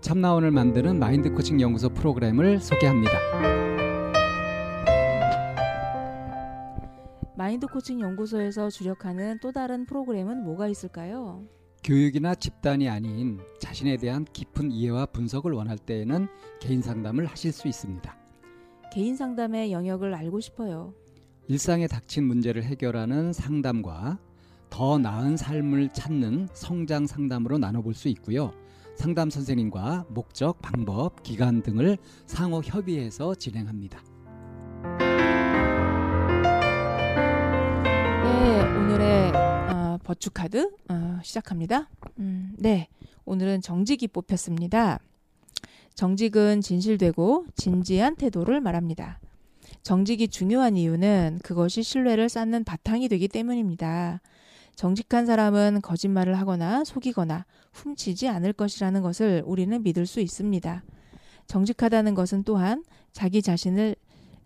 참나원을 만드는 마인드 코칭 연구소 프로그램을 소개합니다. 마인드 코칭 연구소에서 주력하는 또 다른 프로그램은 뭐가 있을까요? 교육이나 집단이 아닌 자신에 대한 깊은 이해와 분석을 원할 때에는 개인 상담을 하실 수 있습니다. 개인 상담의 영역을 알고 싶어요. 일상에 닥친 문제를 해결하는 상담과 더 나은 삶을 찾는 성장 상담으로 나눠볼 수 있고요. 상담 선생님과 목적, 방법, 기간 등을 상호 협의해서 진행합니다. 네, 오늘의 어, 버추 카드 어, 시작합니다. 음, 네, 오늘은 정직이 뽑혔습니다. 정직은 진실되고 진지한 태도를 말합니다. 정직이 중요한 이유는 그것이 신뢰를 쌓는 바탕이 되기 때문입니다. 정직한 사람은 거짓말을 하거나 속이거나 훔치지 않을 것이라는 것을 우리는 믿을 수 있습니다. 정직하다는 것은 또한 자기 자신을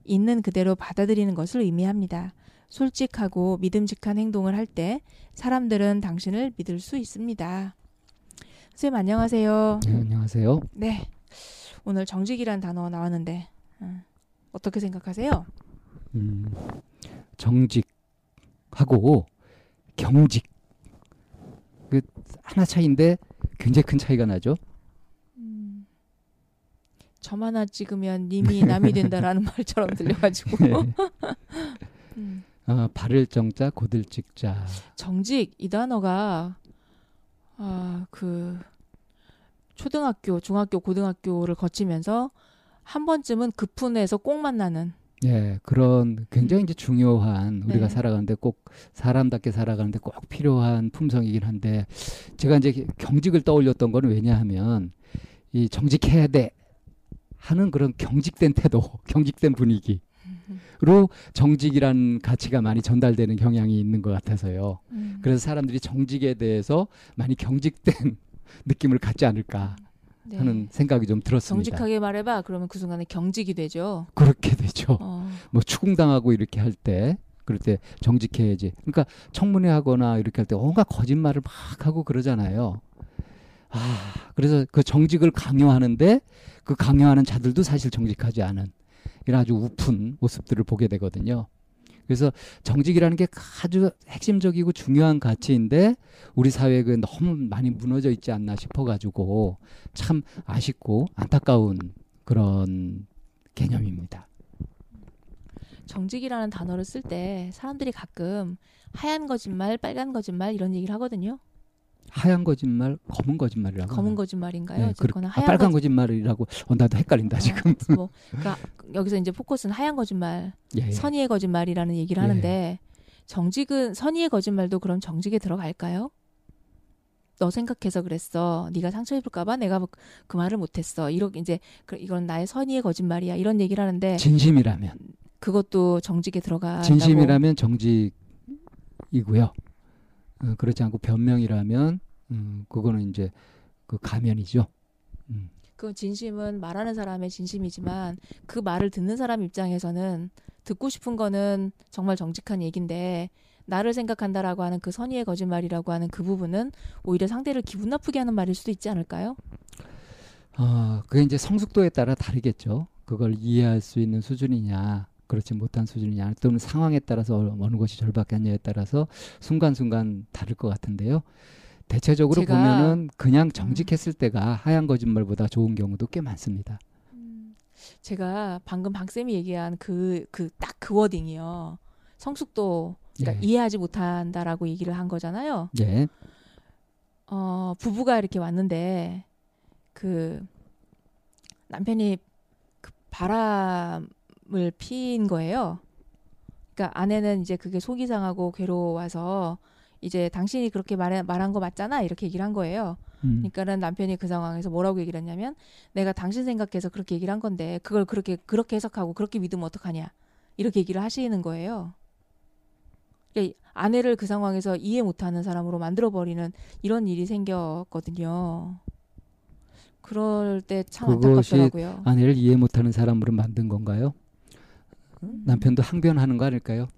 있는 그대로 받아들이는 것을 의미합니다. 솔직하고 믿음직한 행동을 할 때 사람들은 당신을 믿을 수 있습니다. 선생님 안녕하세요. 네, 안녕하세요. 네. 오늘 정직이란 단어 나왔는데 음, 어떻게 생각하세요? 음, 정직하고 경직 그 하나 차이인데 굉장히 큰 차이가 나죠. 음, 점 하나 찍으면 님이 남이 된다라는 말처럼 들려가지고 네. 음, 어, 바를 정자 고들 찍자. 정직 이 단어가 아그 초등학교, 중학교, 고등학교를 거치면서 한 번쯤은 급훈에서 꼭 만나는 예, 그런 굉장히 이제 중요한 우리가 네. 살아가는데 꼭 사람답게 살아가는데 꼭 필요한 품성이긴 한데 제가 이제 경직을 떠올렸던 거는 왜냐하면 이 정직해야 돼 하는 그런 경직된 태도, 경직된 분위기 로 정직이란 가치가 많이 전달되는 경향이 있는 것 같아서요. 음, 그래서 사람들이 정직에 대해서 많이 경직된 느낌을 갖지 않을까 네. 하는 생각이 좀 들었습니다. 정직하게 말해봐. 그러면 그 순간에 경직이 되죠. 그렇게 되죠. 어, 뭐 추궁당하고 이렇게 할 때 그럴 때 정직해야지. 그러니까 청문회 하거나 이렇게 할때 온갖 거짓말을 막 하고 그러잖아요. 아, 그래서 그 정직을 강요하는데 그 강요하는 자들도 사실 정직하지 않은 이런 아주 우픈 모습들을 보게 되거든요. 그래서 정직이라는 게 아주 핵심적이고 중요한 가치인데 우리 사회에 그 너무 많이 무너져 있지 않나 싶어가지고 참 아쉽고 안타까운 그런 개념입니다. 정직이라는 단어를 쓸 때 사람들이 가끔 하얀 거짓말, 빨간 거짓말 이런 얘기를 하거든요. 하얀 거짓말, 검은 거짓말이라고. 검은 하나요? 거짓말인가요? 네, 어쨌거나 그, 아, 빨간 거짓- 거짓 말이라고. 어, 나도 헷갈린다 지금. 어, 뭐, 그러니까 여기서 이제 포커스는 하얀 거짓말, 예, 예. 선의의 거짓말이라는 얘기를 예. 하는데 정직은 선의의 거짓말도 그럼 정직에 들어갈까요? 너 생각해서 그랬어. 네가 상처 입을까봐 내가 뭐그 말을 못했어. 이렇게 이제 그, 이건 나의 선의의 거짓말이야. 이런 얘기를 하는데 진심이라면, 그것도 정직에 들어간다고. 진심이라면 정직이고요. 어, 그렇지 않고 변명이라면, 음, 그거는 이제 그 가면이죠. 음, 그 진심은 말하는 사람의 진심이지만 그 말을 듣는 사람 입장에서는 듣고 싶은 거는 정말 정직한 얘기인데 나를 생각한다라고 하는 그 선의의 거짓말이라고 하는 그 부분은 오히려 상대를 기분 나쁘게 하는 말일 수도 있지 않을까요? 어, 그게 이제 성숙도에 따라 다르겠죠. 그걸 이해할 수 있는 수준이냐, 그렇지 못한 수준이냐, 또는 상황에 따라서 어느 것이 절박하냐에 따라서 순간순간 다를 것 같은데요. 대체적으로 보면은 그냥 정직했을 때가 하얀 거짓말보다 좋은 경우도 꽤 많습니다. 제가 방금 박 쌤이 얘기한 그 그딱그 워딩이요. 성숙도 그러니까 예. 이해하지 못한다라고 얘기를 한 거잖아요. 예. 어, 부부가 이렇게 왔는데 그 남편이 그 바람 을 피인 거예요. 그러니까 아내는 이제 그게 속이 상하고 괴로워서 이제 당신이 그렇게 말해, 말한 거 맞잖아 이렇게 얘기를 한 거예요. 음. 그러니까는 남편이 그 상황에서 뭐라고 얘기를 했냐면 내가 당신 생각해서 그렇게 얘기를 한 건데 그걸 그렇게 그렇게 해석하고 그렇게 믿으면 어떡하냐 이렇게 얘기를 하시는 거예요. 그러니까 아내를 그 상황에서 이해 못하는 사람으로 만들어 버리는 이런 일이 생겼거든요. 그럴 때 참 안타깝더라고요. 아내를 이해 못하는 사람으로 만든 건가요? 남편도 항변하는 거 아닐까요?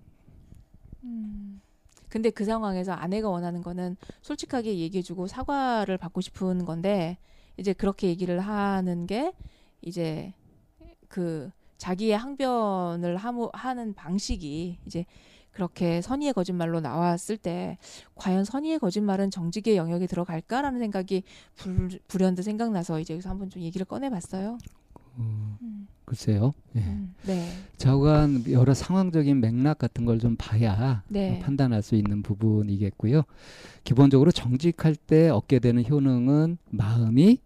음. 근데 그 상황에서 아내가 원하는 거는 솔직하게 얘기해주고 사과를 받고 싶은 건데 이제 그렇게 얘기를 하는 게 이제 그 자기의 항변을 하무, 하는 방식이 이제 그렇게 선의의 거짓말로 나왔을 때 과연 선의의 거짓말은 정직의 영역에 들어갈까라는 생각이 불, 불현듯 생각나서 이제 여기서 한번 좀 얘기를 꺼내봤어요. 어, 음, 글쎄요. 예. 음, 네, 좌우간 여러 상황적인 맥락 같은 걸 좀 봐야 네. 어, 판단할 수 있는 부분이겠고요. 기본적으로 정직할 때 얻게 되는 효능은 마음이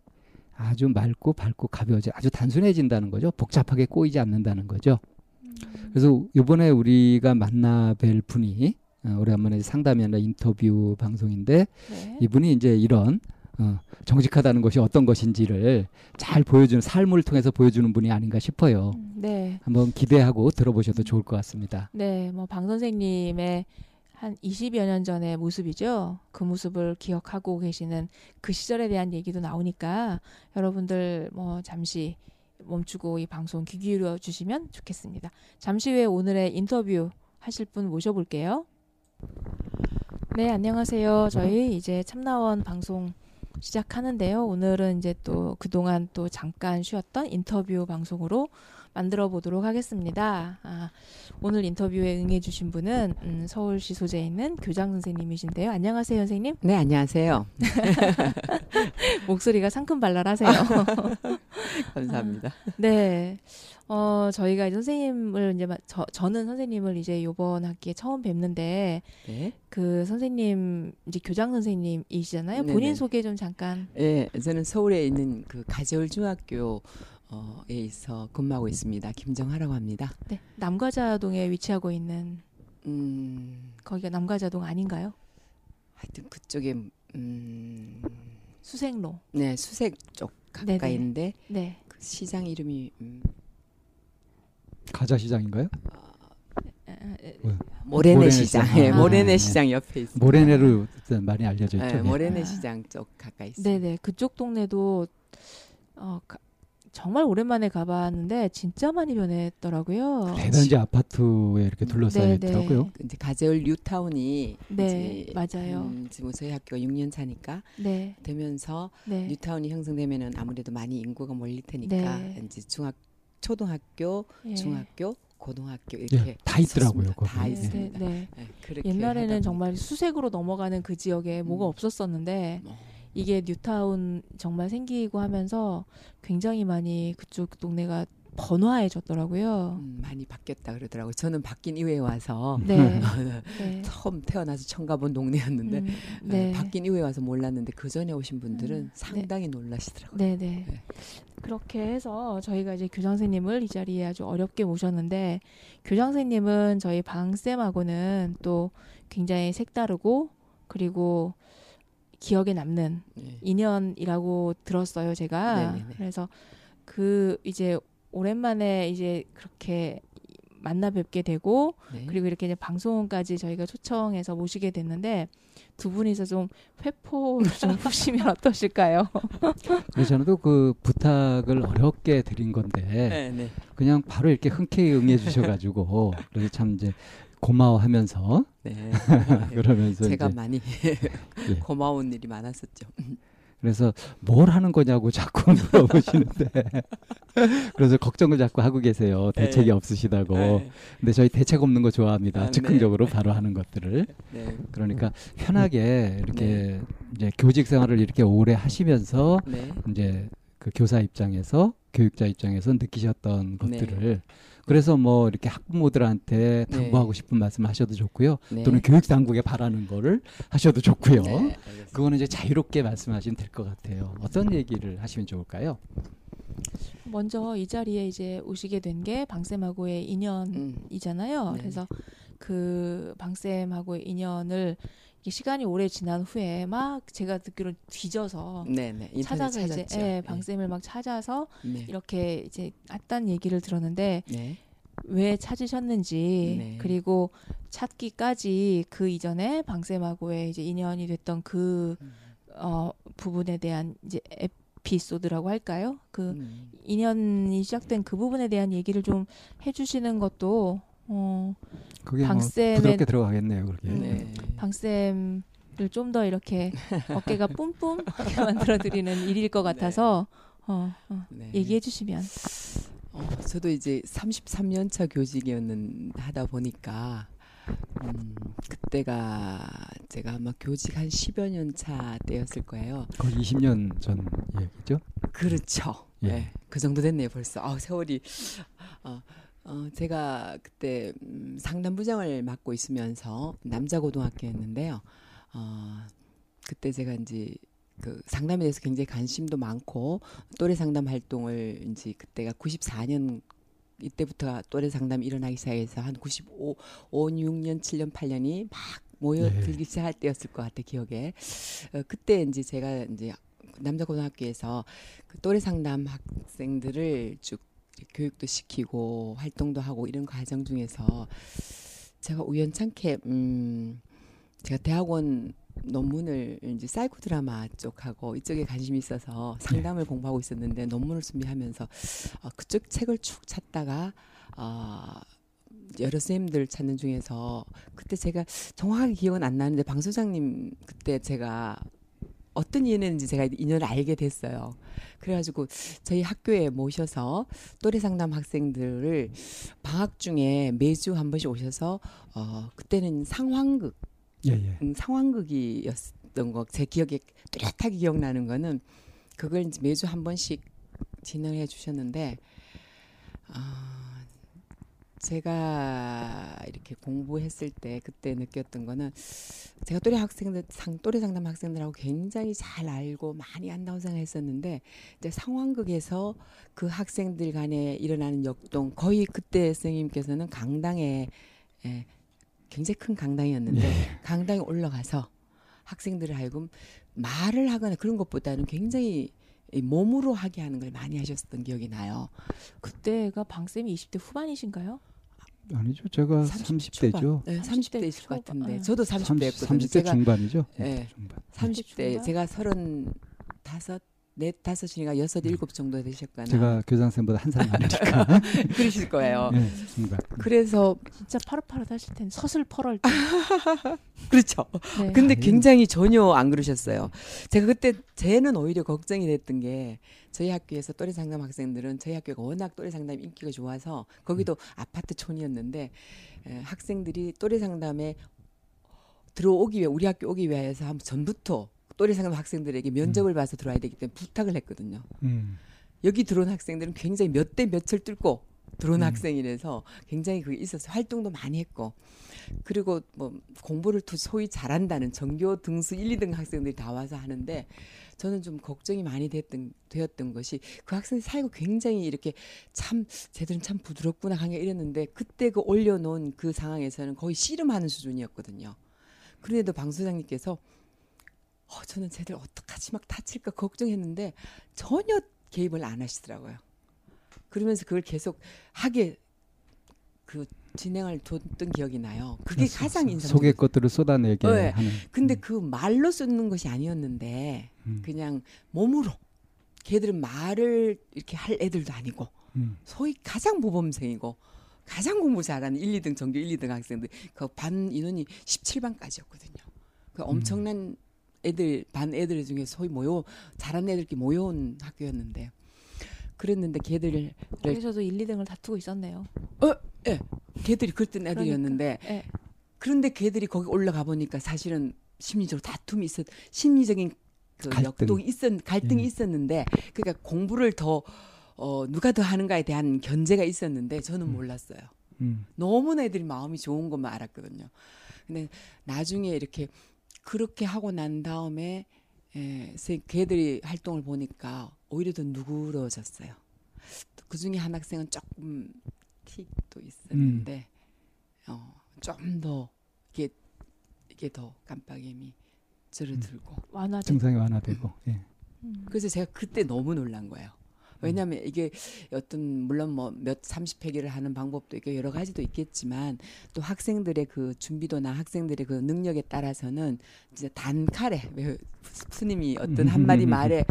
아주 맑고 밝고 가벼워져 아주 단순해진다는 거죠. 복잡하게 꼬이지 않는다는 거죠. 그래서 이번에 우리가 만나 뵐 분이 어, 오래간만에 상담이 아니라 인터뷰 방송인데 네. 이분이 이제 이런 어, 정직하다는 것이 어떤 것인지를 잘 보여주는 삶을 통해서 보여주는 분이 아닌가 싶어요. 음, 네. 한번 기대하고 들어보셔도 좋을 것 같습니다. 네, 뭐 방 선생님의 한 20여 년 전의 모습이죠. 그 모습을 기억하고 계시는 그 시절에 대한 얘기도 나오니까 여러분들 뭐 잠시 멈추고 이 방송 귀 기울여 주시면 좋겠습니다. 잠시 후에 오늘의 인터뷰 하실 분 모셔볼게요. 네, 안녕하세요. 저희 이제 참나원 방송 시작하는데요. 오늘은 이제 또 그동안 또 잠깐 쉬었던 인터뷰 방송으로 만들어 보도록 하겠습니다. 아, 오늘 인터뷰에 응해주신 분은 음, 서울시 소재에 있는 교장 선생님이신데요. 안녕하세요, 선생님. 네, 안녕하세요. 목소리가 상큼발랄하세요. 감사합니다. 네. 어, 저희가 이제 선생님을 이제 마- 저, 저는 선생님을 이제 요번 학기에 처음 뵙는데 네. 그 선생님 이제 교장 선생님이시잖아요. 네네. 본인 소개 좀 잠깐. 예, 저는 서울에 있는 그 가재울 중학교에 있어 근무하고 있습니다. 김정하라고 합니다. 네. 남과자동에 위치하고 있는 음, 거기가 남과자동 아닌가요? 하여튼 그쪽에 음, 수색로. 네, 수색 쪽. 가까이인데 네. 그 시장 이름이 음, 가자 시장인가요? 모래내 모래내 시장. 시장. 예, 아. 모래내 네. 시장 옆에 있습니다. 모래내로 일단 많이 알려져 있죠. 예, 예. 모래내 아. 시장 쪽 가까이 있습니다. 네네 그쪽 동네도 어 가- 정말 오랜만에 가봤는데 진짜 많이 변했더라고요. 대단지 아파트에 이렇게 둘러싸여 네, 있더라고요. 네. 이제 가재울 뉴타운이 네 이제 맞아요. 음, 지금 저희 학교가 6년 차니까 네 되면서 네. 뉴타운이 형성되면은 아무래도 많이 인구가 몰릴 테니까 네. 이제 중학 초등학교, 예. 중학교, 고등학교 이렇게 예, 다 있더라고요. 다. 네, 있습니다. 네, 네. 네, 그렇게 옛날에는 정말 수색으로 넘어가는 그 지역에 뭐가 음. 없었었는데 보니까 이게 뉴타운 정말 생기고 하면서 굉장히 많이 그쪽 동네가 번화해졌더라고요. 음, 많이 바뀌었다 그러더라고요. 저는 바뀐 이후에 와서 네. 네. 처음 태어나서 처음 가본 동네였는데 음, 어, 네. 바뀐 이후에 와서 몰랐는데 그 전에 오신 분들은 음, 네. 상당히 놀라시더라고요. 네, 네. 네. 그렇게 해서 저희가 이제 교장 선생님을 이 자리에 아주 어렵게 모셨는데 교장 선생님은 저희 방 쌤하고는 또 굉장히 색다르고 그리고 기억에 남는 네. 인연이라고 들었어요, 제가. 네네네. 그래서 그 이제 오랜만에 이제 그렇게 만나 뵙게 되고 네. 그리고 이렇게 이제 방송까지 저희가 초청해서 모시게 됐는데 두 분이서 좀 회포를 좀 푸시면 어떠실까요? 그래서 저는 또 그 부탁을 어렵게 드린 건데 네, 네. 그냥 바로 이렇게 흔쾌히 응해 주셔가지고 그래서 참 이제 고마워하면서 네. 그러면서 제가 이제 많이 예. 고마운 일이 많았었죠. 그래서 뭘 하는 거냐고 자꾸 물어보시는데 그래서 걱정을 자꾸 하고 계세요 대책이 네. 없으시다고 네. 근데 저희 대책 없는 거 좋아합니다 아, 네. 즉흥적으로 바로 하는 것들을 네. 그러니까 편하게 이렇게 이제 교직 생활을 이렇게 오래 하시면서 네. 이제 그 교사 입장에서 교육자 입장에서 느끼셨던 네. 것들을 그래서 뭐 이렇게 학부모들한테 네. 당부하고 싶은 말씀 하셔도 좋고요. 네. 또는 교육 당국에 바라는 거를 하셔도 좋고요. 네. 그거는 이제 자유롭게 말씀하시면 될 것 같아요. 어떤 얘기를 하시면 좋을까요? 먼저 이 자리에 이제 오시게 된 게 방쌤하고의 인연이잖아요. 음. 네. 그래서 그 방쌤하고의 인연을 시간이 오래 지난 후에 막 제가 듣기로 뒤져서 네, 네. 인터넷 찾아서 이제 찾았죠. 예, 방쌤을 막 찾아서 네. 이렇게 이제 했다는 얘기를 들었는데 네. 왜 찾으셨는지 네. 그리고 찾기까지 그 이전에 방쌤하고의 이제 인연이 됐던 그 음. 어, 부분에 대한 이제 에피소드라고 할까요? 그 음. 인연이 시작된 그 부분에 대한 얘기를 좀 해주시는 것도 어, 그게 뭐 방쌤의- 부드럽게 들어가겠네요. 그렇게. 네. 방쌤을 좀더 이렇게 어깨가 뿜뿜 하게 만들어드리는 일일 것 같아서 어, 어, 네. 얘기해 주시면 어, 저도 이제 33년 차 교직이었는 하다 보니까 음, 그때가 제가 아마 교직 한 10여 년 차 때였을 거예요. 거의 20년 전 얘기죠. 그렇죠. 예. 네, 그 정도 됐네요 벌써. 아 세월이. 어, 어, 제가 그때 음, 상담부장을 맡고 있으면서 남자 고등학교였는데요. 어, 그때 제가 이제 그 상담에 대해서 굉장히 관심도 많고 또래 상담 활동을 이제 그때가 94년 이때부터 또래 상담이 일어나기 시작해서 한 95, 5, 6년, 7년, 8년이 막 모여들기 시작할 때였을 것 같아 기억에. 어, 그때 이제 제가 이제 남자 고등학교에서 그 또래 상담 학생들을 쭉 교육도 시키고 활동도 하고 이런 과정 중에서 제가 우연찮게 음 제가 대학원 논문을 이제 사이코 드라마 쪽하고 이쪽에 관심이 있어서 상담을 공부하고 있었는데 논문을 준비하면서 어, 그쪽 책을 쭉 찾다가 어, 여러 선생님들 찾는 중에서 그때 제가 정확하게 기억은 안 나는데 방 소장님 그때 제가 어떤 인연인지 제가 인연을 알게 됐어요. 그래가지고 저희 학교에 모셔서 또래 상담 학생들을 방학 중에 매주 한 번씩 오셔서 어 그때는 상황극 예, 예. 음, 상황극이었던 거 제 기억에 뚜렷하게 기억나는 거는 그걸 이제 매주 한 번씩 진행해 주셨는데 아 제가 이렇게 공부했을 때 그때 느꼈던 거는 제가 또래 학생들 상 또래 상담 학생들하고 굉장히 잘 알고 많이 안다고 생각했었는데 이제 상황극에서 그 학생들 간에 일어나는 역동 거의 그때 선생님께서는 강당에 예, 굉장히 큰 강당이었는데 예. 강당에 올라가서 학생들을 하여금 말을 하거나 그런 것보다는 굉장히 이 몸으로 하게 하는 걸 많이 하셨던 기억이 나요. 그때가 방쌤이 20대 후반이신가요? 아니죠. 제가 30 30 대죠. 네, 30대 30대이실 것. 같은데 네. 저도 30대였거든요. 30대 제가 중반이죠. 예. 중반. 30대 중반? 제가 서른 다섯 넷 다섯이니까 여섯 일곱 정도 되셨거나 제가 교장선생보다 한 살 많으니까. 그러실 거예요. 네, 중반. 그래서 진짜 파릇파릇 하실 텐데 서슬 펄할 때. 그렇죠. 네. 근데 아유. 굉장히 전혀 안 그러셨어요. 제가 그때 쟤는 오히려 걱정이 됐던 게 저희 학교에서 또래 상담 학생들은 저희 학교가 워낙 또래 상담 인기가 좋아서 거기도 아파트촌이었는데 에, 학생들이 또래 상담에 들어오기 위해 우리 학교 오기 위해서 한번 전부터 또래 상담 학생들에게 면접을 봐서 들어와야 되기 때문에 부탁을 했거든요. 음. 여기 들어온 학생들은 굉장히 몇 대 몇을 뚫고 들어온 음. 학생이라서 굉장히 그게 있어서 활동도 많이 했고 그리고 뭐 공부를 또 소위 잘한다는 전교 등수 1, 2등 학생들이 다 와서 하는데 저는 좀 걱정이 많이 됐던 되었던 것이 그 학생 사이가 굉장히 이렇게 참 쟤들은 참 부드럽구나 하게 이랬는데 그때 그 올려놓은 그 상황에서는 거의 씨름하는 수준이었거든요. 그런데도 방 소장님께서 어, 저는 쟤들 어떡하지 막 다칠까 걱정했는데 전혀 개입을 안 하시더라고요. 그러면서 그걸 계속 하게 그 진행을 뒀던 기억이 나요. 그게 소- 가장 소- 인상. 속의 것들을 쏟아내게 네. 하는. 근데 그 말로 쓰는 것이 아니었는데 음, 그냥 몸으로. 걔들은 말을 이렇게 할 애들도 아니고 음, 소위 가장 모범생이고 가장 공부 잘하는 1, 2등 전교 1, 2등 학생들 그 반 인원이 17반까지였거든요. 그 엄청난 애들 반 애들 중에 소위 모여 잘하는 애들끼리 모여온 학교였는데 그랬는데 걔들 거기서도 1, 2등을 다투고 있었네요. 걔들이 그랬던 애들이었는데 예. 그런데 걔들이 거기 올라가 보니까 사실은 심리적으로 다툼이 있었 심리적인 그 갈등. 역동이 있었 갈등이 예. 있었는데 그러니까 공부를 더 어, 누가 더 하는가에 대한 견제가 있었는데 저는 몰랐어요. 음, 너무나 애들이 마음이 좋은 것만 알았거든요. 근데 나중에 이렇게 그렇게 하고 난 다음에 예, 세- 걔들이 활동을 보니까 오히려 더 누그러졌어요. 그 중에 한 학생은 조금 틱도 있었는데 어, 좀 더 이게 이게 더 깜빡임이 줄어들고 완화된. 증상이 완화되고. 예. 음. 그래서 제가 그때 너무 놀란 거예요. 왜냐하면 이게 어떤 물론 뭐 몇 삼십 회계를 하는 방법도 있고 여러 가지도 있겠지만 또 학생들의 그 준비도나 학생들의 그 능력에 따라서는 진짜 단칼에 왜 스님이 어떤 한마디 말에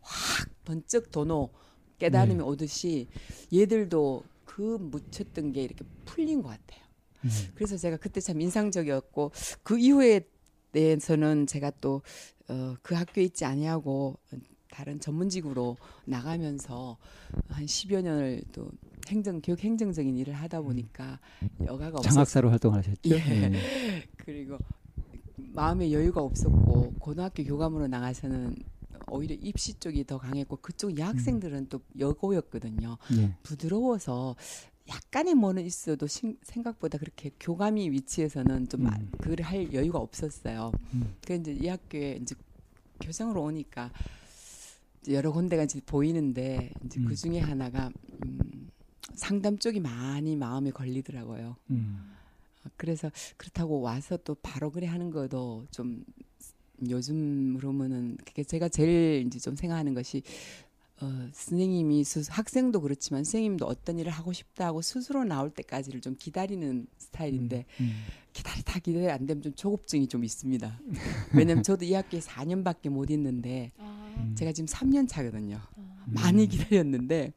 확 번쩍 도노 깨달음이 네. 오듯이 얘들도 그 묻혔던 게 이렇게 풀린 것 같아요. 음, 그래서 제가 그때 참 인상적이었고 그 이후에 대해서는 제가 또 어, 그 학교에 있지 아니하고 다른 전문직으로 나가면서 한 10여 년을 또 행정 교육 행정적인 일을 하다 보니까 여가가 없었어요. 장학사로 활동하셨죠. 예. 예. 그리고 마음의 여유가 없었고 고등학교 교감으로 나가서는 오히려 입시 쪽이 더 강했고 그쪽 여학생들은 또 여고였거든요. 예. 부드러워서 약간의 뭐는 있어도 신- 생각보다 그렇게 교감이 위치에서는 좀 아- 음. 그걸 할 여유가 없었어요. 음. 그 이제 이 학교에 이제 교장으로 오니까 여러 군데가 이제 보이는데 이제 음. 그 중에 하나가 음, 상담 쪽이 많이 마음에 걸리더라고요. 음. 어, 그래서 그렇다고 와서 또 바로 그래 하는 것도 좀 요즘으로면은 그게 제가 제일 이제 좀 생각하는 것이 어, 선생님이 스, 학생도 그렇지만 선생님도 어떤 일을 하고 싶다 하고 스스로 나올 때까지를 좀 기다리는 스타일인데 음. 기다리다 기다리 안 되면 좀 조급증이 좀 있습니다. 왜냐면 저도 이 학교에 4년밖에 못 있는데 아, 음. 제가 지금 3년 차거든요. 아, 많이 기다렸는데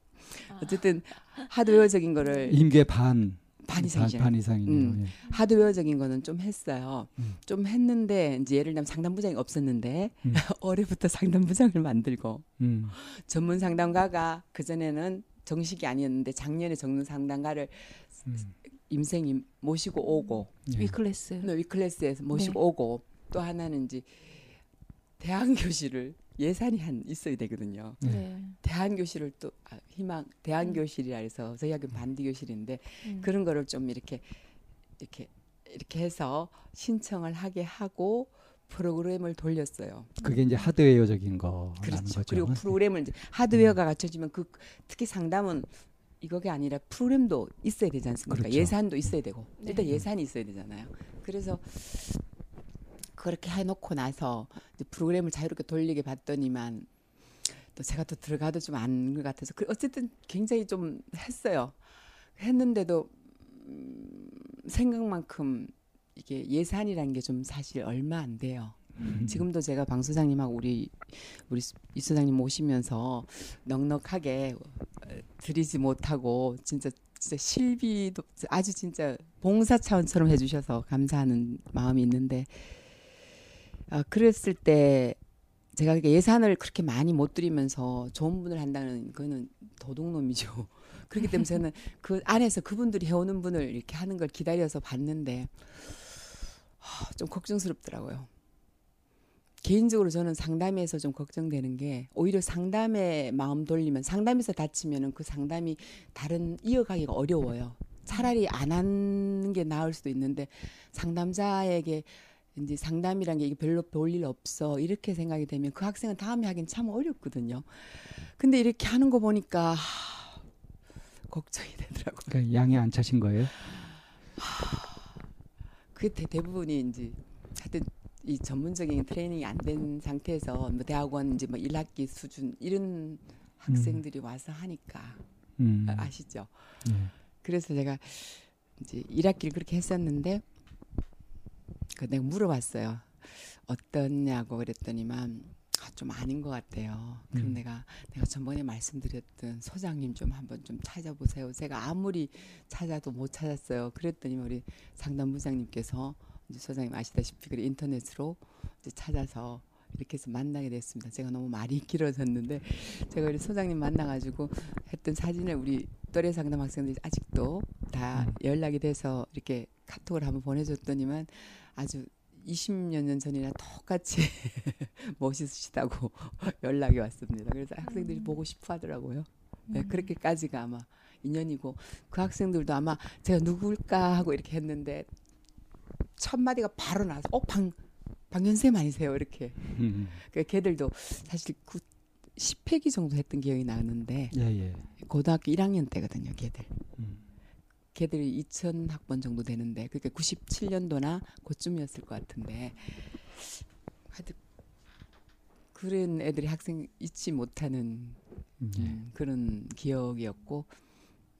아. 어쨌든 하드웨어적인 거를 임계 반. 반 이 상이잖아요. 반 이상이네요. 음. 예. 하드웨어적인 거는 좀 했어요. 음. 좀 했는데 이제 예를 들면 상담부장이 없었는데 음. 올해부터 상담부장을 만들고 음. 전문 상담가가 그 전에는 정식이 아니었는데 작년에 전문 상담가를 음. 임생이 모시고 오고 예. 위클래스. 또 위클래스에서 모시고 네. 오고 또 하나는 이제 대학 교실을 예산이 한 있어야 되거든요. 네. 네. 대한 교실을 또 아, 희망 대한 음. 교실이라 해서 저희 학교 반디 교실인데 음. 그런 거를 좀 이렇게 이렇게 이렇게 해서 신청을 하게 하고 프로그램을 돌렸어요. 그게 이제 하드웨어적인 거라는 그렇죠. 거죠. 그리고 프로그램을 이제 하드웨어가 갖춰지면 그 특히 상담은 이거가 아니라 프로그램도 있어야 되지 않습니까? 그렇죠. 예산도 있어야 되고 네. 일단 예산이 있어야 되잖아요. 그래서 그렇게 해놓고 나서 이제 프로그램을 자유롭게 돌리게 봤더니만 또 제가 또 들어가도 좀 안 것 같아서 그 어쨌든 굉장히 좀 했어요. 했는데도 음, 생각만큼 이게 예산이라는 게좀 사실 얼마 안 돼요. 음. 지금도 제가 방 소장님하고 우리 우리 이 소장님 모시면서 넉넉하게 어, 드리지 못하고 진짜 진짜 실비도 아주 진짜 봉사 차원처럼 해주셔서 감사하는 마음이 있는데 아 그랬을 때 제가 예산을 그렇게 많이 못 드리면서 좋은 분을 한다는 그거는 도둑놈이죠. 그렇기 때문에 저는 그 안에서 그분들이 해오는 분을 이렇게 하는 걸 기다려서 봤는데 아, 좀 걱정스럽더라고요. 개인적으로 저는 상담에서 좀 걱정되는 게 오히려 상담에 마음 돌리면 상담에서 다치면은 그 상담이 다른 이어가기가 어려워요. 차라리 안 하는 게 나을 수도 있는데 상담자에게 이제 상담이란 게 이게 별로 볼 일 없어 이렇게 생각이 되면 그 학생은 다음에 하긴 참 어렵거든요. 근데 이렇게 하는 거 보니까 하, 걱정이 되더라고요. 그러니까 양이 안 차신 거예요? 그게 대, 대부분이 이제 하여튼 이 전문적인 트레이닝이 안 된 상태에서 뭐 대학원 이제 뭐 1학기 수준 이런 학생들이 와서 하니까 음. 아, 아시죠? 예. 그래서 제가 이제 1학기를 그렇게 했었는데 그 내가 물어봤어요. 어떠냐고 그랬더니만 아, 좀 아닌 것 같아요. 그럼 음. 내가 내가 전번에 말씀드렸던 소장님 좀 한번 좀 찾아보세요. 제가 아무리 찾아도 못 찾았어요. 그랬더니 우리 상담부장님께서 이제 소장님 아시다시피 그래 인터넷으로 이제 찾아서 이렇게 해서 만나게 됐습니다. 제가 너무 말이 길어졌는데 제가 우리 소장님 만나가지고 했던 사진을 우리 또래 상담 학생들이 아직도 다 음. 연락이 돼서 이렇게 카톡을 한번 보내줬더니만 아주 20여 년 전이나 똑같이 멋있으시다고 연락이 왔습니다. 그래서 학생들이 보고 싶어 하더라고요. 네, 음. 그렇게까지가 아마 인연이고 그 학생들도 아마 제가 누굴까 하고 이렇게 했는데 첫 마디가 바로 나와서 어방 방연쌤 아니세요 이렇게 음. 그 걔들도 사실 그 10회기 정도 했던 기억이 나는데 예, 예. 고등학교 1학년 때거든요 걔들 음. 걔들이 2000 학번 정도 되는데 그게 97년도나 그쯤이었을 것 같은데 하여튼 그런 애들이 학생 잊지 못하는 음, 예. 음, 그런 기억이었고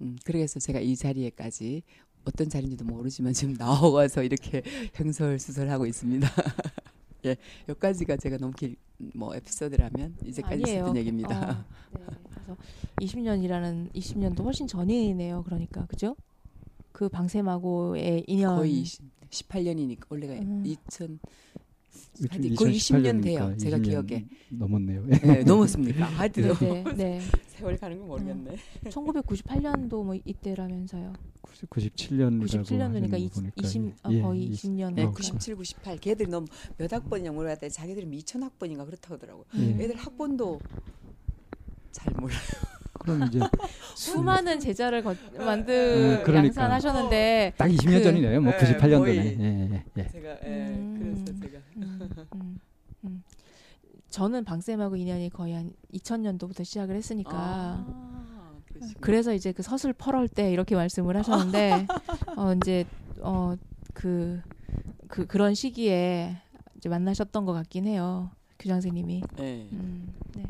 음, 그래서 제가 이 자리에까지 어떤 자리인지도 모르지만 지금 나와서 이렇게 행설수설하고 있습니다. 예, 여기까지가 제가 너무 길, 뭐 에피소드라면 이제까지 아니에요. 있었던 얘기입니다. 어, 네. 그래서 20년이라는 20년도 훨씬 전이네요. 그러니까 그죠? 그 방쌤하고의 인연 거의 18년이니까 원래가 음. 2000 요즘 하여튼 거의 20년 2018 돼요. 니까 제가 20년 기억에. 넘었네요. 네, 넘었습니까? 하여튼 네, 네, 네. 세월이 가는 건 모르겠네. 1998년도 뭐 이때라면서요. 97년이라고 97년도니까 이, 보니까 20 어, 예, 거의 이- 20 년. 네, 어, 97, 98. 걔들이 너무 몇 학번이냐 물어봤더니 자기들이 2000학번인가 그렇다고 하더라고요. 예. 애들 학번도 잘 몰라요. 그럼 이제 수많은 제자를 거, 만들 음, 그러니까. 양산하셨는데 딱 20년 그- 전이네요. 뭐 예, 98년도네. 거의. 예, 예, 예. 제가 예, 음. 그래서 제가 음, 음, 음. 저는 방쌤하고 인연이 거의 한 2000년도부터 시작을 했으니까 아. 그래서 이제 그 서술 펄할 때 이렇게 말씀을 하셨는데 어 이제 어그 그 그런 시기에 이제 만나셨던 것 같긴 해요 교장선생님이 예. 음, 네.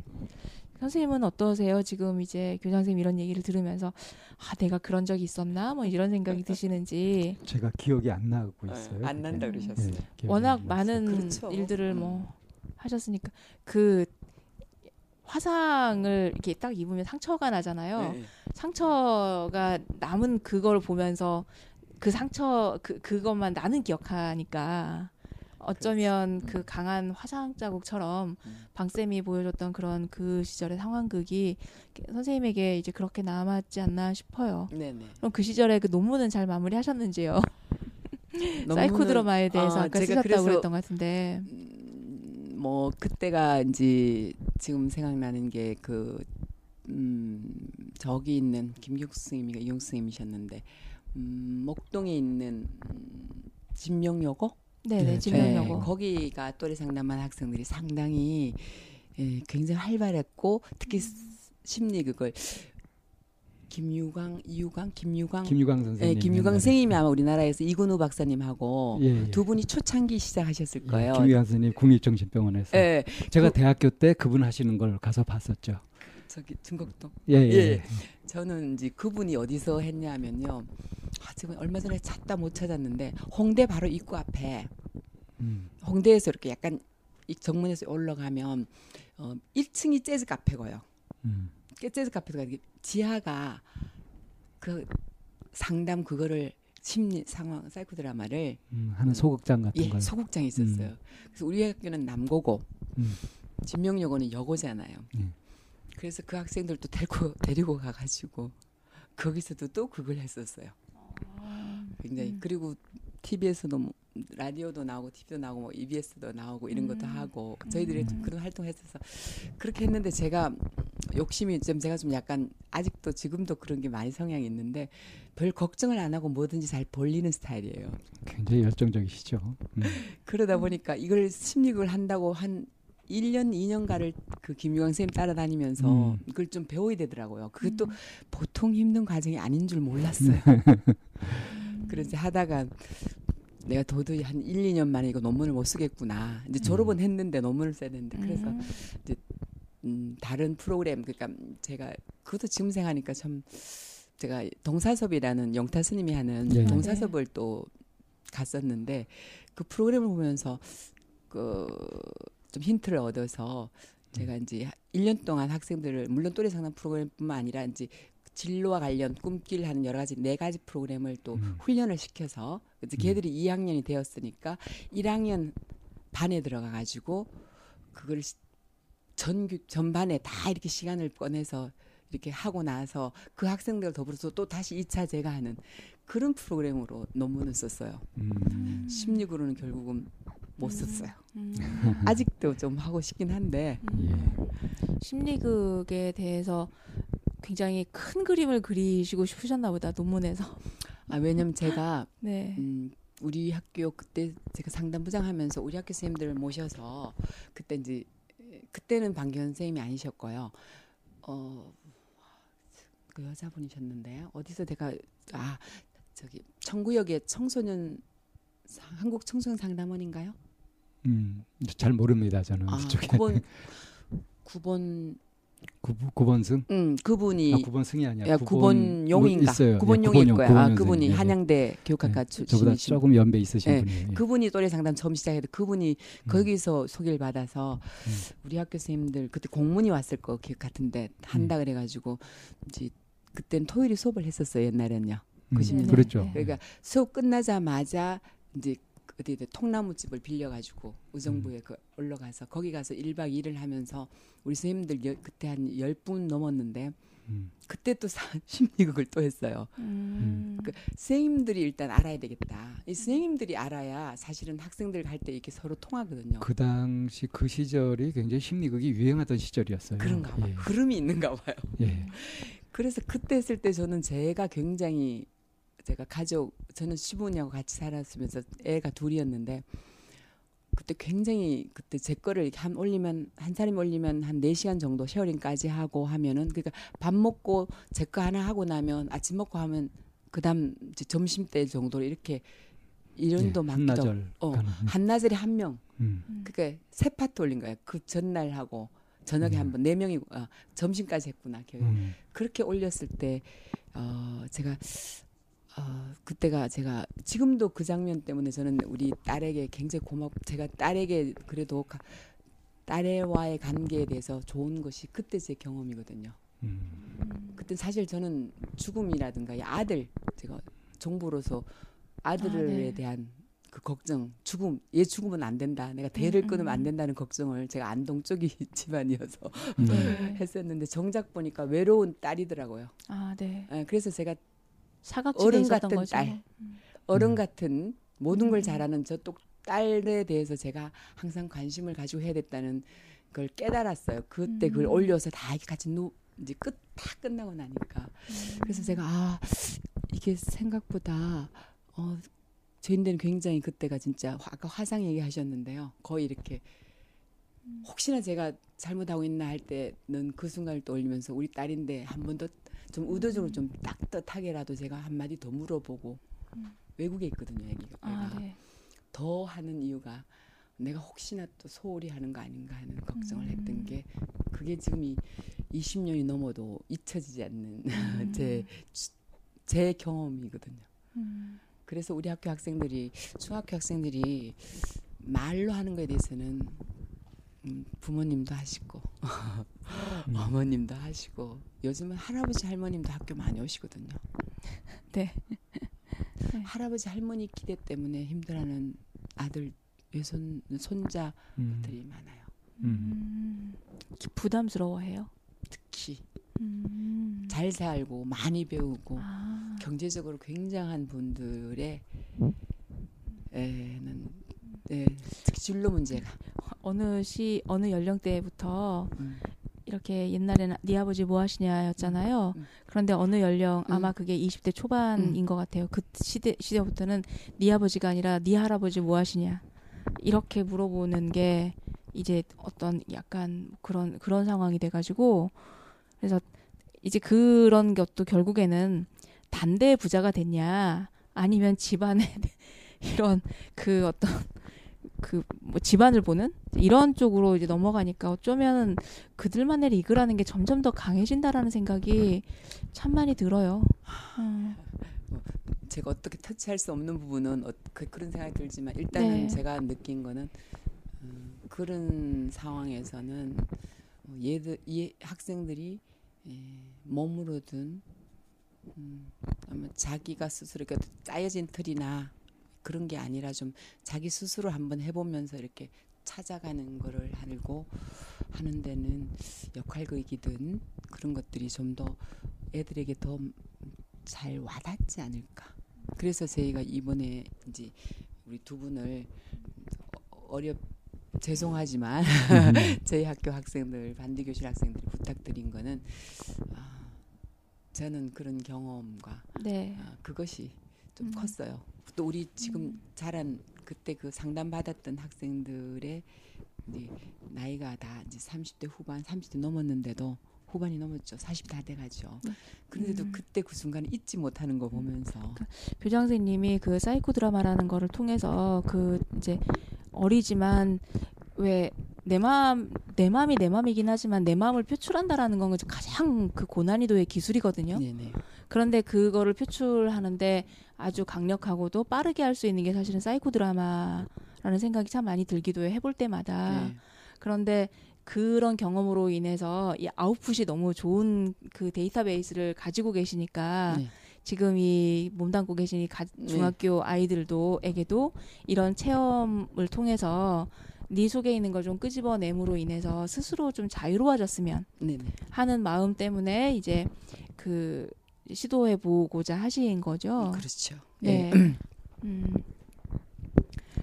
선생님은 어떠세요? 지금 이제 교장 선생님 이런 얘기를 들으면서 아 내가 그런 적이 있었나 뭐 이런 생각이 드시는지 제가 기억이 안 나고 예, 있어요. 안 난다 그게. 그러셨어요. 예, 기억이 워낙. 많은 그렇죠. 일들을 음. 뭐 하셨으니까 그 화상을 이렇게 딱 입으면 상처가 나잖아요. 예, 예. 상처가 남은 그걸 보면서 그 상처 그 그것만 나는 기억하니까 어쩌면 그 강한 화상 자국처럼 음. 방쌤이 보여줬던 그런 그 시절의 상황극이 선생님에게 이제 그렇게 남았지 않나 싶어요. 네네. 그럼 그 시절에 그 논문은 잘 마무리하셨는지요? 논문은- 사이코 드라마에 대해서 아, 아까 쓰셨다고 그랬던 것 같은데. 음, 뭐 그때가 이제 지금 생각나는 게그 음, 저기 있는 김국수 스님이가 이용수 스님이셨는데 음, 목동에 있는 음, 진명여고 네네 네, 진명여고. 네, 거기가 또래 상담한 학생들이 상당히 예, 굉장히 활발했고 특히 심리 그걸 김유광, 이유광, 김유광, 김유광 예, 선생님. 김유광 옛날에. 선생님이 아마 우리나라에서 이근우 박사님하고 예, 예. 두 분이 초창기 시작하셨을 예, 거예요. 김유광 선생님 국립정신병원에서 예, 제가 그- 대학교 때 그분 하시는 걸 가서 봤었죠. 저기 중곡동. 예, 예. 예. 저는 이제 그분이 어디서 했냐면요. 아, 지금 얼마 전에 찾다 못 찾았는데 홍대 바로 입구 앞에 음, 홍대에서 이렇게 약간 이 정문에서 올라가면 어, 1층이 재즈 카페고요. 음. 그 재즈 카페가 지하가 그 상담 그거를 심리 상황 사이코 드라마를 음, 하는 소극장 같은 예 걸. 소극장이 있었어요. 그래서 우리 학교는 남고고 음. 진명여고는 여고잖아요. 음. 그래서 그 학생들도 데리고 데리고 가가지고 거기서도 또 그걸 했었어요. 굉장히 음. 그리고 TV에서도 뭐 라디오도 나오고 TV도 나오고 뭐 EBS도 나오고 이런 것도 음. 하고 저희들이 좀 음. 그런 활동했어서 그렇게 했는데 제가 욕심이 좀 제가 좀 약간 아직도 지금도 그런 게 많이 성향이 있는데 별 걱정을 안 하고 뭐든지 잘 벌리는 스타일이에요. 굉장히 열정적이시죠. 음. 그러다 보니까 이걸 심리학을 한다고 한 1년, 2년가를 그 김유광 선생님 따라다니면서 음. 그걸 좀 배워야 되더라고요. 그것도 음. 보통 힘든 과정이 아닌 줄 몰랐어요. 음. 그래서 하다가 내가 도저히 한 1, 2년 만에 이거 논문을 못 쓰겠구나. 이제 졸업은 했는데 논문을 써야 되는데 그래서 음. 음, 다른 프로그램 그러니까 제가 그것도 지금 생각하니까 참 제가 동사섭이라는 영타 스님이 하는 네. 동사섭을 또 갔었는데 그 프로그램을 보면서 그 좀 힌트를 얻어서 제가 이제 1년 동안 학생들을 물론 또래 상담 프로그램뿐만 아니라 이제 진로와 관련 꿈길 하는 여러 가지 네 가지 프로그램을 또 음. 훈련을 시켜서 이제 걔들이 2학년이 되었으니까 1학년 반에 들어가 가지고 그걸 시- 전 교- 전반에 다 이렇게 시간을 꺼내서 이렇게 하고 나서 그 학생들 더불어서 또 다시 2차 제가 하는 그런 프로그램으로 논문을 썼어요. 음. 16으로는 결국은 못 썼어요. 음. 아직도 좀 하고 싶긴 한데 예. 심리극에 대해서 굉장히 큰 그림을 그리시고 싶으셨나 보다 논문에서. 아, 왜냐면 제가 네. 음, 우리 학교 그때 제가 상담부장 하면서 우리 학교 선생님들을 모셔서 그때 이제 그때는 방기현 선생님이 아니셨고요. 어, 그 여자분이셨는데요. 어디서 제가 아 저기 청구역의 청소년 상- 한국 청소년 상담원인가요? 음. 잘 모릅니다 저는 아, 그쪽에 9번 9번 구, 9번 승 음 그분이 아, 9번 승이 아니야. 야, 9번 용인가? 있어요. 9번 예, 용일 용, 거야. 9번 아. 그분이 예, 예. 한양대 교육학과 네, 저보다 조금 연배 있으신 예, 분이에요. 예. 그분이 또래 상담 처음 시작해도 그분이 음. 거기서 소개를 받아서 음. 우리 학교 선생님들 그때 공문이 왔을 거 기억 같은데 한다 음. 그래 가지고 이제 그때는 토요일에 수업을 했었어요 옛날엔요. 음, 90년대. 그렇죠. 네. 그러니까 수업 끝나자마자 이제 어디 통나무집을 빌려가지고 의정부에 그 올라가서 거기 가서 1박 2일을 하면서 우리 선생님들 여- 그때 한 10분 넘었는데 음. 그때 또 사- 심리극을 또 했어요. 음. 그 선생님들이 일단 알아야 되겠다. 이 선생님들이 알아야 사실은 학생들 갈 때 이렇게 서로 통하거든요. 그 당시 그 시절이 굉장히 심리극이 유행하던 시절이었어요. 그런가 봐요. 예. 흐름이 있는가 봐요. 예. 그래서 그때 했을 때 저는 제가 굉장히 제가 가족 저는 시부모님하고 같이 살았으면서 애가 둘이었는데 그때 굉장히 그때 제 거를 한 올리면 한 사람이 올리면 한 4시간 정도 쉐어링까지 하고 하면은 그러니까 밥 먹고 제 거 하나 하고 나면 아침 먹고 하면 그다음 이제 점심 때 정도로 이렇게 이런도 예, 맡기도 한나절 어. 한나절에 한 명. 음. 음. 그러니까 세 파트 올린 거예요. 그 전날 하고 저녁에 음. 한번 네 명이 아, 점심까지 했구나. 기억이 음. 그렇게 올렸을 때 어, 제가 어, 그때가 제가 지금도 그 장면 때문에 저는 우리 딸에게 굉장히 고맙고 제가 딸에게 그래도 가, 딸와의 관계에 대해서 좋은 것이 그때 제 경험이거든요. 음. 그때 사실 저는 죽음이라든가 이 아들 제가 정부로서 아들에 아, 네. 대한 그 걱정 죽음 얘 죽으면 안 된다 내가 대를 음, 끊으면 안 음. 된다는 걱정을 제가 안동 쪽이 집안이어서 음. 네. 했었는데 정작 보니까 외로운 딸이더라고요. 아, 네. 예, 그래서 제가 어른 같은 거죠. 딸. 어른 음. 같은 모든 걸 음. 잘하는 저또 딸에 대해서 제가 항상 관심을 가지고 해야 됐다는 걸 깨달았어요. 그때 그걸 음. 올려서 다 같이 누 이제 끝 다 끝나고 나니까 그래서 제가 아 이게 생각보다 어 저희들은 굉장히 그때가 진짜 화- 아까 화상 얘기하셨는데요. 거의 이렇게 혹시나 제가 잘못하고 있나 할 때는 그 순간을 떠올리면서 우리 딸인데 한 번 더 좀 의도적으로 좀 따뜻하게라도 제가 한 마디 더 물어보고 음. 외국에 있거든요, 여기가. 아, 네. 더 하는 이유가 내가 혹시나 또 소홀히 하는 거 아닌가 하는 걱정을 음. 했던 게 그게 지금 이 20년이 넘어도 잊혀지지 않는 음. 제, 제 경험이거든요. 음. 그래서 우리 학교 학생들이 중학교 학생들이 말로 하는 거에 대해서는 음, 부모님도 하시고 음. 어머님도 하시고 요즘은 할아버지 할머님도 학교 많이 오시거든요. 네. 할아버지 할머니 기대 때문에 힘들어하는 아들 외손 손자들이 음. 많아요. 음. 음. 부담스러워해요. 특히 음. 잘 살고 많이 배우고 아. 경제적으로 굉장한 분들의 에는 예, 특히 진로 문제가 어느 시 어느 연령대부터 음, 이렇게 옛날에는 네 아버지 뭐 하시냐였잖아요. 음. 그런데 어느 연령 음. 아마 그게 20대 초반인 것 같아요. 그 시대 시대부터는 네 아버지가 아니라 네 할아버지 뭐 하시냐 이렇게 물어보는 게 이제 어떤 약간 그런 그런 상황이 돼가지고 그래서 이제 그런 것도 결국에는 단대 부자가 됐냐 아니면 집안에 이런 그 어떤 그 뭐 집안을 보는 이런 쪽으로 이제 넘어가니까 어쩌면 그들만의 리그라는 게 점점 더 강해진다라는 생각이 참 많이 들어요. 음. 제가 어떻게 터치할 수 없는 부분은 어, 그, 런 생각이 들지만 일단은 네. 제가 느낀 거는 음, 그런 상황에서는 어, 얘들 이 학생들이 에, 몸으로든 음, 아마 자기가 스스로 이렇게 짜여진 틀이나 그런 게 아니라 좀 자기 스스로 한번 해보면서 이렇게 찾아가는 거를 하고 하는 데는 역할극이든 그런 것들이 좀 더 애들에게 더 잘 와닿지 않을까. 그래서 저희가 이번에 이제 우리 두 분을 어렵 죄송하지만 저희 학교 학생들 반디 교실 학생들이 부탁드린 거는 아, 저는 그런 경험과 네. 아, 그것이 좀 음. 컸어요. 또 우리 지금 자란 그때 그 상담 받았던 학생들의 이제 나이가 다 이제 30대 후반, 30대 넘었는데도 후반이 넘었죠. 40 다 돼가죠. 네. 그런데도 음. 그때 그 순간에 잊지 못하는 거 보면서 교장 선생님이 그 사이코 드라마라는 거를 통해서 그 이제 어리지만 왜 내 마음 내 마음이 내 마음이긴 하지만 내 마음을 표출한다라는 건 가장 그 고난이도의 기술이거든요. 네네. 그런데 그거를 표출하는데 아주 강력하고도 빠르게 할 수 있는 게 사실은 사이코 드라마라는 생각이 참 많이 들기도 해 해볼 때마다 네. 그런데 그런 경험으로 인해서 이 아웃풋이 너무 좋은 그 데이터베이스를 가지고 계시니까 네. 지금 이 몸담고 계신 이 가- 네. 중학교 아이들도에게도 이런 체험을 통해서 네 속에 있는 걸 좀 끄집어냄으로 인해서 스스로 좀 자유로워졌으면 네네. 하는 마음 때문에 이제 그 시도해 보고자 하신 거죠. 그렇죠. 네. 음.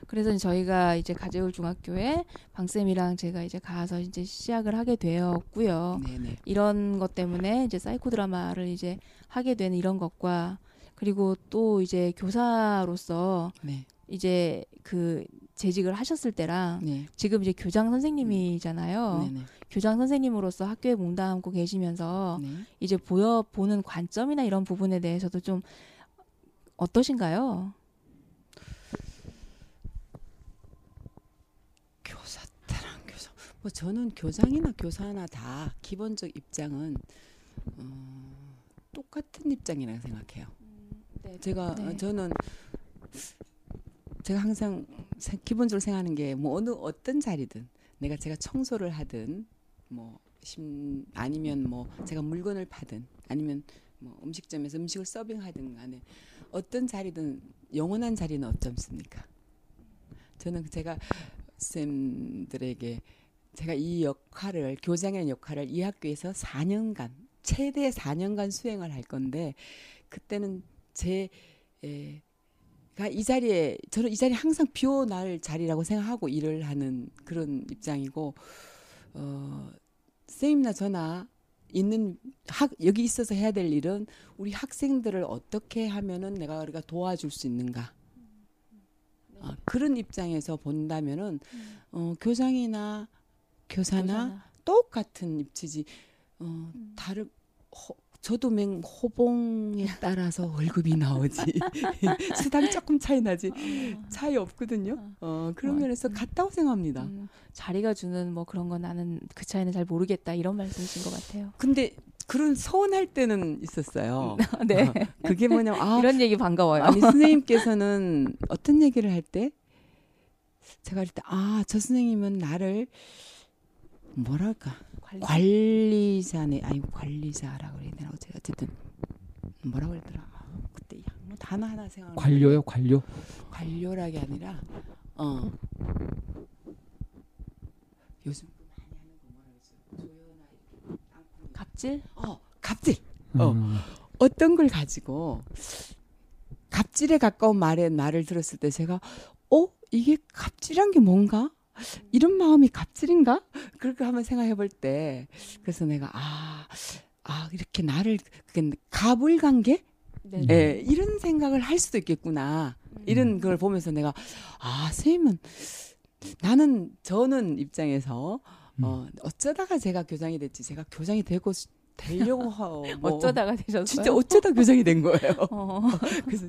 그래서 저희가 이제 가재울 중학교에 방쌤이랑 제가 이제 가서 이제 시작을 하게 되었고요. 네네. 이런 것 때문에 이제 사이코 드라마를 이제 하게 된 이런 것과 그리고 또 이제 교사로서 네. 이제 그 재직을 하셨을 때랑 네. 지금 이제 교장 선생님이잖아요. 네네. 교장 선생님으로서 학교에 몸담고 계시면서 네. 이제 보여 보는 관점이나 이런 부분에 대해서도 좀 어떠신가요? 교사 때랑 교사 뭐 저는 교장이나 교사나 다 기본적 입장은 어, 똑같은 입장이라고 생각해요. 네, 제가 네. 어, 저는 제가 항상 세- 기본적으로 생각하는 게 뭐 어느 어떤 자리든 내가 제가 청소를 하든 뭐 심, 아니면 뭐 제가 물건을 파든 아니면 뭐 음식점에서 음식을 서빙하든 간에 어떤 자리든 영원한 자리는 없잖습니까? 저는 제가 쌤들에게 제가 이 역할을 교장의 역할을 이 학교에서 4년간 최대 4년간 수행을 할 건데 그때는 제 에, 가이 자리에 저는 이 자리 항상 비워날 자리라고 생각하고 일을 하는 그런 입장이고 어 쌤이나 저나 있는 학 여기 있어서 해야 될 일은 우리 학생들을 어떻게 하면은 내가 우리가 도와줄 수 있는가. 아, 그런 입장에서 본다면은 어, 교장이나 교사나. 똑같은 입지지. 어, 음. 다른 허, 저도 맹 호봉에 따라서 월급이 나오지 수당 조금 차이 나지 차이 없거든요. 어 그런 어, 면에서 음. 같다고 생각합니다. 음, 자리가 주는 뭐 그런 건 나는 그 차이는 잘 모르겠다 이런 말씀이신 것 같아요. 근데 그런 서운할 때는 있었어요. 네. 어, 그게 뭐냐면 아 이런 얘기 반가워요. 아니 선생님께서는 어떤 얘기를 할 때 제가 할 때 아 저 선생님은 나를 뭐랄까 관리. 관리자네. 아니 관리자라고 그래야 되나? 어쨌든 뭐라고 그랬더라? 아, 그때 야, 뭐 단어 하나 생각 관료요, 관료. 관료라기 아니라 어. 요즘 갑질? 어 갑질. 어. 음. 어떤 걸 가지고 갑질에 가까운 말에 말을 들었을 때 제가 어? 이게 갑질한 게 뭔가 이런 마음이 갑질인가? 그렇게 한번 생각해 볼 때 그래서 내가 아, 아 이렇게 나를 그게 갑을 관계? 네. 예, 이런 생각을 할 수도 있겠구나. 이런 걸 보면서 내가 아 선생님은 나는 저는 입장에서 어, 어쩌다가 제가 교장이 됐지? 제가 교장이 되고 시- 되려고 하, 뭐 어쩌다가 되셨어요? 진짜 어쩌다 교장이 된 거예요. 어. 그래서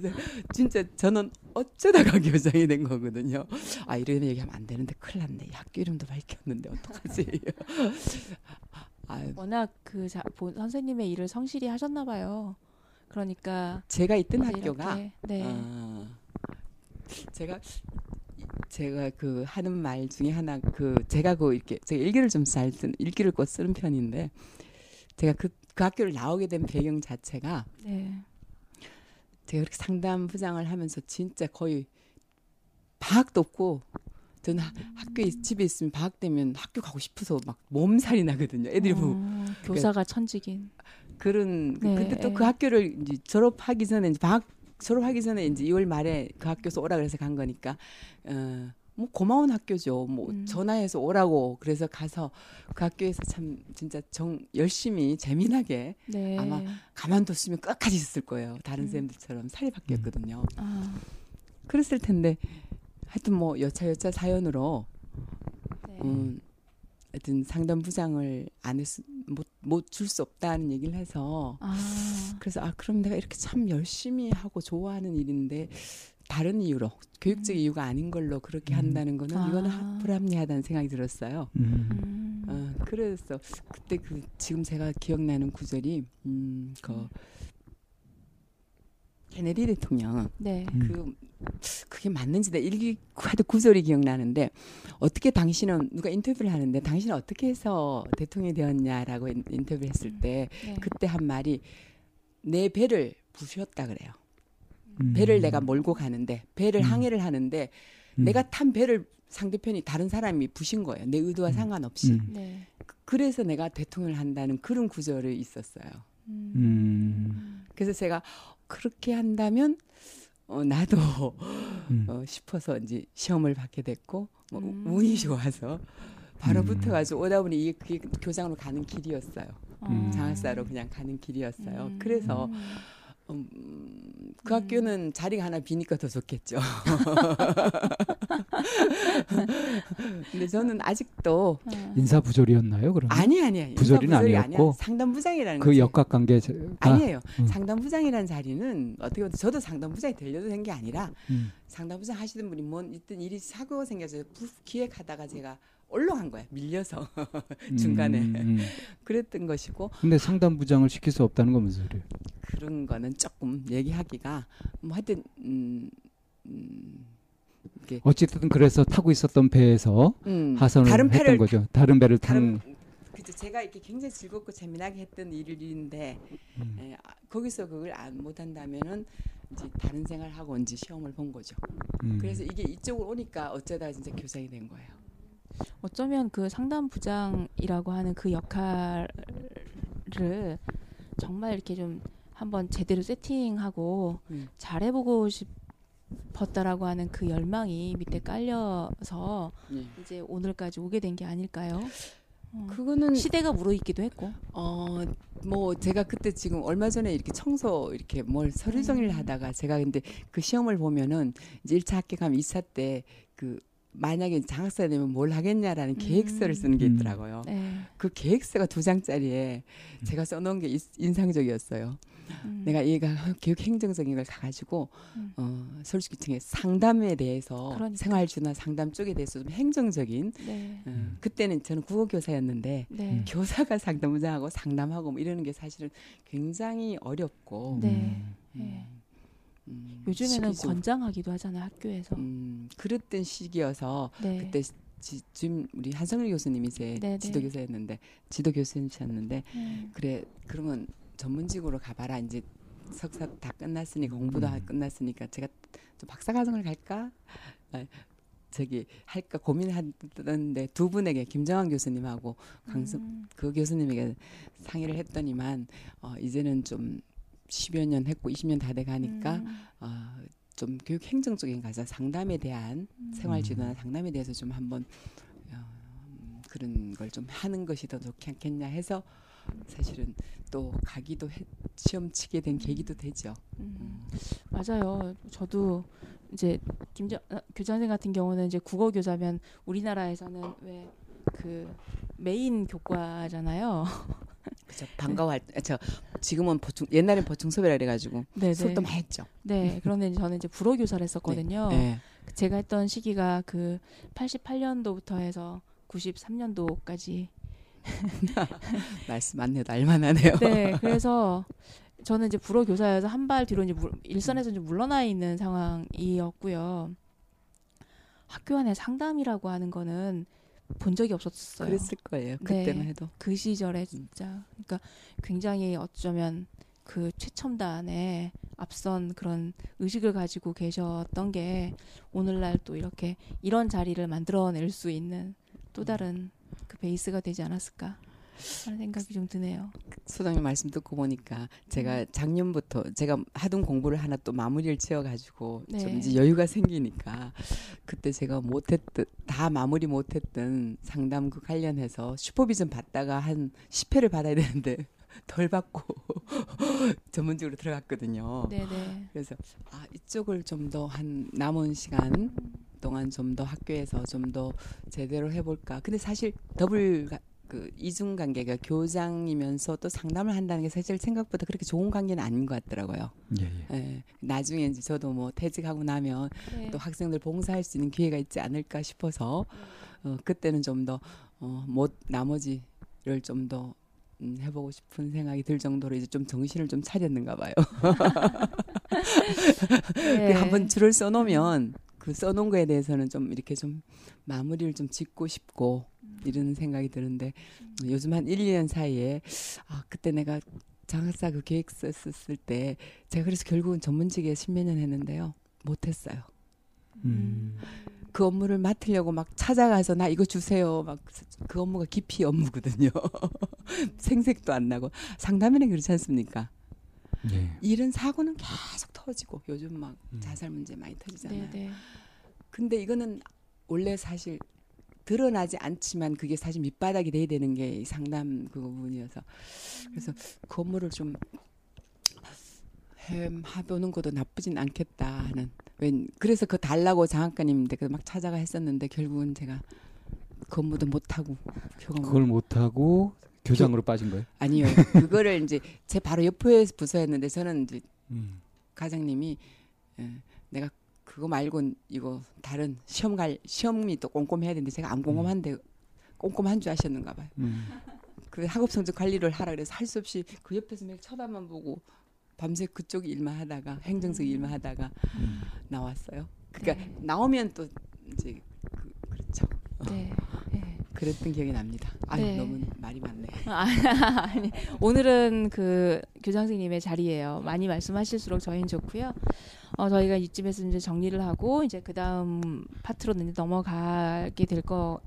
진짜 저는 어쩌다가 교장이 된 거거든요. 아 이런 얘기하면 안 되는데 큰일 났네. 학교 이름도 밝혔는데 어떡하지? 아, 워낙 그 자, 보, 선생님의 일을 성실히 하셨나 봐요. 그러니까 제가 있던 학교가 이렇게, 네. 아, 제가 제가 그 하는 말 중에 하나 그 제가 그 이렇게 제가 일기를 좀 잘 쓰는 일기를 꼭 쓰는 편인데 제가 그, 그 학교를 나오게 된 배경 자체가 네. 제가 이렇게 상담 부장을 하면서 진짜 거의 방학도 없고 저는 하- 학교에 집에 있으면 방학 되면 학교 가고 싶어서 막 몸살이 나거든요. 애들이 뭐 어, 교사가 천직인. 그런 네, 근데 또 예. 그 학교를 이제 졸업하기 전에 이제 방학 졸업하기 전에 이제 2월 말에 그 학교에서 오라 그래서 간 거니까 어. 뭐 고마운 학교죠. 뭐 음. 전화해서 오라고 그래서 가서 그 학교에서 참 진짜 정 열심히 재미나게 네. 아마 가만뒀으면 끝까지 있을 거예요. 다른 음. 쌤들처럼 사립학교였거든요. 아, 그랬을 텐데 하여튼 뭐 여차 여차 사연으로 네. 음, 하여튼 상담 부장을 안 했, 못못 줄 수 없다는 얘기를 해서 아, 그래서 아 그럼 내가 이렇게 참 열심히 하고 좋아하는 일인데 다른 이유로 교육적 음. 이유가 아닌 걸로 그렇게 음. 한다는 거는 아. 이거는 불합리하다는 생각이 들었어요. 음. 음. 어, 그래서 그때 그 지금 제가 기억나는 구절이 음, 그 음. 케네디 대통령 네. 음. 그 그게 맞는지 내 일기 하도 구절이 기억나는데 어떻게 당신은 누가 인터뷰를 하는데 당신은 어떻게 해서 대통령이 되었냐라고 인- 인터뷰를 했을 때 네. 그때 한 말이 내 배를 부셨다 그래요. 음. 배를 내가 몰고 가는데 배를 음. 항해를 하는데 음. 내가 탄 배를 상대편이 다른 사람이 부신 거예요. 내 의도와 음. 상관없이. 음. 네. 그- 그래서 내가 대통령을 한다는 그런 구절이 있었어요. 음. 음. 그래서 제가 그렇게 한다면 어, 나도 음. 어, 싶어서 이제 시험을 받게 됐고 뭐 음. 운이 좋아서 바로 음. 붙어가지고 오다 보니 이게 그게 교장으로 가는 길이었어요. 어. 장학사로 그냥 가는 길이었어요. 음. 그래서 음, 그 음. 학교는 자리가 하나 비니까 더 좋겠죠. 근데 저는 아직도 아. 인사 부조리였나요? 그러면 아니 아니야 부조리는 아니었고 상담 부장이라는 그 거지. 역학 관계가 아니에요. 음. 상담 부장이라는 자리는 어떻게 보면 저도 상담 부장이 되려도 된게 아니라 음. 상담 부장 하시던 분이 뭔 있던 일이 사고가 생겨서 부- 기획하다가 제가 올라간 거야 밀려서 중간에. 음, 음. 그랬던 것이고 근데 상담 부장을 시킬 수 없다는 건 무슨 소리예요? 그런 거는 조금 얘기하기가 뭐 하여튼 음, 음, 어쨌든 그래서 타고 있었던 배에서 음, 하선을 다른 했던 패를 거죠. 다른 배를 탄 그죠 제가 이렇게 굉장히 즐겁고 재미나게 했던 일인데 음. 에, 아, 거기서 그걸 안 못한다면은 이제 다른 생활 하고 이제 시험을 본 거죠. 음. 그래서 이게 이쪽으로 오니까 어쩌다 진짜 교장이 된 거예요. 어쩌면 그 상담 부장이라고 하는 그 역할을 정말 이렇게 좀 한번 제대로 세팅하고 음. 잘해보고 싶었다라고 하는 그 열망이 밑에 깔려서 예. 이제 오늘까지 오게 된 게 아닐까요? 어. 그거는 시대가 무르익기도 했고. 어 뭐 제가 그때 지금 얼마 전에 이렇게 청소 이렇게 뭘 서류 정리를 음. 하다가 제가 근데 그 시험을 보면은 이제 1차 합격하면 2차 때 그 만약에 장학사 되면 뭘 하겠냐라는 음. 계획서를 쓰는 게 음. 있더라고요. 네. 그 계획서가 두 장짜리에 제가 써놓은 게 이- 인상적이었어요. 음. 내가 얘가 교육 행정적인 걸 가가지고 음. 어 솔직히 상담에 대해서 그러니까. 생활주나 상담 쪽에 대해서 좀 행정적인 네. 어, 그때는 저는 국어 교사였는데 네. 음. 교사가 상담부장하고 상담하고 뭐 이러는 게 사실은 굉장히 어렵고 네. 음, 네. 음, 요즘에는 시기적- 권장하기도 하잖아요 학교에서. 음, 그랬던 시기여서 네. 그때 지, 지금 우리 한성일 교수님이 제 네, 네. 지도 교사였는데 지도 교수님이셨는데 음. 그래 그러면 전문직으로 가봐라 이제 석사 다 끝났으니까 공부도 다 음. 끝났으니까 제가 좀 박사과정을 갈까 아, 저기 할까 고민하던데 두 분에게 김정환 교수님하고 강승 음. 그 교수님에게 상의를 했더니만 어, 이제는 좀 10여 년 했고 20년 다 돼 가니까 음. 어, 좀 교육 행정 쪽에 가서 상담에 대한 음. 생활 지도나 상담에 대해서 좀 한번 어, 음, 그런 걸 좀 하는 것이 더 좋지 않겠냐 해서 사실은 또 가기도 했, 시험 치게 된 계기도 되죠. 음. 맞아요. 저도 이제 김정 어, 교장선 같은 경우는 이제 국어 교사면 우리나라에서는 왜 그 메인 교과잖아요. 그죠. 반가워할 때, 저 지금은 보충 옛날엔 보충 수업이라 그래가지고 네, 수업도 네. 많이 했죠. 네. 그런데 이제 저는 이제 불어 교사를 했었거든요. 네. 제가 했던 시기가 그 88년도부터 해서 93년도까지. 말씀 안 해도 알만하네요. 네. 그래서 저는 이제 불어 교사여서 한 발 뒤로 이제 물, 일선에서 이제 물러나 있는 상황이었고요. 학교 안에 상담이라고 하는 거는 본 적이 없었어요. 그랬을 거예요. 그때만 해도. 그 시절에 진짜 그러니까 굉장히 어쩌면 그 최첨단의 앞선 그런 의식을 가지고 계셨던 게 오늘날 또 이렇게 이런 자리를 만들어낼 수 있는 또 다른 그 베이스가 되지 않았을까 하는 생각이 좀 드네요. 소장님 말씀 듣고 보니까 제가 작년부터 제가 하던 공부를 하나 또 마무리를 지어가지고 네. 좀 이제 여유가 생기니까 그때 제가 못했던 다 마무리 못했던 상담 그 관련해서 슈퍼비전 받다가 한 10회를 받아야 되는데 덜 받고 전문적으로 들어갔거든요. 네네. 그래서 아 이쪽을 좀 더 한 남은 시간 동안 좀 더 학교에서 좀 더 제대로 해볼까. 근데 사실 더블 가- 그 이중 관계가 교장이면서 또 상담을 한다는 게 사실 생각보다 그렇게 좋은 관계는 아닌 것 같더라고요. 예, 예. 예, 나중에 이제 저도 뭐 퇴직하고 나면 네. 또 학생들 봉사할 수 있는 기회가 있지 않을까 싶어서 어, 그때는 좀 더 어, 못 나머지를 좀더 음, 해보고 싶은 생각이 들 정도로 이제 좀 정신을 좀 차렸는가 봐요. 네. 그 한번 줄을 써놓으면 그 써놓은 거에 대해서는 좀 이렇게 좀 마무리를 좀 짓고 싶고 이런 생각이 드는데 요즘 한 1, 2년 사이에 아 그때 내가 장학사 그 계획 썼을 때 제가 그래서 결국은 전문직에 십몇 년 했는데요 못 했어요. 음. 그 업무를 맡으려고 막 찾아가서 나 이거 주세요. 막 그 업무가 깊이 업무거든요. 생색도 안 나고 상담에는 그렇지 않습니까? 예. 이런 사고는 계속 터지고 요즘 막 음. 자살 문제 많이 터지잖아요. 네네. 근데 이거는 원래 사실 드러나지 않지만 그게 사실 밑바닥이 돼야 되는 게이 상담 그 부분이어서 그래서 그 업무를 좀 해보는 것도 나쁘진 않겠다 하는 웬 그래서 그 달라고 장학관님인데 그 막 찾아가 했었는데 결국은 제가 그 업무도 못 하고 그걸 못 하고 교장으로 빠진 거예요. 아니요 그거를 이제 제 바로 옆에 부서였는데 저는 이제 음. 과장님이 예, 내가 그거 말고 이거 다른 시험 갈 시험이 또 꼼꼼해야 되는데 제가 안 꼼꼼한데 꼼꼼한 줄 아셨는가 봐요. 음. 그 학업 성적 관리를 하라 그래서 할 수 없이 그 옆에서 막 쳐다만 보고 밤새 그쪽 일만 하다가 행정적 일만 하다가 음. 나왔어요. 그러니까 네. 나오면 또 이제 그, 그렇죠. 네. 네. 그랬던 기억이 납니다. 아 네. 너무 말이 많네. 아, 아니 오늘은 그 교장 선생님의 자리예요. 많이 말씀하실수록 저희는 좋고요. 어, 저희가 이쯤에서 이제 정리를 하고 이제 그 다음 파트로 이제 넘어가게 될거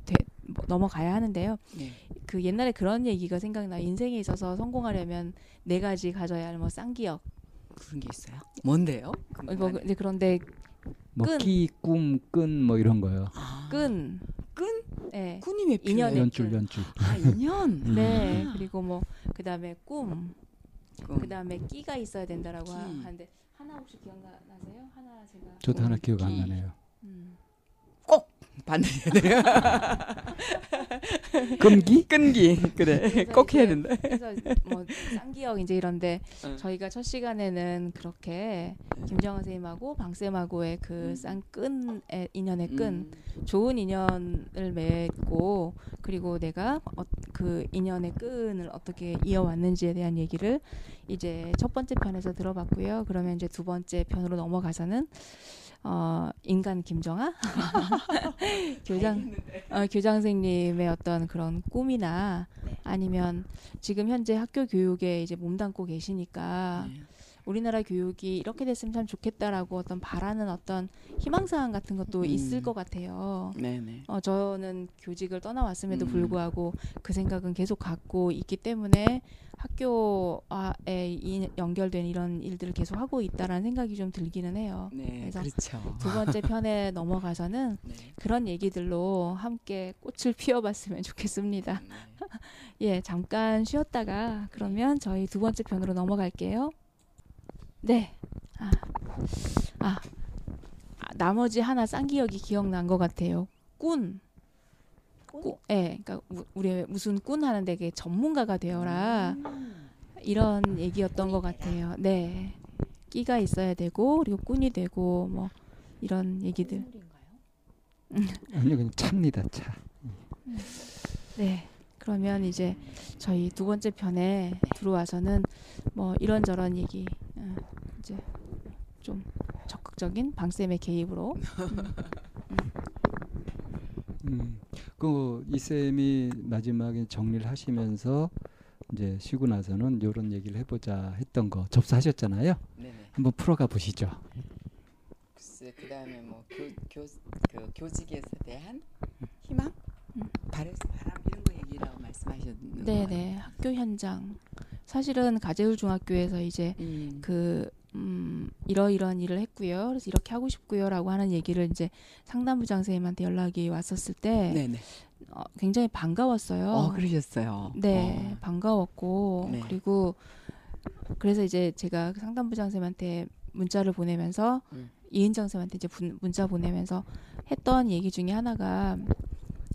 뭐, 넘어가야 하는데요. 네. 그 옛날에 그런 얘기가 생각나. 인생에 있어서 성공하려면 네 가지 가져야 할 뭐 쌍기역. 그런 게 있어요. 뭔데요? 어, 뭐 그런데 뭐 끈. 끼, 꿈, 끈 뭐 이런 거요. 아, 끈, 끈? 네, 끈이 왜 필요해요? 연줄, 끈. 연줄. 아 인연. 음. 네 그리고 뭐 그 다음에 꿈, 끈. 그 다음에 끼가 있어야 된다라고 끼. 하는데 하나 혹시 기억나세요? 하나 제가 저도 하나 음, 기억 안 끼. 나네요. 음. 해야 돼요. 끈기? 끈기 그래 꼭 해야 된다. 그래서 뭐 쌍기역 이제 이런데 응. 저희가 첫 시간에는 그렇게 김정은 선생님하고 방 쌤하고의 그 음. 쌍끈의 인연의 끈 음. 좋은 인연을 맺고 그리고 내가 어, 그 인연의 끈을 어떻게 이어왔는지에 대한 얘기를 이제 첫 번째 편에서 들어봤고요. 그러면 이제 두 번째 편으로 넘어가서는 어, 인간 김정아? 교장 어, 교장 선생님의 어떤 그런 꿈이나 아니면 지금 현재 학교 교육에 이제 몸담고 계시니까 네. 우리나라 교육이 이렇게 됐으면 참 좋겠다라고 어떤 바라는 어떤 희망사항 같은 것도 음. 있을 것 같아요. 네네. 어, 저는 교직을 떠나왔음에도 음. 불구하고 그 생각은 계속 갖고 있기 때문에 학교와에 이- 연결된 이런 일들을 계속 하고 있다라는 생각이 좀 들기는 해요. 네 그래서 그렇죠. 두 번째 편에 넘어가서는 네. 그런 얘기들로 함께 꽃을 피워봤으면 좋겠습니다. 네. 예, 잠깐 쉬었다가 그러면 저희 두 번째 편으로 넘어갈게요. 네. 아, 아, 아, 나머지 하나 쌍기역이 기억난 것 같아요. 꾼. 꾸, 예, 그러니까 우- 우리 왜 무슨 꾼 하는데 그 전문가가 되어라 음. 이런 얘기였던 것 같아요. 네, 끼가 있어야 되고 그리고 꾼이 되고 뭐 이런 얘기들. 아니요, 그냥 차입니다, 차. 네. 그러면 이제 저희 두 번째 편에 들어와서는 뭐 이런저런 얘기 어, 이제 좀 적극적인 방쌤의 개입으로 음, 그이 쌤이 마지막에 정리를 하시면서 이제 쉬고 나서는 이런 얘기를 해보자 했던 거 접수하셨잖아요. 네네. 한번 풀어가 보시죠. 글쎄 그다음에 뭐 교 교 그 교직에 대한 희망, 음. 바람 이런 거 얘기라고 말씀하셨는 네네 학교 현장 사실은 가재울 중학교에서 이제 음. 그 음, 이러이러한 일을 했고요. 그래서 이렇게 하고 싶고요라고 하는 얘기를 이제 상담부장 선생님한테 연락이 왔었을 때 네네. 어, 굉장히 반가웠어요. 어 그러셨어요. 네, 어. 반가웠고 네. 그리고 그래서 이제 제가 그 상담부장 선생님한테 문자를 보내면서 음. 이은정 선생님한테 이제 분- 문자 보내면서 했던 얘기 중에 하나가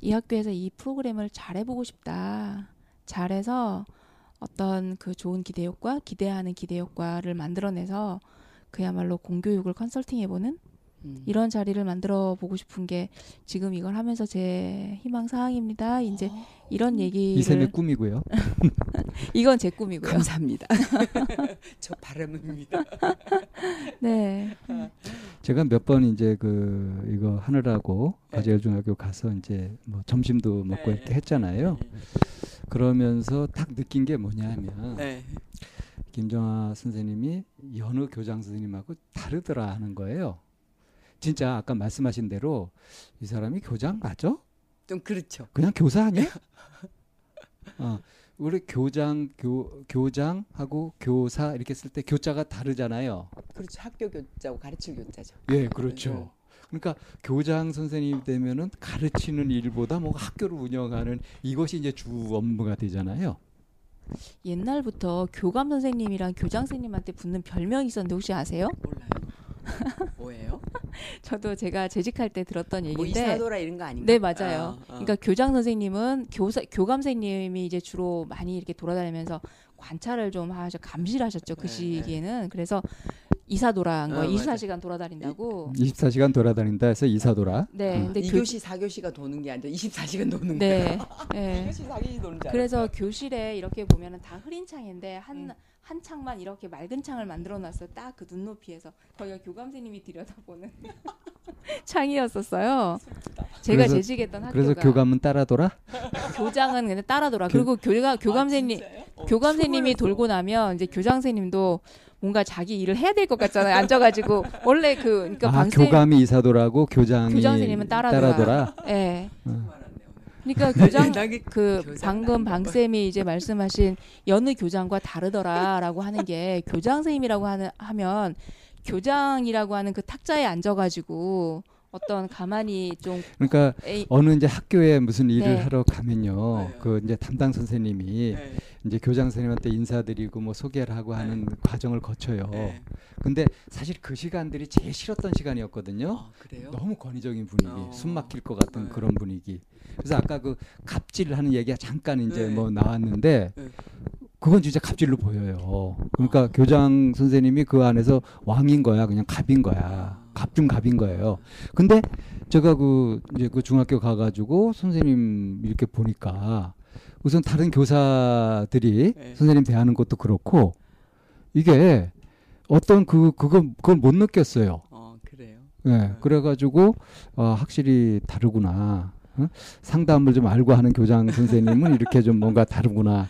이 학교에서 이 프로그램을 잘해보고 싶다. 잘해서 어떤 그 좋은 기대 효과, 기대하는 기대 효과를 만들어내서 그야말로 공교육을 컨설팅해보는 음. 이런 자리를 만들어 보고 싶은 게 지금 이걸 하면서 제 희망 사항입니다. 이제 어, 이런 이 얘기를 쌤의 꿈이고요. 이건 제 꿈이고요. 감사합니다. 저 바람입니다. 네. 제가 몇 번 이제 그 이거 하느라고 네. 가재열 중학교 가서 이제 뭐 점심도 먹고 네. 이렇게 했잖아요. 그러면서 딱 느낀 게 뭐냐면 네. 김정아 선생님이 여느 교장 선생님하고 다르더라 하는 거예요. 진짜 아까 말씀하신 대로 이 사람이 교장 맞아? 좀 그렇죠. 그냥 교사 아니야? 어, 우리 교장 교 교장하고 교사 이렇게 쓸 때 교자가 다르잖아요. 그렇죠. 학교 교자고 가르칠 교자죠. 예, 그렇죠. 그러니까 교장 선생님 되면은 가르치는 일보다 뭐 학교를 운영하는 이것이 이제 주 업무가 되잖아요. 옛날부터 교감 선생님이랑 교장 선생님한테 붙는 별명이 있었는데 혹시 아세요? 몰라요. 뭐예요? 저도 제가 재직할 때 들었던 뭐 얘기인데 이사도라 이런 거 아닌가? 네, 맞아요. 어, 어. 그러니까 교장 선생님은 교사 교감 선생님이 이제 주로 많이 이렇게 돌아다니면서 관찰을 좀 하셔 감시를 하셨죠. 그 네, 시기에는. 그래서 이사도라한 어, 거예요. 맞아. 24시간 돌아다닌다고. 24시간 돌아다닌다 해서 이사도라. 네. 음. 근데 이 교, 교시 4교시가 도는 게 아니라 24시간 도는 네. 거야. 네. 2교시 4교시 도는 줄 그래서 교실에 이렇게 보면은 다 흐린 창인데 한, 음. 한 창만 이렇게 맑은 창을 만들어 놨어요. 딱 그 눈높이에서. 거기가 교감 선생님이 들여다보는 창이었었어요. 제가 그래서- 재직했던 학교가 그래서 교감은 따라돌아? 교장은 그냥 따라돌아. 그리고 교가 교감 선생님 어, 교감 선생님이 돌고 나면 이제 교장 선생님도 뭔가 자기 일을 해야 될 것 같잖아요. 앉아가지고 원래 그 그러니까 아, 방쌤 교감이 이사도라고 교장이 교장 선생님은 따라돌아. 따라돌아? 예. 어. 그러니까 교장 나게 그 방금 아닌 방 쌤이 이제 말씀하신 여느 교장과 다르더라라고 하는 게 교장 선생님이라고 하는 하면 교장이라고 하는 그 탁자에 앉아가지고 어떤 가만히 좀 그러니까 에이, 어느 이제 학교에 무슨 일을 네. 하러 가면요. 네. 그 이제 담당 선생님이 네. 이제 교장 선생님한테 인사드리고 뭐 소개를 하고 하는 과정을 거쳐요. 네. 근데 사실 그 시간들이 제일 싫었던 시간이었거든요. 아, 그래요? 너무 권위적인 분위기, 어. 숨 막힐 것 같은 네. 그런 분위기. 그래서 아까 그 갑질하는 얘기가 잠깐 이제 네. 뭐 나왔는데 네. 그건 진짜 갑질로 보여요. 그러니까 어. 교장 선생님이 그 안에서 왕인 거야, 그냥 갑인 거야, 아. 갑 중 갑인 거예요. 근데 제가 그 이제 그 중학교 가가지고 선생님 이렇게 보니까 우선 다른 교사들이 네. 선생님 대하는 것도 그렇고 이게 어떤 그 그거 그걸 못 느꼈어요. 어, 그래요. 예, 그래가지고 아, 확실히 다르구나. 어? 상담을 좀 알고 하는 교장 선생님은 이렇게 좀 뭔가 다르구나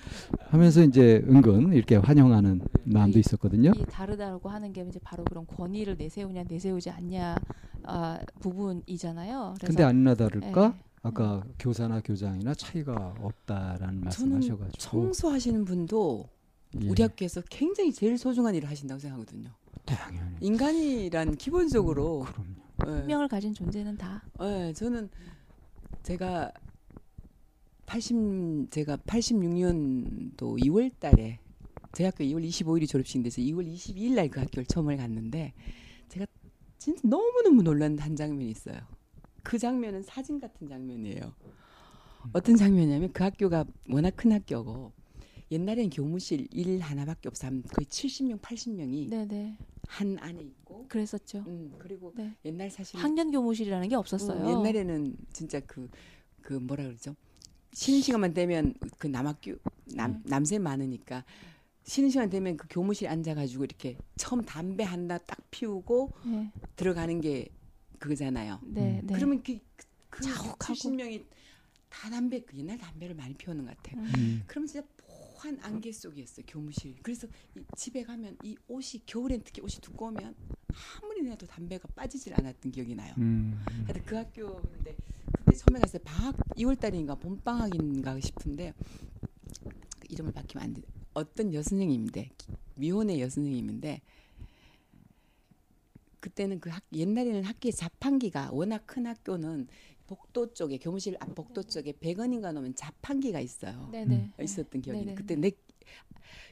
하면서 이제 은근 이렇게 환영하는 마음도 이- 있었거든요. 이 다르다고 하는 게 이제 바로 그런 권위를 내세우냐 내세우지 않냐 아, 부분이잖아요. 그래서 근데 아니나 다를까 예. 아까 교사나 교장이나 차이가 없다라는 말씀하셔가지고 청소하시는 분도 예, 우리 학교에서 굉장히 제일 소중한 일을 하신다고 생각하거든요. 당연히 인간이란 기본적으로 그럼요. 예, 생명을 가진 존재는 다 예, 저는 제가 80 제가 86년도 2월 달에 제 학교 2월 25일이 졸업식인데 서 2월 22일 날 그 학교를 처음을 갔는데 제가 진짜 너무너무 놀란 한 장면이 있어요. 그 장면은 사진 같은 장면이에요. 어떤 장면이냐면 그 학교가 워낙 큰 학교고 옛날엔 교무실 일 하나밖에 없어 한 거의 70명, 80명이 네, 네. 한 안에 있고 그랬었죠. 음, 그리고 네. 옛날 사실 학년 교무실이라는 게 없었어요. 음, 옛날에는 진짜 그, 그 뭐라 그러죠? 쉬는 시간만 되면 그 남학교, 남, 네. 남새 많으니까 쉬는 시간 되면 그 교무실 앉아가지고 이렇게 처음 담배 하나 딱 피우고 네. 들어가는 게 그거잖아요. 네, 음. 네. 그러면 그, 그 자욱하고. 70명이 다 담배, 그 옛날 담배를 많이 피우는 것 같아요. 음. 음. 그러면 진짜 포한 안개 속이었어요 교무실. 그래서 이 집에 가면 이 옷이 겨울엔 특히 옷이 두꺼우면 아무리 내도 담배가 빠지질 않았던 기억이 나요. 음. 하여튼 그 학교인데 그때 처음에 갔을 때 방학 2월 달인가 봄 방학인가 싶은데 그 이름을 밝히면 안 돼. 어떤 여선생님인데 미혼의 여선생님인데 그때는 그 학, 옛날에는 학교에 자판기가 워낙 큰 학교는 복도 쪽에 교무실 앞 복도 쪽에 100원인가 넣으면 자판기가 있어요. 네, 네. 있었던 기억이 네네. 그때 내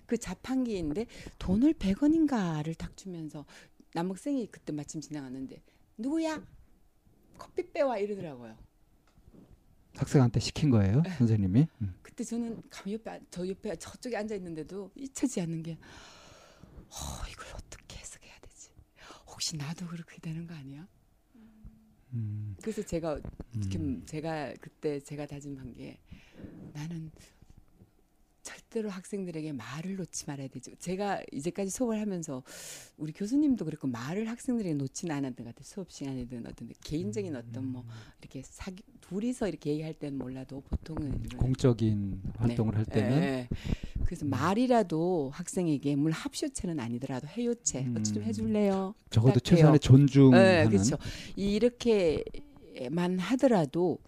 그 자판기인데 돈을 100원인가를 딱 주면서 남학생이 그때 마침 지나갔는데 누구야 커피 빼와 이러더라고요. 학생한테 시킨 거예요, 선생님이? 음. 그때 저는 가만 옆에 안- 저 옆에 저쪽에 앉아 있는데도 잊혀지지 않는 게 어, 이걸 어떻게 해석해야 되지? 혹시 나도 그렇게 되는 거 아니야? 음. 그래서 제가 음. 지금 제가 그때 제가 다짐한 게 나는 절대로 학생들에게 말을 놓지 말아야 되죠. 제가 이제까지 수업을 하면서 우리 교수님도 그렇고 말을 학생들에게 놓지는 않았던 것 같아요. 수업 시간이든 어떤 개인적인 어떤 뭐 이렇게 사기 둘이서 이렇게 얘기할 때는 몰라도 보통은 공적인 활동을 할 예, 때는 예. 그래서 말이라도 학생에게 물론 합시어체는 아니더라도 해요체 음. 어찌 좀 해줄래요? 적어도 부탁해요. 최소한의 존중하는 네, 그렇죠. 이렇게만 하더라도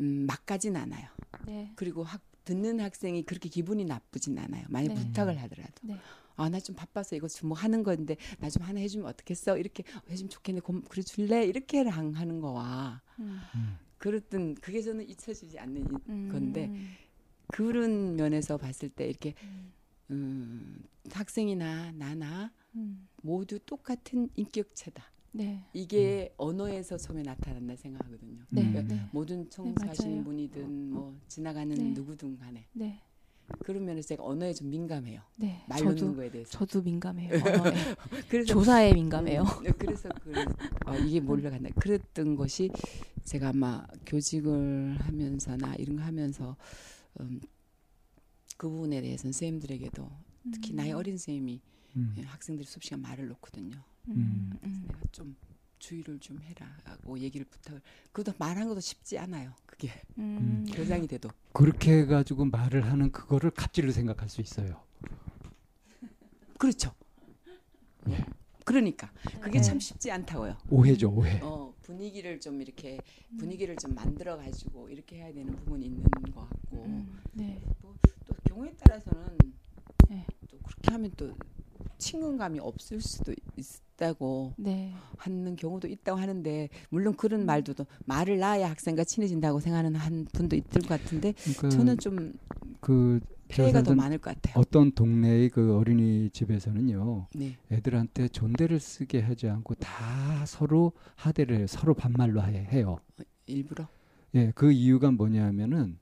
음, 막가진 않아요. 네. 그리고 학, 듣는 학생이 그렇게 기분이 나쁘진 않아요. 만약 네. 부탁을 하더라도. 네. 아, 나 좀 바빠서 이거 좀 뭐 하는 건데 나 좀 하나 해주면 어떻겠어? 이렇게 어, 해주면 좋겠네. 고, 그래 줄래? 이렇게 랑 하는 거와 음. 그랬던 그게 저는 잊혀지지 않는 이- 음. 건데 그런 면에서 봤을 때 이렇게 음. 음, 학생이나 나나 음. 모두 똑같은 인격체다. 네. 이게 언어에서 처음에 나타난다 생각하거든요. 네. 음. 그러니까 네. 모든. 청소하시는 분이든 뭐 지나가는 네. 누구든 간에 네. 그런 면에서 제가 언어에 좀 민감해요. 네. 말 저도 놓는 거에 대해서. 저도 민감해요. 언어에. 그래서 조사에 민감해요. 음, 그래서 그, 어, 이게 뭘로 간다. 그랬던 것이 제가 아마 교직을 하면서나 이런 거 하면서 음, 그 부분에 대해 선생님들에게도 특히 나이 어린 선생님이 음. 예, 학생들이 수업 시간 말을 놓거든요. 음. 음. 내가 좀 주의를 좀 해라고 얘기를 부탁을. 그것도 말한 것도 쉽지 않아요. 그게 음. 교장이 돼도. 그렇게 해가지고 말을 하는 그거를 갑질로 생각할 수 있어요. 그렇죠. 예. 그러니까 그게 네. 참 쉽지 않다고요. 오해죠, 오해. 어, 분위기를 좀 이렇게 음. 분위기를 좀 만들어 가지고 이렇게 해야 되는 부분이 있는 것 같고 음. 네. 또 경우에 따라서는 네. 또 그렇게 하면 또 친근감이 없을 수도 있 다고 네. 하는 경우도 있다고 하는데 물론 그런 말도 또 말을 낳아야 학생과 친해진다고 생각하는 한 분도 있을 것 같은데 그러니까 저는 좀그 피해가 더 많을 것 같아요. 어떤 동네의 그 어린이 집에서는요. 네. 애들한테 존대를 쓰게 하지 않고 다 서로 하대를 해요. 서로 반말로 해- 해요. 일부러 예, 그 이유가 뭐냐면은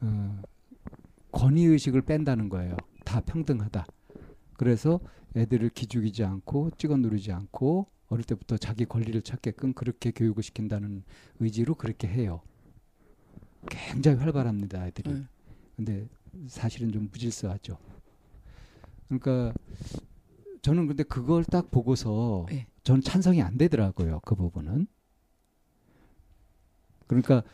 어, 권위 의식을 뺀다는 거예요. 다 평등하다. 그래서 애들을 기죽이지 않고 찍어 누르지 않고 어릴 때부터 자기 권리를 찾게끔 그렇게 교육을 시킨다는 의지로 그렇게 해요. 굉장히 활발합니다, 아이들이. 음. 근데 사실은 좀 무질서하죠. 그러니까 저는 근데 그걸 딱 보고서 네. 전 찬성이 안 되더라고요. 그 부분은. 그러니까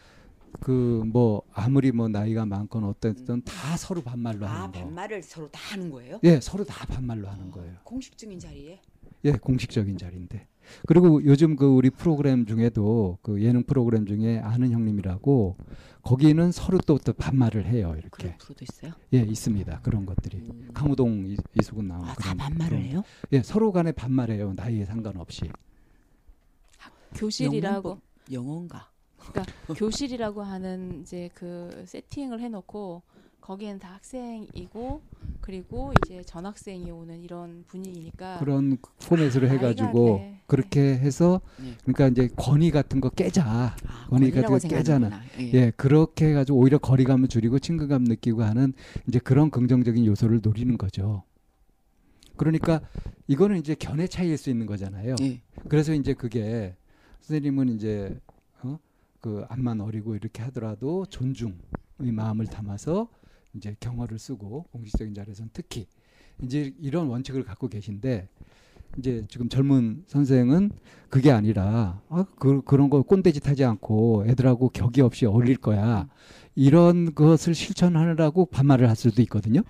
그 뭐 아무리 뭐 나이가 많건 어쨌든 다 서로 반말로 아 하는 거. 반말을 서로 다 하는 거예요? 예, 서로 다 반말로 하는 거예요. 공식적인 자리에 예, 공식적인 자리인데. 그리고 요즘 그 우리 프로그램 중에도 그 예능 프로그램 중에 아는 형님이라고 거기는 서로 또, 또 반말을 해요. 이렇게. 그런 프로도 있어요? 예, 있습니다. 그런 것들이. 음. 강호동 이- 이수근 나온 아, 다 그런 반말을 그런- 해요? 예, 서로 간에 반말해요. 나이에 상관없이. 교실이라고 영어인가? 교실이라고 하는 이제 그 세팅을 해놓고 거기엔 다 학생이고 그리고 이제 전학생이 오는 이런 분위기니까 그런 포맷으로 아, 해가지고 네. 그렇게 해서 네. 그러니까 이제 권위 같은 거 깨자. 아, 권위 같은 거 깨잖아. 예. 예, 그렇게 해가지고 오히려 거리감을 줄이고 친근감 느끼고 하는 이제 그런 긍정적인 요소를 노리는 거죠. 그러니까 이거는 이제 견해 차이일 수 있는 거잖아요. 예. 그래서 이제 그게 선생님은 이제 어? 그 암만 어리고 이렇게 하더라도 존중의 마음을 담아서 이제 경어를 쓰고 공식적인 자리에서는 특히 이제 이런 원칙을 갖고 계신데 이제 지금 젊은 선생은 그게 아니라 아, 그, 그런 거 꼰대짓 하지 않고 애들하고 격이 없이 어울릴 거야 이런 것을 실천하느라고 반말을 할 수도 있거든요.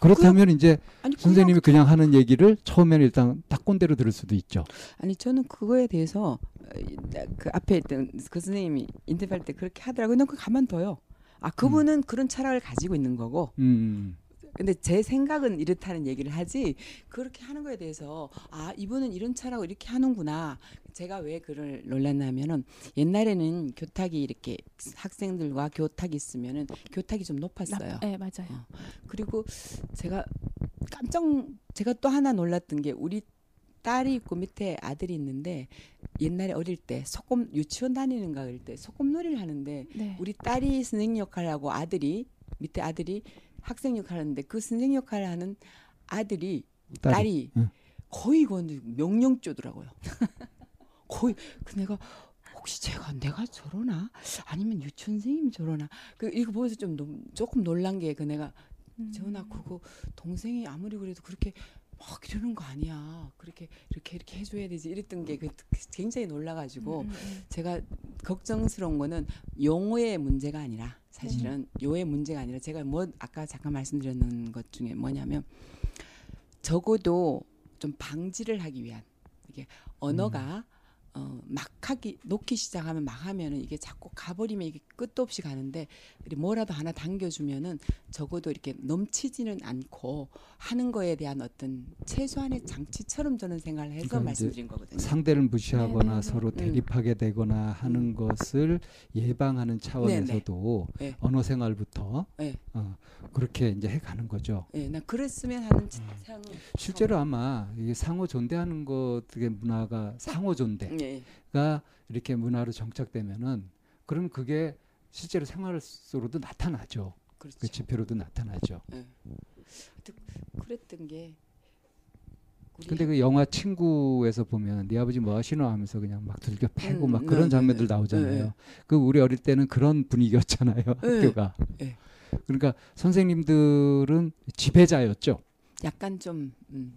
그렇다면 이제 아니 선생님이 그냥 하는 얘기를 처음에는 일단 딱 꼰대로 들을 수도 있죠. 아니 저는 그거에 대해서 어, 그 앞에 있던 그 선생님이 인터뷰할 때 그렇게 하더라고요. 난 그거 가만둬요. 아 그분은 그런 철학을 가지고 있는 거고 음. 근데 제 생각은 이렇다는 얘기를 하지 그렇게 하는 거에 대해서 아 이분은 이런 차라고 이렇게 하는구나 제가 왜 그를 놀랐냐면은 옛날에는 교탁이 이렇게 학생들과 교탁이 있으면은 교탁이 좀 높았어요 네 맞아요. 그리고 제가 깜짝 제가 또 하나 놀랐던 게 우리 딸이 있고 밑에 아들이 있는데 옛날에 어릴 때 소꿉 유치원 다니는가 그럴 때 소꿉놀이를 하는데 네. 우리 딸이 선생님 역할을 하고 아들이 밑에 아들이 학생 역할을 하는데 그 선생님 역할을 하는 아들이 딸이. 딸이, 응. 거의 그건 명령조더라고요. 거의 그 내가 혹시 제가 내가 저러나? 아니면 유치원 선생님이 저러나? 그 이거 보면서 좀 노- 조금 놀란 게 그 내가 음. 재훈아 그거 동생이 아무리 그래도 그렇게 막 이러는 거 아니야. 그렇게 이렇게 이렇게 해줘야 되지 이랬던 게 그- 굉장히 놀라가지고 음, 음, 음. 제가 걱정스러운 거는 용어의 문제가 아니라 사실은 요의 문제가 아니라 제가 뭐 아까 잠깐 말씀드렸는 것 중에 뭐냐면 적어도 좀 방지를 하기 위한 이게 언어가 어, 막 하기 놓기 시작하면 막 하면은 이게 자꾸 가버리면 이게 끝도 없이 가는데 뭐라도 하나 당겨주면은 적어도 이렇게 넘치지는 않고 하는 거에 대한 어떤 최소한의 장치처럼 저는 생각을 해서 그러니까 말씀드린 거거든요. 상대를 무시하거나 네, 네, 네. 서로 음. 대립하게 되거나 하는 것을 예방하는 차원에서도 네. 언어 생활부터 네. 어, 그렇게 이제 해가는 거죠. 예, 나 그랬으면 하는 생각은 실제로 아마 이게 상호 존대하는 것의 문화가 상호 존대가 예. 이렇게 문화로 정착되면은 그럼 그게 실제로 생활 속으로도 나타나죠. 그렇죠. 그 지표로도 나타나죠. 예. 하여튼 그랬던 게 근데 그 영화 친구에서 보면 네 아버지 뭐 하시노 하면서 그냥 막 들겨 패고 음, 막 네, 그런 네, 장면들 네. 나오잖아요. 네, 그 우리 어릴 때는 그런 분위기였잖아요. 네. 학교가. 네. 그러니까 선생님들은 지배자였죠. 약간 좀 음.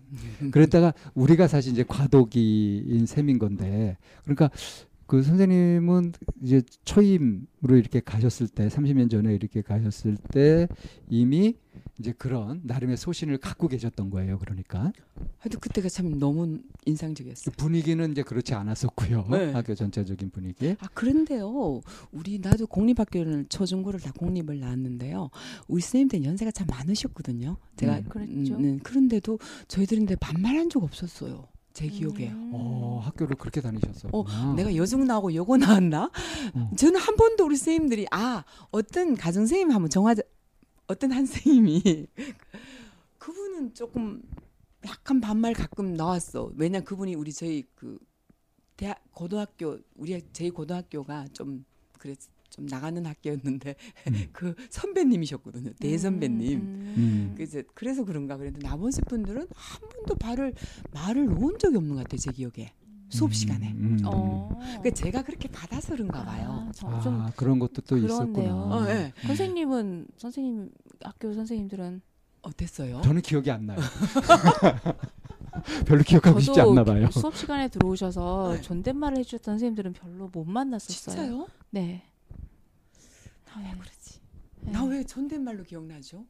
그랬다가 우리가 사실 이제 과도기인 셈인 건데 그러니까 그 선생님은 이제 초임으로 이렇게 가셨을 때 30년 전에 이렇게 가셨을 때 이미 이제 그런 나름의 소신을 갖고 계셨던 거예요. 그러니까 하여튼 그때가 참 너무 그 인상적이었어요. 분위기는 이제 그렇지 않았었고요. 네. 학교 전체적인 분위기. 아 그런데요, 우리 나도 공립학교를 초중고를 다 공립을 나왔는데요. 우리 선생님들 연세가 참 많으셨거든요. 제가 음. 그랬죠. 네, 그런데도 저희들인데 반말한 적 없었어요. 제 기억에. 음. 어, 학교를 그렇게 다니셨었구나. 내가 여중 나오고 여고 나왔나? 어. 저는 한 번도 우리 선생님들이 아 어떤 가정 선생님 한번 정하자 어떤 한 선생님이 그분은 조금 약간 반말 가끔 나왔어. 왜냐 그분이 우리 저희 그 대학 고등학교 우리 저희 고등학교가 좀 그랬 좀 나가는 학교였는데 음. 그 선배님이셨거든요. 대선배님. 음, 음. 그래서 그래서 그런가 그랬는데 나머지 분들은 한 번도 발을 말을 놓은 적이 없는 것 같아요. 제 기억에 수업 시간에. 음, 음. 어. 그 제가 그렇게 받아서 그런가 봐요. 아, 저- 아, 좀 그런 것도 또 그렇네요. 있었구나. 어, 예. 선생님은 선생님 학교 선생님들은 어땠어요? 저는 기억이 안 나요. 별로 기억하고 싶지 않나 봐요. 수업 시간에 들어오셔서 네. 존댓말을 해주셨던 선생님들은 별로 못 만났었어요. 진짜요? 네. 왜 그러지? 네. 나왜 존댓말로 기억나죠?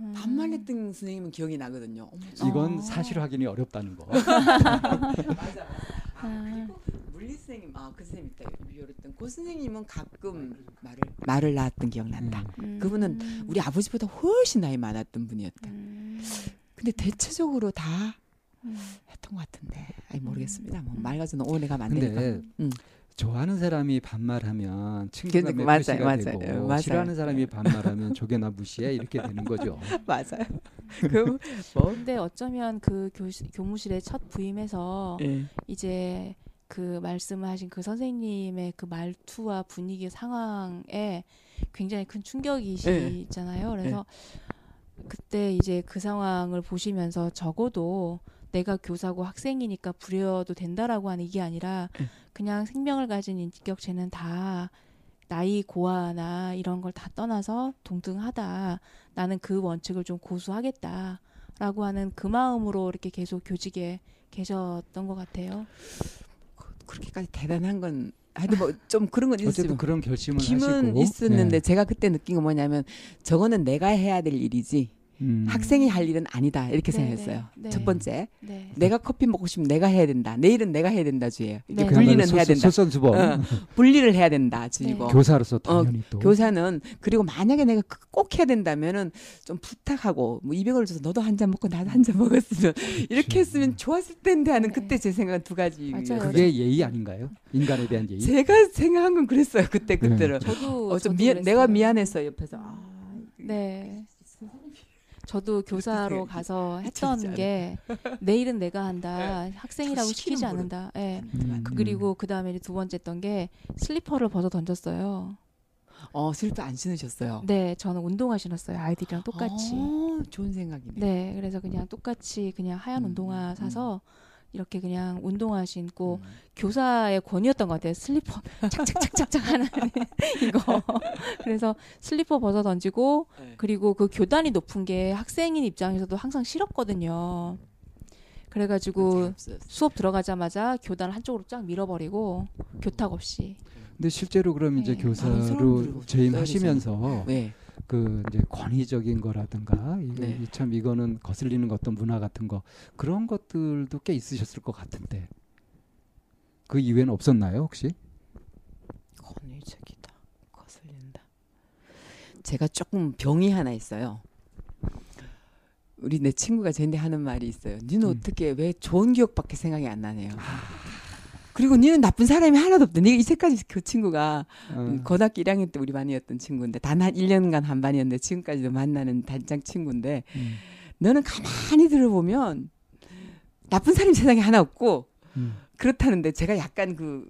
음. 반말했던 선생님은 기억이 나거든요. 어머, 이건 어. 사실 확인이 어렵다는 거. 맞아. 아, 아. 그리고 물리 선생님, 아그 선생님 있다. 비올했던 그 선생님은 가끔 말을 말을 낳았던 기억난다. 음. 그분은 우리 아버지보다 훨씬 나이 많았던 분이었다. 음. 근데 대체적으로 다 음. 했던 것 같은데, 아니 모르겠습니다. 뭐 음. 맑아서는 오해가 만드니까. 좋아하는 사람이 반말하면 친구가 그- 맞아요, 메꾸시가 맞아요. 되고 맞아요. 싫어하는 사람이 반말하면 조개나 무시해 이렇게 되는 거죠. 맞아요. 그 뭐? 근데 어쩌면 그 교, 교무실에 첫 부임해서 예. 이제 그 말씀하신 그 선생님의 그 말투와 분위기 상황에 굉장히 큰 충격이시잖아요. 그래서 그때 이제 그 상황을 보시면서 적어도 내가 교사고 학생이니까 부려도 된다라고 하는 이게 아니라 네. 그냥 생명을 가진 인격체는 다 나이 고하나 이런 걸 다 떠나서 동등하다. 나는 그 원칙을 좀 고수하겠다 라고 하는 그 마음으로 이렇게 계속 교직에 계셨던 것 같아요. 그렇게까지 대단한 건 하여튼 뭐 좀 그런 건 있었지만 그런 결심을 힘은 하시고 있었는데 예. 제가 그때 느낀 건 뭐냐면 저거는 내가 해야 될 일이지 음. 학생이 할 일은 아니다 이렇게 네, 생각했어요. 네, 네. 첫 번째 네. 내가 커피 먹고 싶으면 내가 해야 된다. 내일은 내가 해야 된다 주예요. 이게 네. 분리는 해야 소- 된다. 솔선수범 어, 분리를 해야 된다 주이고 네. 교사로서 당연히 또 교사는 그리고 만약에 내가 그- 꼭 해야 된다면은 좀 부탁하고 뭐 200원을 줘서 너도 한 잔 먹고 나도 한 잔 먹었으면 이렇게 했으면 좋았을 텐데 하는 네. 그때 제 생각은 두 가지. 맞아요. 그게 예의 아닌가요? 인간에 대한 예의. 제가 생각한 건 그랬어요 그때 네. 그때는. 저도 어, 좀 저도 미안, 내가. 미안했어요 옆에서. 아, 네. 저도 교사로 가서 했던. 게 내일은 내가 한다. 학생이라고 시키는 시키지. 않는다. 예. 음. 그- 그리고 그 다음에 두 번째 했던 게 슬리퍼를 벗어 던졌어요. 어 슬리퍼 안 신으셨어요. 네, 저는 운동화 신었어요. 아이들이랑 똑같이. 어, 좋은 생각이네. 네, 그래서 그냥 똑같이 그냥 하얀 음, 운동화 음. 사서 이렇게 그냥 운동화 신고 음. 교사의 권위였던 것 같아요. 슬리퍼 착착착착착 하는 이거. 그래서 슬리퍼 벗어 던지고 네. 그리고 그 교단이 높은 게 학생인 입장에서도 항상 싫었거든요. 그래가지고 없었어요. 수업 들어가자마자 교단 한쪽으로 쫙 밀어버리고 교탁 없이. 근데 실제로 그럼 이제 네. 아, 교사로 돋고 재임하시면서 네. 그 이제 권위적인 거라든가 이- 네. 이 참 이거는 거슬리는 어떤 문화 같은 거 그런 것들도 꽤 있으셨을 것 같은데 그 이외에는 없었나요 혹시? 권위적이다. 거슬린다. 제가 조금 병이 하나 있어요. 우리 내 친구가 저한테 하는 말이 있어요. 니는 음. 어떻게 왜 좋은 기억밖에 생각이 안 나네요. 그리고 니는 나쁜 사람이 하나도 없다. 내가 이제까지 그 친구가 어, 음, 고등학교 1학년 때 우리 반이었던 친구인데 단 한 1년간 한 반이었는데 지금까지도 만나는 단짝 친구인데 음, 너는 가만히 들어보면 나쁜 사람이 세상에 하나 없고 음. 그렇다는데 제가 약간 그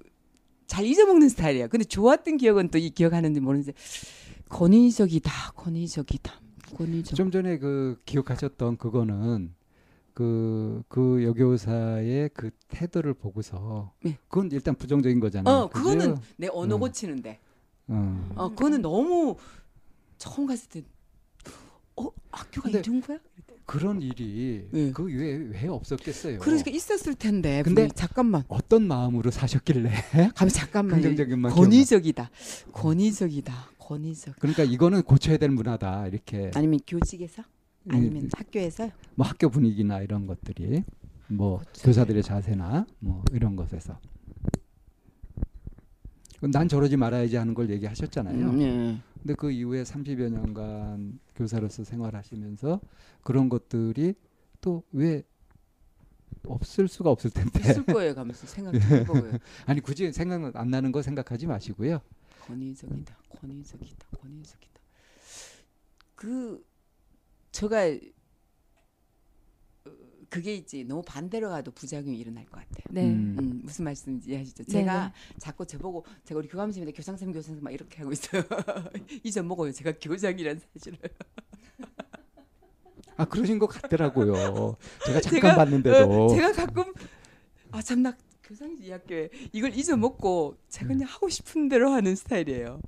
잘 잊어먹는 스타일이에요. 근데 좋았던 기억은 또 이 기억하는지 모르는데 권위적이다, 권위적이다, 권위적. 좀 전에 그 기억하셨던 그거는 그, 그 여교사의 그 태도를 보고서 네. 그건 일단 부정적인 거잖아요. 어, 그거는? 내 언어 음. 고치는데. 어. 어, 그거는 너무 처음 갔을 때, 어, 학교가 이런 거야? 그런 일이 네. 그왜왜 없었겠어요. 그러니까 있었을 텐데. 근데 잠깐만, 어떤 마음으로 사셨길래 가면 잠깐만. 긍정적인 만 권위적이다, 권위적이다, 권위적. 그러니까 이거는 고쳐야 될 문화다 이렇게 아니면 교직에서? 아니면 학교에서? 뭐 학교 분위기나 이런 것들이 뭐 고쳐야 교사들의 자세나 뭐 이런 것에서 난 저러지 말아야지 하는 걸 얘기하셨잖아요. 음, 예. 근데 그 이후에 30여 년간 교사로서 생활하시면서 그런 것들이 또 왜 없을 수가 없을 텐데 있을 거예요, 가면서 생각해 보고요. 아니 굳이 생각 안 나는 거 생각하지 마시고요. 권위적이다, 권위적이다, 권위적이다. 그 제가 어, 그게 있지 너무 반대로 가도 부작용이 일어날 것 같아요. 네. 음. 음, 무슨 말씀인지 이해하시죠? 네, 제가 네. 자꾸 저보고 제가 우리 교감쌤인데 교장쌤 교장쌤 막 이렇게 하고 있어요. 잊어먹어요. 제가 교장이란 사실을. 아 그러신 것 같더라고요. 제가 잠깐 제가, 봤는데도 어, 제가 가끔 아 참나 교장이지 이 학교에 이걸 잊어먹고 제가 그냥 하고 싶은 대로 하는 스타일이에요.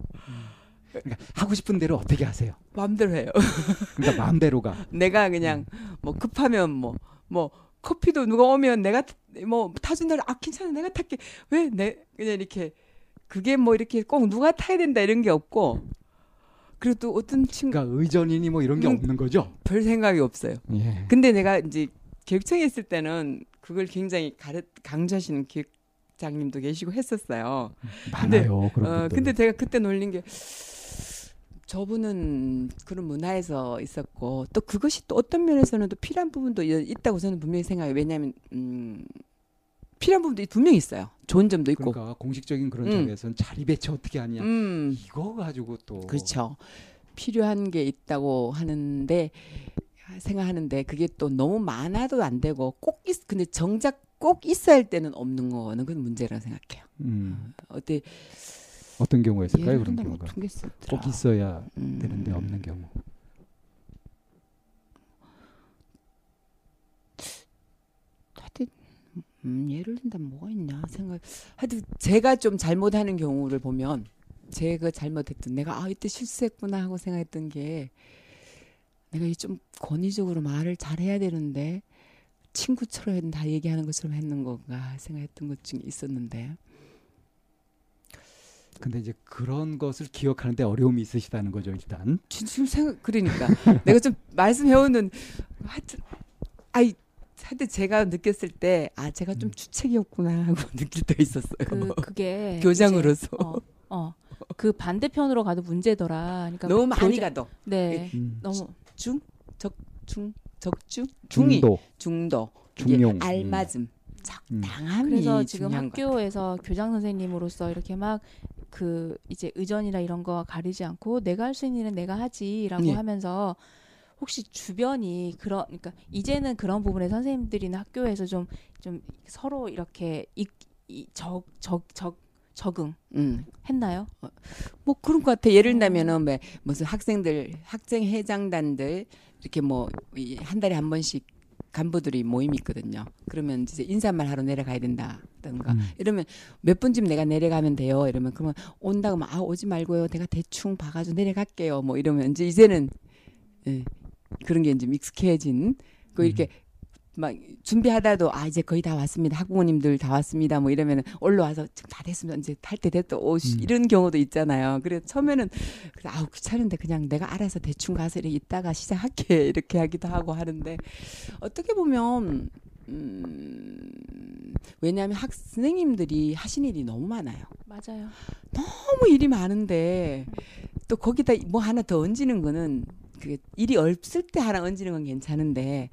그러니까 하고 싶은 대로 어떻게 하세요? 마음대로 해요. 그러니까 마음대로가 내가 그냥 뭐 급하면 뭐뭐 커피도 누가 오면 내가 뭐 타준다를 아 괜찮아 내가 탈게 왜 내 그냥 이렇게 그게 뭐 이렇게 꼭 누가 타야 된다 이런 게 없고 그리고 또 어떤 친구 그러니까 의전이니 뭐 이런 게 음. 없는 거죠. 별 생각이 없어요. 예. 근데 내가 이제 교육청에 있을 때는 그걸 굉장히 가르, 강조하시는 교육 장님도 계시고 했었어요. 많아요 그런 어. 근데 제가 그때 놀린 게 저분은 그런 문화에서 있었고 또 그것이 또 어떤 면에서는 또 필요한 부분도 이- 있다고 저는 분명히 생각해요. 왜냐하면 음, 필요한 부분도 분명히 있어요. 좋은 점도 있고. 그러니까 공식적인 그런 음. 자리에서는 자리 배치 어떻게 하냐 음. 이거 가지고 또 그렇죠. 필요한 게 있다고 하는데 생각하는데 그게 또 너무 많아도 안 되고 꼭 있, 근데 정작 꼭 있어야 할 때는 없는 거는 그건 문제라고 생각해요. 음, 어때 어떤 경우가 있을까요? 그런 경우가. 꼭 있어야 음. 되는데 없는 경우. 하여튼 음, 예를 든다면 뭐가 있냐 생각. 하여튼 제가 좀 잘못하는 경우를 보면 제가 잘못했던 내가 아 이때 실수했구나 하고 생각했던 게 내가 이좀 권위적으로 말을 잘해야 되는데 친구처럼 다 얘기하는 것처럼 했는 건가 생각했던 것 중에 있었는데 근데 이제 그런 것을 기억하는데 어려움이 있으시다는 거죠 일단. 지금 생각 그러니까 내가 좀 말씀해오는 하여튼 아이 하여튼 제가 느꼈을 때 아 제가 좀 음. 주책이었구나 하고 느낄 때 있었어요. 그 그게 교장으로서 이제, 어, 어. 그 반대편으로 가도 문제더라. 그러니까 너무 많이 교장- 가도 네. 음. 너무 중, 적, 중, 적중, 중이, 중도, 중도, 중용. 알맞음, 음. 적당함이 그래서 지금 학교에서 교장 선생님으로서 이렇게 막 그 이제 의전이나 이런 거 가리지 않고 내가 할 수 있는 일은 내가 하지라고 예. 하면서 혹시 주변이 그런 그러니까 이제는 그런 부분에 선생님들이나 학교에서 좀 좀 서로 이렇게 적적적 적응 음. 했나요? 뭐 그런 것 같아. 예를 어. 들면은 뭐 무슨 학생들, 학생 회장단들 이렇게 뭐 한 달에 한 번씩 간부들이 모임이 있거든요. 그러면 이제 인사말 하러 내려가야 된다든가 음. 이러면 몇 분쯤 내가 내려가면 돼요. 이러면 그러면 온다고 하면 아 오지 말고요. 내가 대충 봐가지고 내려갈게요. 뭐 이러면 이제 이제는 예, 그런 게 이제 익숙해진 그 이렇게 막 준비하다도 아 이제 거의 다 왔습니다. 학부모님들 다 왔습니다. 뭐 이러면은 올라와서 지금 다 됐습니다. 이제 탈 때 됐다. 오 씨, 음. 이런 경우도 있잖아요. 그래 처음에는 그래 아우 귀찮은데 그냥 내가 알아서 대충 가서 이렇게 있다가 시작할게 이렇게 하기도 하고 하는데 어떻게 보면 음 왜냐하면 학 선생님들이 하신 일이 너무 많아요. 맞아요. 너무 일이 많은데 또 거기다 뭐 하나 더 얹는 거는 그 일이 없을 때 하나 얹는 건 괜찮은데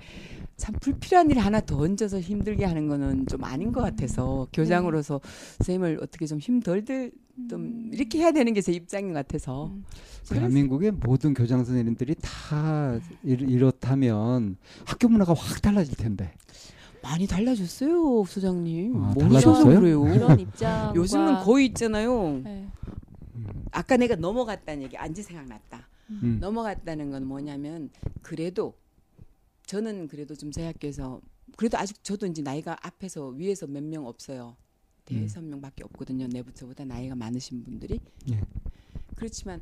참 불필요한 일 하나 더 얹어서 힘들게 하는 거는 좀 아닌 것 같아서 교장으로서 선생님을 어떻게 좀 힘덜들 좀 이렇게 해야 되는 게 제 입장인 것 같아서 음. 대한민국의 모든 교장 선생님들이 다 이렇- 이렇다면 학교 문화가 확 달라질 텐데. 많이 달라졌어요 소장님 아, 달라졌어요? 그래요 이런 입장 요즘은 거의 있잖아요 네. 음. 아까 내가 넘어갔다는 얘기 안지 생각났다 음. 넘어갔다는 건 뭐냐면 그래도 저는 그래도 좀 저희 학교에서 그래도 아직 저도 이제 나이가 앞에서 위에서 몇 명 없어요. 대여섯 명밖에 없거든요. 내부 저보다 나이가 많으신 분들이. 예. 그렇지만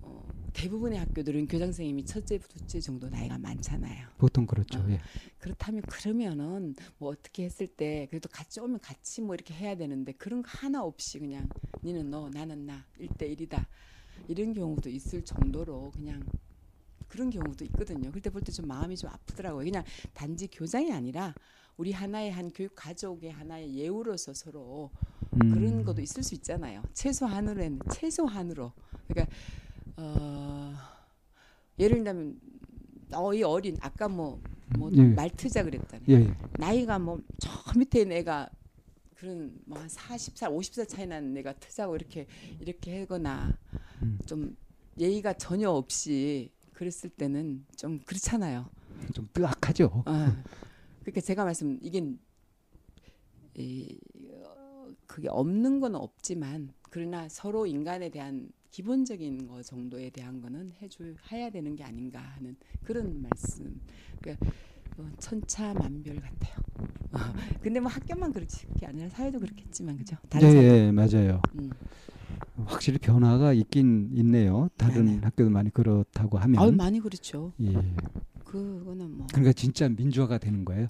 어, 대부분의 학교들은 교장 선생님이 첫째, 둘째 정도 나이가 많잖아요. 보통 그렇죠. 아. 예. 그렇다면 그러면은 뭐 어떻게 했을 때 그래도 같이 오면 같이 뭐 이렇게 해야 되는데 그런 거 하나 없이 그냥 니는 너 나는 나 1대1이다 이런 경우도 있을 정도로 그냥 그런 경우도 있거든요. 그때 볼 때 좀 마음이 좀 아프더라고요. 그냥 단지 교장이 아니라 우리 하나의 한 교육 가족의 하나의 예우로서 서로 음. 그런 것도 있을 수 있잖아요. 최소한으로는 최소한으로. 그러니까 어 예를 들면 어 이 어린 아까 뭐뭐 예. 말트자 그랬잖아요. 예, 예. 나이가 뭐 저 밑에 애가 그런 뭐 한 40살, 50살 차이 나는 애가 트자고 이렇게 이렇게 하거나 음. 좀 예의가 전혀 없이 그랬을 때는 좀 그렇잖아요. 좀 뜨악하죠. 아, 그러니까 제가 말씀 이게 이, 어, 그게 없는 건 없지만 그러나 서로 인간에 대한 기본적인 거 정도에 대한 거는 해줘 해야 되는 게 아닌가 하는 그런 말씀. 그러니까 어, 천차만별 같아요. 어, 근데 뭐 학교만 그렇지 그게 아니라 사회도 그렇겠지만 그죠? 예, 다른 사회. 예, 맞아요. 음. 확실히 변화가 있긴 있네요. 다른 네네. 학교도 많이 그렇다고 하면. 아유 많이 그렇죠. 예. 그거는 뭐 그러니까 진짜 민주화가 되는 거예요.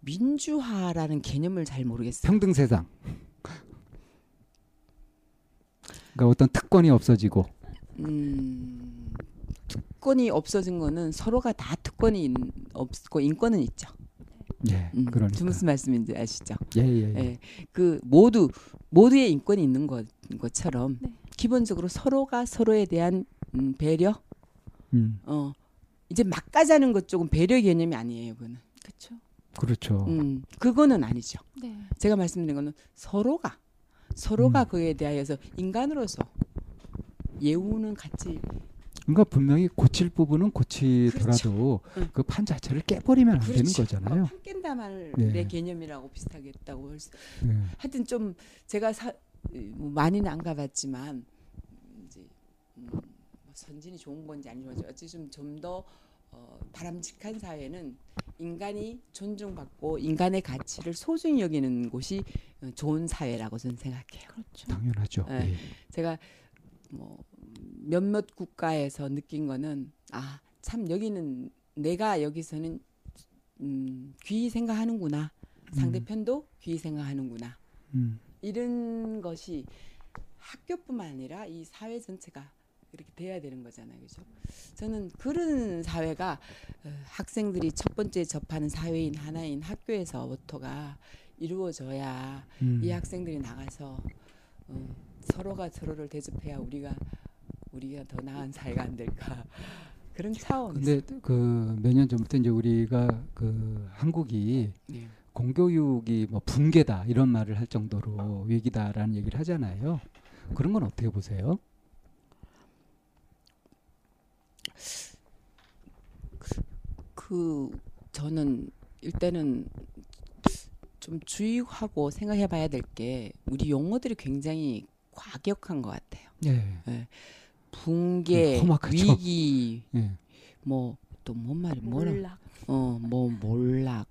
민주화라는 개념을 잘 모르겠어요. 평등 세상. 그러니까 어떤 특권이 없어지고. 음, 특권이 없어진 거는 서로가 다 특권이 있- 없고 인권은 있죠. 예. 음, 그러니까. 무슨 말씀인지 아시죠? 예, 예. 예. 예, 그 모두 모두의 인권이 있는 것, 것처럼 네. 기본적으로 서로가 서로에 대한 음, 배려, 음. 어 이제 막 가자는 것 쪽은 배려 개념이 아니에요. 그거는 그렇죠. 그렇죠. 음, 그거는 아니죠. 네. 제가 말씀드린 거는 서로가 서로가 음. 그에 대하여서 인간으로서 예우는 같이 그러니까 분명히 고칠 부분은 고치더라도 응. 그판 자체를 깨버리면 안 되는 그렇죠. 거잖아요. 어, 판 깬다 말의 네. 개념이라고 할 수. 예. 하여튼 좀 제가 사, 뭐 많이는 안 가봤지만 이제 음, 뭐 선진이 좋은 건지 건지 어찌 좀더 어, 바람직한 사회는 인간이 존중받고 인간의 가치를 소중히 여기는 곳이 어, 좋은 사회라고 저는 생각해요. 그렇죠. 당연하죠. 네. 예. 제가 뭐 몇몇 국가에서 느낀 거는 아 참 여기는 내가 여기서는 음, 귀히 생각하는구나 상대편도 귀히 생각하는구나 음. 이런 것이 학교뿐만 아니라 이 사회 전체가 이렇게 돼야 되는 거잖아요, 그죠? 저는 그런 사회가 어, 학생들이 첫 번째 접하는 사회인 하나인 학교에서부터가 이루어져야 음. 이 학생들이 나가서 어, 서로가 서로를 대접해야 우리가 우리가 더 나은 사회가 안 될까 그런 차원에서 근데 그 몇 년 전부터 이제 우리가 그 한국이 네. 공교육이 뭐 붕괴다 이런 말을 할 정도로 위기다라는 얘기를 하잖아요. 그런 건 어떻게 보세요? 그 저는 일단은 좀 주의하고 생각해봐야 될 게 우리 용어들이 굉장히 과격한 것 같아요. 예. 붕괴, 음, 험악하죠. 위기, 예. 뭐또 뭔 말이 뭐라 몰락. 어, 뭐 몰락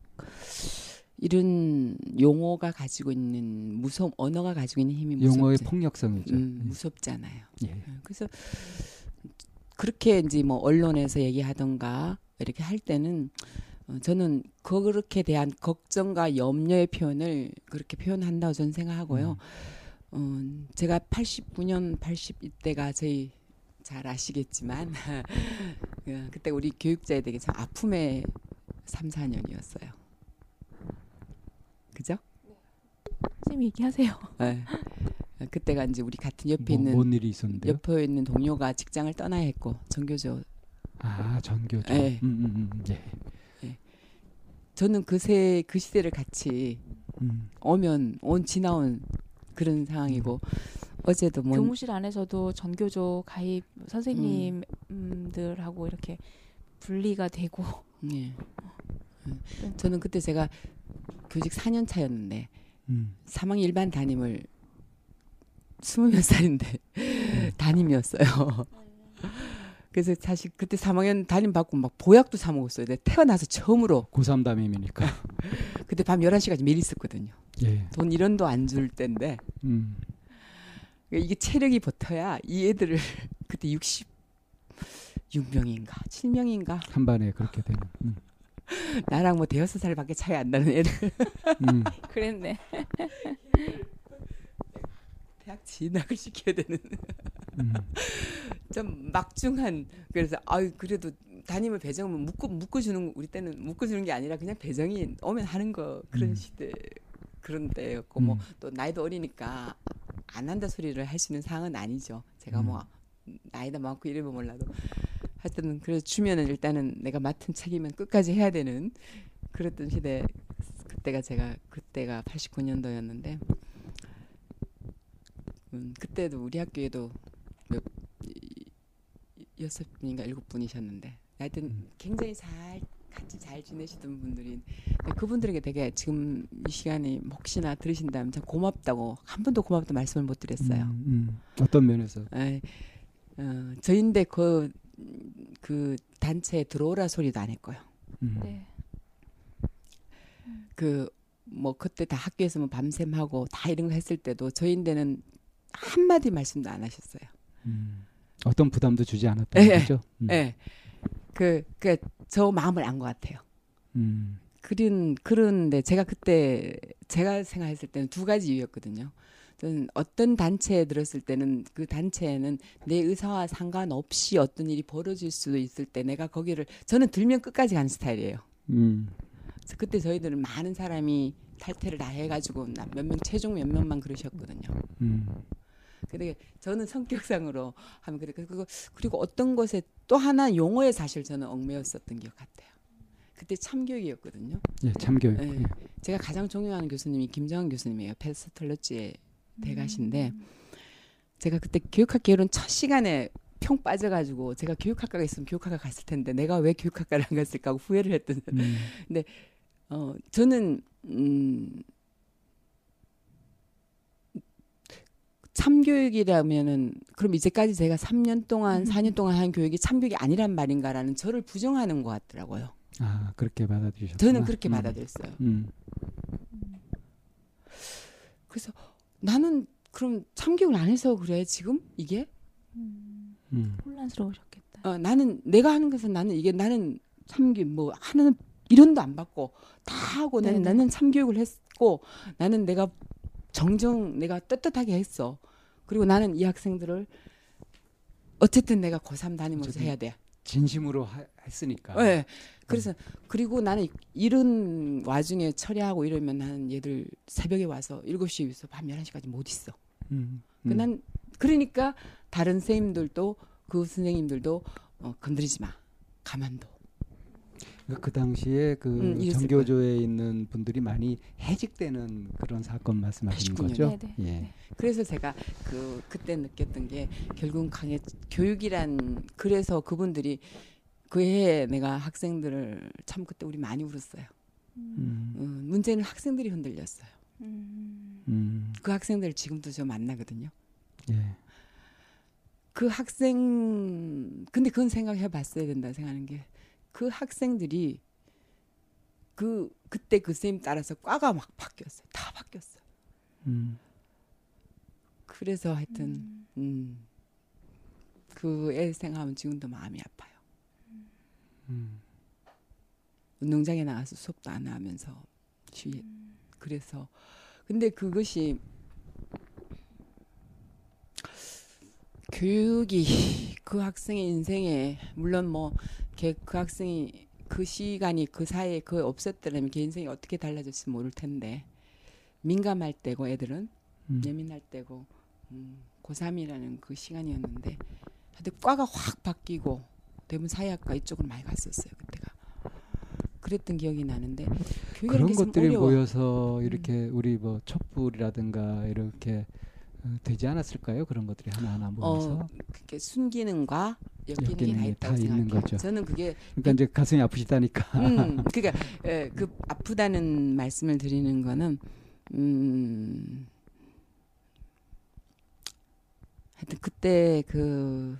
이런 용어가 가지고 있는 무섭 언어가 가지고 있는 힘이 용어의 무섭지. 폭력성이죠. 음, 무섭잖아요. 예. 어, 그래서 그렇게 이제 뭐 언론에서 얘기하던가 이렇게 할 때는 어, 저는 그렇게 대한 걱정과 염려의 표현을 그렇게 표현한다고 저는 생각하고요. 어, 제가 89년 80 이때가 저희 잘 아시겠지만 어, 그때 우리 교육자들에게 참 아픔의 3, 4년이었어요. 그죠? 선생님 얘기하세요. 네. 그때가 이제 우리 같은 옆에 뭐, 있는 뭔 일이 있었는데요? 옆에 있는 동료가 직장을 떠나야 했고 전교조 아 전교조. 예. 음, 음, 음, 예. 저는 그새 그 시대를 같이 음. 오면 온 지나온 그런 상황이고 어제도 뭐 교무실 안에서도 전교조 가입 선생님들하고 이렇게 분리가 되고 예. 음. 저는 그때 제가 교직 4년 차였는데 음. 3학년 일반 담임을 스무 몇 살인데 담임이었어요. 그래서 사실 그때 3학년 담임 받고 막 보약도 사 먹었어요. 내가 태어나서 처음으로 고3 담임이니까. 그때 밤 11시까지 매일 있었거든요. 예. 돈 1원도 안 줄 때인데 음. 그러니까 이게 체력이 붙어야 이 애들을 그때 66명인가 7명인가 한 반에 그렇게 되는. 음. 나랑 뭐 대여섯 살밖에 차이 안 나는 애들 음. 그랬네. 대학 진학을 시켜야 되는 음. 좀 막중한 그래서 아유 그래도 담임을 배정하면 묶어 묶어 주는 우리 때는 묶어 주는 게 아니라 그냥 배정이 오면 하는 거 그런 음. 시대 그런 때였고 음. 뭐또 나이도 어리니까 안 한다 소리를 할 수 있는 상황은 아니죠. 제가 음. 뭐 나이도 많고 이름은 몰라도 하여튼 그래서 주면은 일단은 내가 맡은 책임은 끝까지 해야 되는 그랬던 시대 그때가 제가 그때가 89년도였는데 음, 그때도 우리 학교에도 몇 여섯 분인가 일곱 분이셨는데 하여튼 음. 굉장히 잘 같이 잘 지내시던 분들이 근데 그분들에게 되게 지금 이 시간에 혹시나 들으신다면 참 고맙다고 한 번도 고맙다 말씀을 못 드렸어요. 음, 음. 어떤 면에서? 에이, 어, 저인데 그, 그 단체에 들어오라 소리도 안 했고요. 음. 네. 그, 뭐, 그때 다 학교에서 뭐 밤샘 하고 다 이런 거 했을 때도 저인데는 한마디 말씀도 안 하셨어요. 음. 어떤 부담도 주지 않았다는 예, 거죠. 음. 예. 그, 그, 저 마음을 안 것 같아요. 음. 그런, 그런데 제가 그때, 제가 생각했을 때는 두 가지 이유였거든요. 저는 어떤 단체에 들었을 때는 그 단체에는 내 의사와 상관없이 어떤 일이 벌어질 수도 있을 때 내가 거기를, 저는 들면 끝까지 가는 스타일이에요. 음. 그래서 그때 저희들은 많은 사람이 탈퇴를 다 해가지고 몇 명 최종 몇 명만 그러셨거든요. 음. 근데 저는 성격상으로 하면 그래 그리고 그리고 어떤 것에 또 하나 용어에 사실 저는 얽매였었던 것 같아요. 그때 참교육이었거든요. 예, 참교육. 네. 예. 제가 가장 존경하는 교수님이 김정은 교수님이에요. 패스톨러지의 대가신데 음. 제가 그때 교육학 개론 첫 시간에 평 빠져가지고 제가 교육학과가 있으면 교육학과 갔을 텐데 내가 왜 교육학과를 안 갔을까 하고 후회를 했던 음. 어 저는 음 참교육이라면은 그럼 이제까지 제가 3년 동안 음. 4년 동안 한 교육이 참교육이 아니란 말인가라는 저를 부정하는 것 같더라고요. 아 그렇게 받아들이셨구나. 저는 그렇게 음. 받아들였어요. 음. 그래서 나는 그럼 참교육을 안 해서 그래 지금 이게 음, 음. 혼란스러우셨겠다. 어, 나는 내가 하는 것은 나는 이게 나는 참교 뭐 하는 이론도 안 받고 다 하고 나는, 네네. 나는 참교육을 했고 나는 내가 정정 내가 떳떳하게 했어. 그리고 나는 이 학생들을 어쨌든 내가 고3 다니면서 해야 돼. 진심으로 하, 했으니까. 네. 그래서 그리고 나는 이런 와중에 처리하고 이러면 나는 얘들 새벽에 와서 7시에서 밤 11시까지 못 있어. 음. 그난 그러니까 다른 선생님들도 그 선생님들도 어, 건드리지 마. 가만둬. 그러니까 그 당시에 그 음, 정교조에 있는 분들이 많이 해직되는 그런 사건 말씀하시는 89 년. 거죠? 네네. 예. 네. 그래서 제가 그 그때 느꼈던 게 결국은 강의 교육이란 그래서 그분들이 그 해에 내가 학생들을 참 그때 우리 많이 울었어요. 음. 음, 문제는 학생들이 흔들렸어요. 음. 음. 그 학생들 지금도 저 만나거든요. 예. 그 학생 근데 그건 생각해 봤어야 된다 생각하는 게 그 학생들이 그 그때 그 선생님 따라서 과가 막 바뀌었어요. 다 바뀌었어요. 음. 그래서 하여튼 음. 그애 생각하면 지금도 마음이 아파요. 음. 운동장에 나가서 수업도 안 하면서 쉬 그래서 근데 그것이 교육이 그 학생의 인생에 물론 뭐 그 학생이 그 시간이 그 사이에 그 없었더라면 걔 인생이 어떻게 달라졌을지 모를 텐데 민감할 때고 애들은 음. 예민할 때고 음, 고3이라는 그 시간이었는데 하여튼 과가 확 바뀌고 대부분 사회학과 이쪽으로 많이 갔었어요 그때가 그랬던 기억이 나는데 그런 것들이 어려워. 음. 모여서 이렇게 우리 뭐 촛불이라든가 이렇게 어, 되지 않았을까요? 그런 것들이 하나하나 모여서. 어, 그게 순기능과 다 역기능이 있다고 다 있는 생각해요. 거죠. 저는 그게 그러니까 이제 가슴이 아프시다니까. 음, 그러니까 예, 그 아프다는 말씀을 드리는 거는 음, 하여튼 그때 그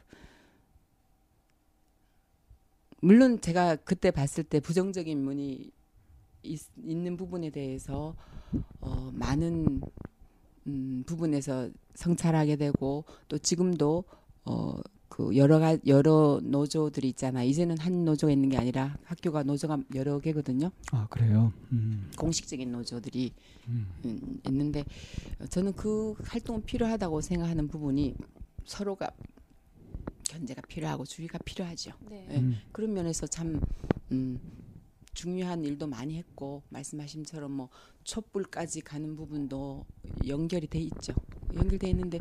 물론 제가 그때 봤을 때 부정적인 면이 있, 있는 부분에 대해서 어, 많은 음, 부분에서 성찰하게 되고 또 지금도 어, 그 여러 가 여러 노조들이 있잖아. 이제는 한 노조가 있는 게 아니라 학교가 노조가 여러 개거든요. 아 그래요. 음. 공식적인 노조들이 음. 음, 있는데 어, 저는 그 활동은 필요하다고 생각하는 부분이 서로가 견제가 필요하고 주의가 필요하죠. 네. 네. 음. 그런 면에서 참 음, 중요한 일도 많이 했고 말씀하신처럼 뭐 촛불까지 가는 부분도 연결이 돼 있죠. 연결돼 있는데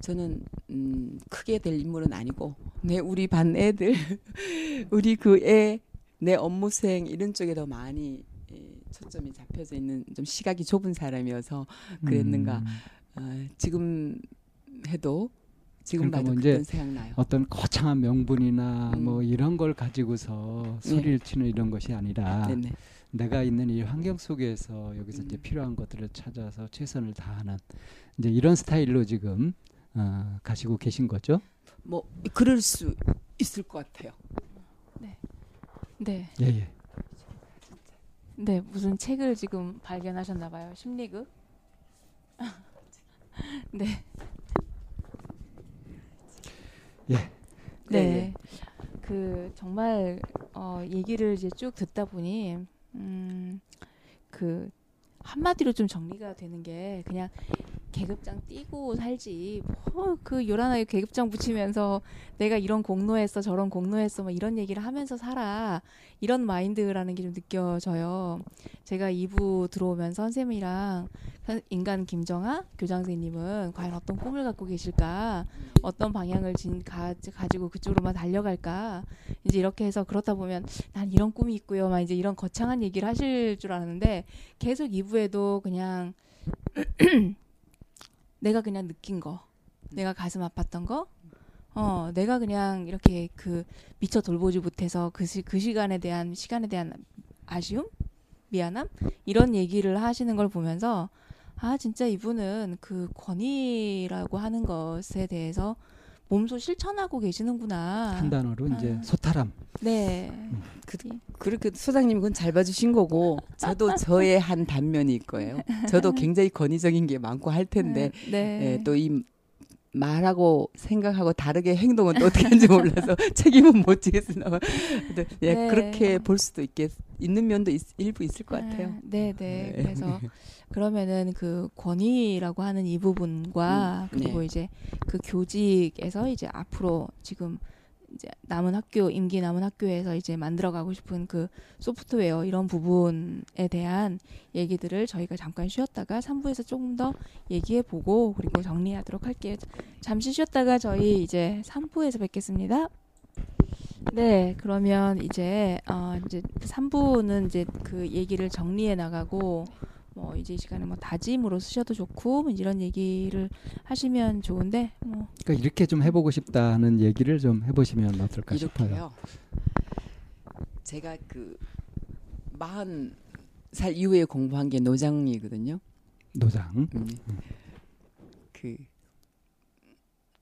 저는 음, 크게 될 인물은 아니고 내 우리 반 애들 우리 그 애 내 업무 수행 이런 쪽에 더 많이 예, 초점이 잡혀져 있는 좀 시각이 좁은 사람이어서 그랬는가. 음. 어, 지금 해도 지금 그러니까 봐도 뭐 이제 생각나요. 어떤 거창한 명분이나 음. 뭐 이런 걸 가지고서 소리를 치는 이런 것이 아니라 네네. 내가 있는 이 환경 속에서 여기서 이제 음. 필요한 것들을 찾아서 최선을 다하는 이제 이런 스타일로 지금 어, 가시고 계신 거죠? 뭐 그럴 수 있을 것 같아요. 네. 예, 예. 네, 무슨 책을 지금 발견하셨나 봐요. 심리극. 네. 예. 네. 네. 그 정말 어 얘기를 이제 쭉 듣다 보니 음 그 한마디로 좀 정리가 되는 게 그냥 계급장 띄고 살지. 뭐 그 요란하게 계급장 붙이면서 내가 이런 공로했어 저런 공로했어 뭐 이런 얘기를 하면서 살아. 이런 마인드라는 게 좀 느껴져요. 제가 2부 들어오면서 선생님이랑 선- 인간 김정아 교장 선생님은 과연 어떤 꿈을 갖고 계실까? 어떤 방향을 진, 가, 가지고 그쪽으로만 달려갈까? 이제 이렇게 해서 그렇다 보면 난 이런 꿈이 있고요. 막 이제 이런 거창한 얘기를 하실 줄 아는데 계속 2부 에도 그냥 내가 그냥 느낀 거, 내가 가슴 아팠던 거, 어, 내가 그냥 이렇게 그 미처 돌보지 못해서 그, 시, 그 시간에 대한 시간에 대한 아쉬움, 미안함? 이런 얘기를 하시는 걸 보면서 아 진짜 이분은 그 권위라고 하는 것에 대해서 몸소 실천하고 계시는구나. 한 단어로 이제 아. 소탈함. 네. 그렇게 소장님 그건 잘 봐주신 거고 저도 저의 한 단면이 거예요. 저도 굉장히 권위적인 게 많고 할 텐데 네. 예, 또이 말하고 생각하고 다르게 행동은 또 어떻게 하는지 몰라서 책임은 못 지겠으나 근데 예, 네. 그렇게 볼 수도 있겠 있는 면도 있, 일부 있을 것 같아요. 아, 네, 네. 네. 그래서 그러면은 그 권위라고 하는 이 부분과 음, 그리고 네. 이제 그 교직에서 이제 앞으로 지금 이제 남은 학교 임기 남은 학교에서 이제 만들어가고 싶은 그 소프트웨어 이런 부분에 대한 얘기들을 저희가 잠깐 쉬었다가 3부에서 조금 더 얘기해 보고 그리고 정리하도록 할게요. 잠시 쉬었다가 저희 이제 3부에서 뵙겠습니다. 네, 그러면 이제 어 이제 3부는 이제 그 얘기를 정리해 나가고 뭐 이제 이 시간에 뭐 다짐으로 쓰셔도 좋고 뭐 이런 얘기를 하시면 좋은데 뭐 그러니까 이렇게 좀 해보고 싶다는 얘기를 좀 해보시면 어떨까 싶어요. 이렇게요. 제가 그 마흔 살 이후에 공부한 게 노장이거든요. 노장. 음. 그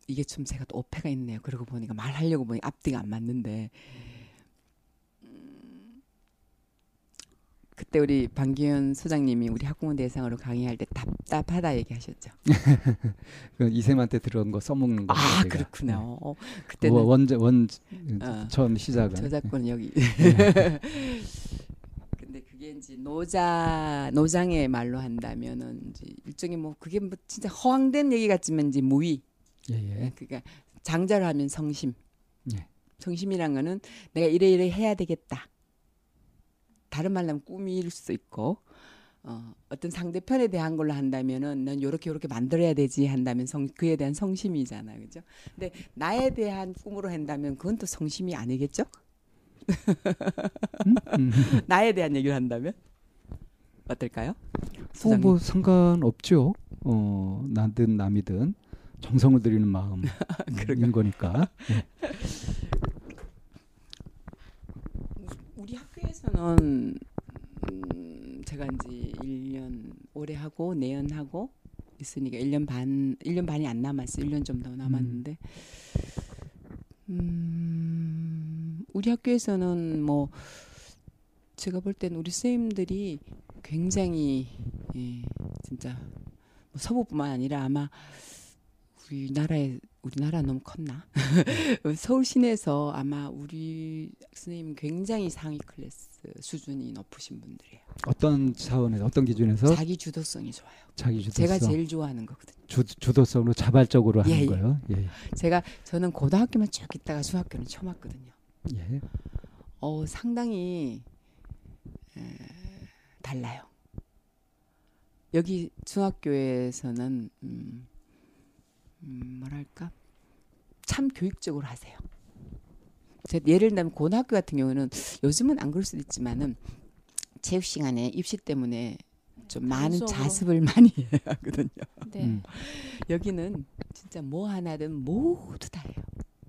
이게 좀 제가 또 오패가 있네요. 그러고 보니까 말하려고 보니 앞뒤가 안 맞는데 음, 그때 우리 방기현 소장님이 우리 학부모 대상으로 강의할 때 답답하다 얘기하셨죠. 그 이쌤한테 들은 거 써먹는 거. 아. 그렇구나. 어, 네. 그때는 원, 원, 원 어. 처음 시작은. 저작권 여기. 근데 그게 이제 노자 노장의 말로 한다면은 이제 일종의 뭐 그게 뭐 진짜 허황된 얘기 같지만 이제 무위. 예, 예. 그러니까 장자로 하면 성심. 예. 성심이란 거는 내가 이래 이래 해야 되겠다. 다른 말로 하면 꿈일 수도 있고 어, 어떤 상대편에 대한 걸로 한다면은 난 요렇게 요렇게 만들어야 되지 한다면 성 그에 대한 성심이잖아. 그죠? 근데 나에 대한 꿈으로 한다면 그건 또 성심이 아니겠죠? 음. 나에 대한 얘기를 한다면 어떨까요? 어. 뭐 상관없죠. 어, 나든 남이든 정성을 들이는 마음인. 거니까. 우 리 학교에서는 음, 제가 이제 1년 올해 하고 내년 하고 있으니까 1년 반 1년 반이 안 남았어요. 1년 좀 더 남았는데 음, 우리 학교에서는 뭐 제가 볼 땐 우리 선생님들이 굉장히 예, 진짜 뭐 서부뿐만 아니라 아마 우리나라에 우리나라 너무 컸나? 서울 시내에서 아마 우리 선생님 굉장히 상위 클래스 수준이 높으신 분들이에요. 어떤 차원에서 어떤 기준에서 자기 주도성이 좋아요. 자기 주도성, 제가 제일 좋아하는 거거든요. 주, 주도성으로 자발적으로 하는 예, 예. 거예요. 예, 제가 저는 고등학교만 쭉 있다가 중학교는 처음 왔거든요. 예. 어 상당히 에, 달라요. 여기 중학교에서는 음, 음, 뭐랄까 참 교육적으로 하세요. 제 예를 들면 고등학교 같은 경우는 요즘은 안 그럴 수도 있지만은 체육 시간에 입시 때문에 좀 많은 단속으로. 자습을 많이 해야 하거든요. 네. 음. 여기는 진짜 뭐 하나든 모두 다 해요.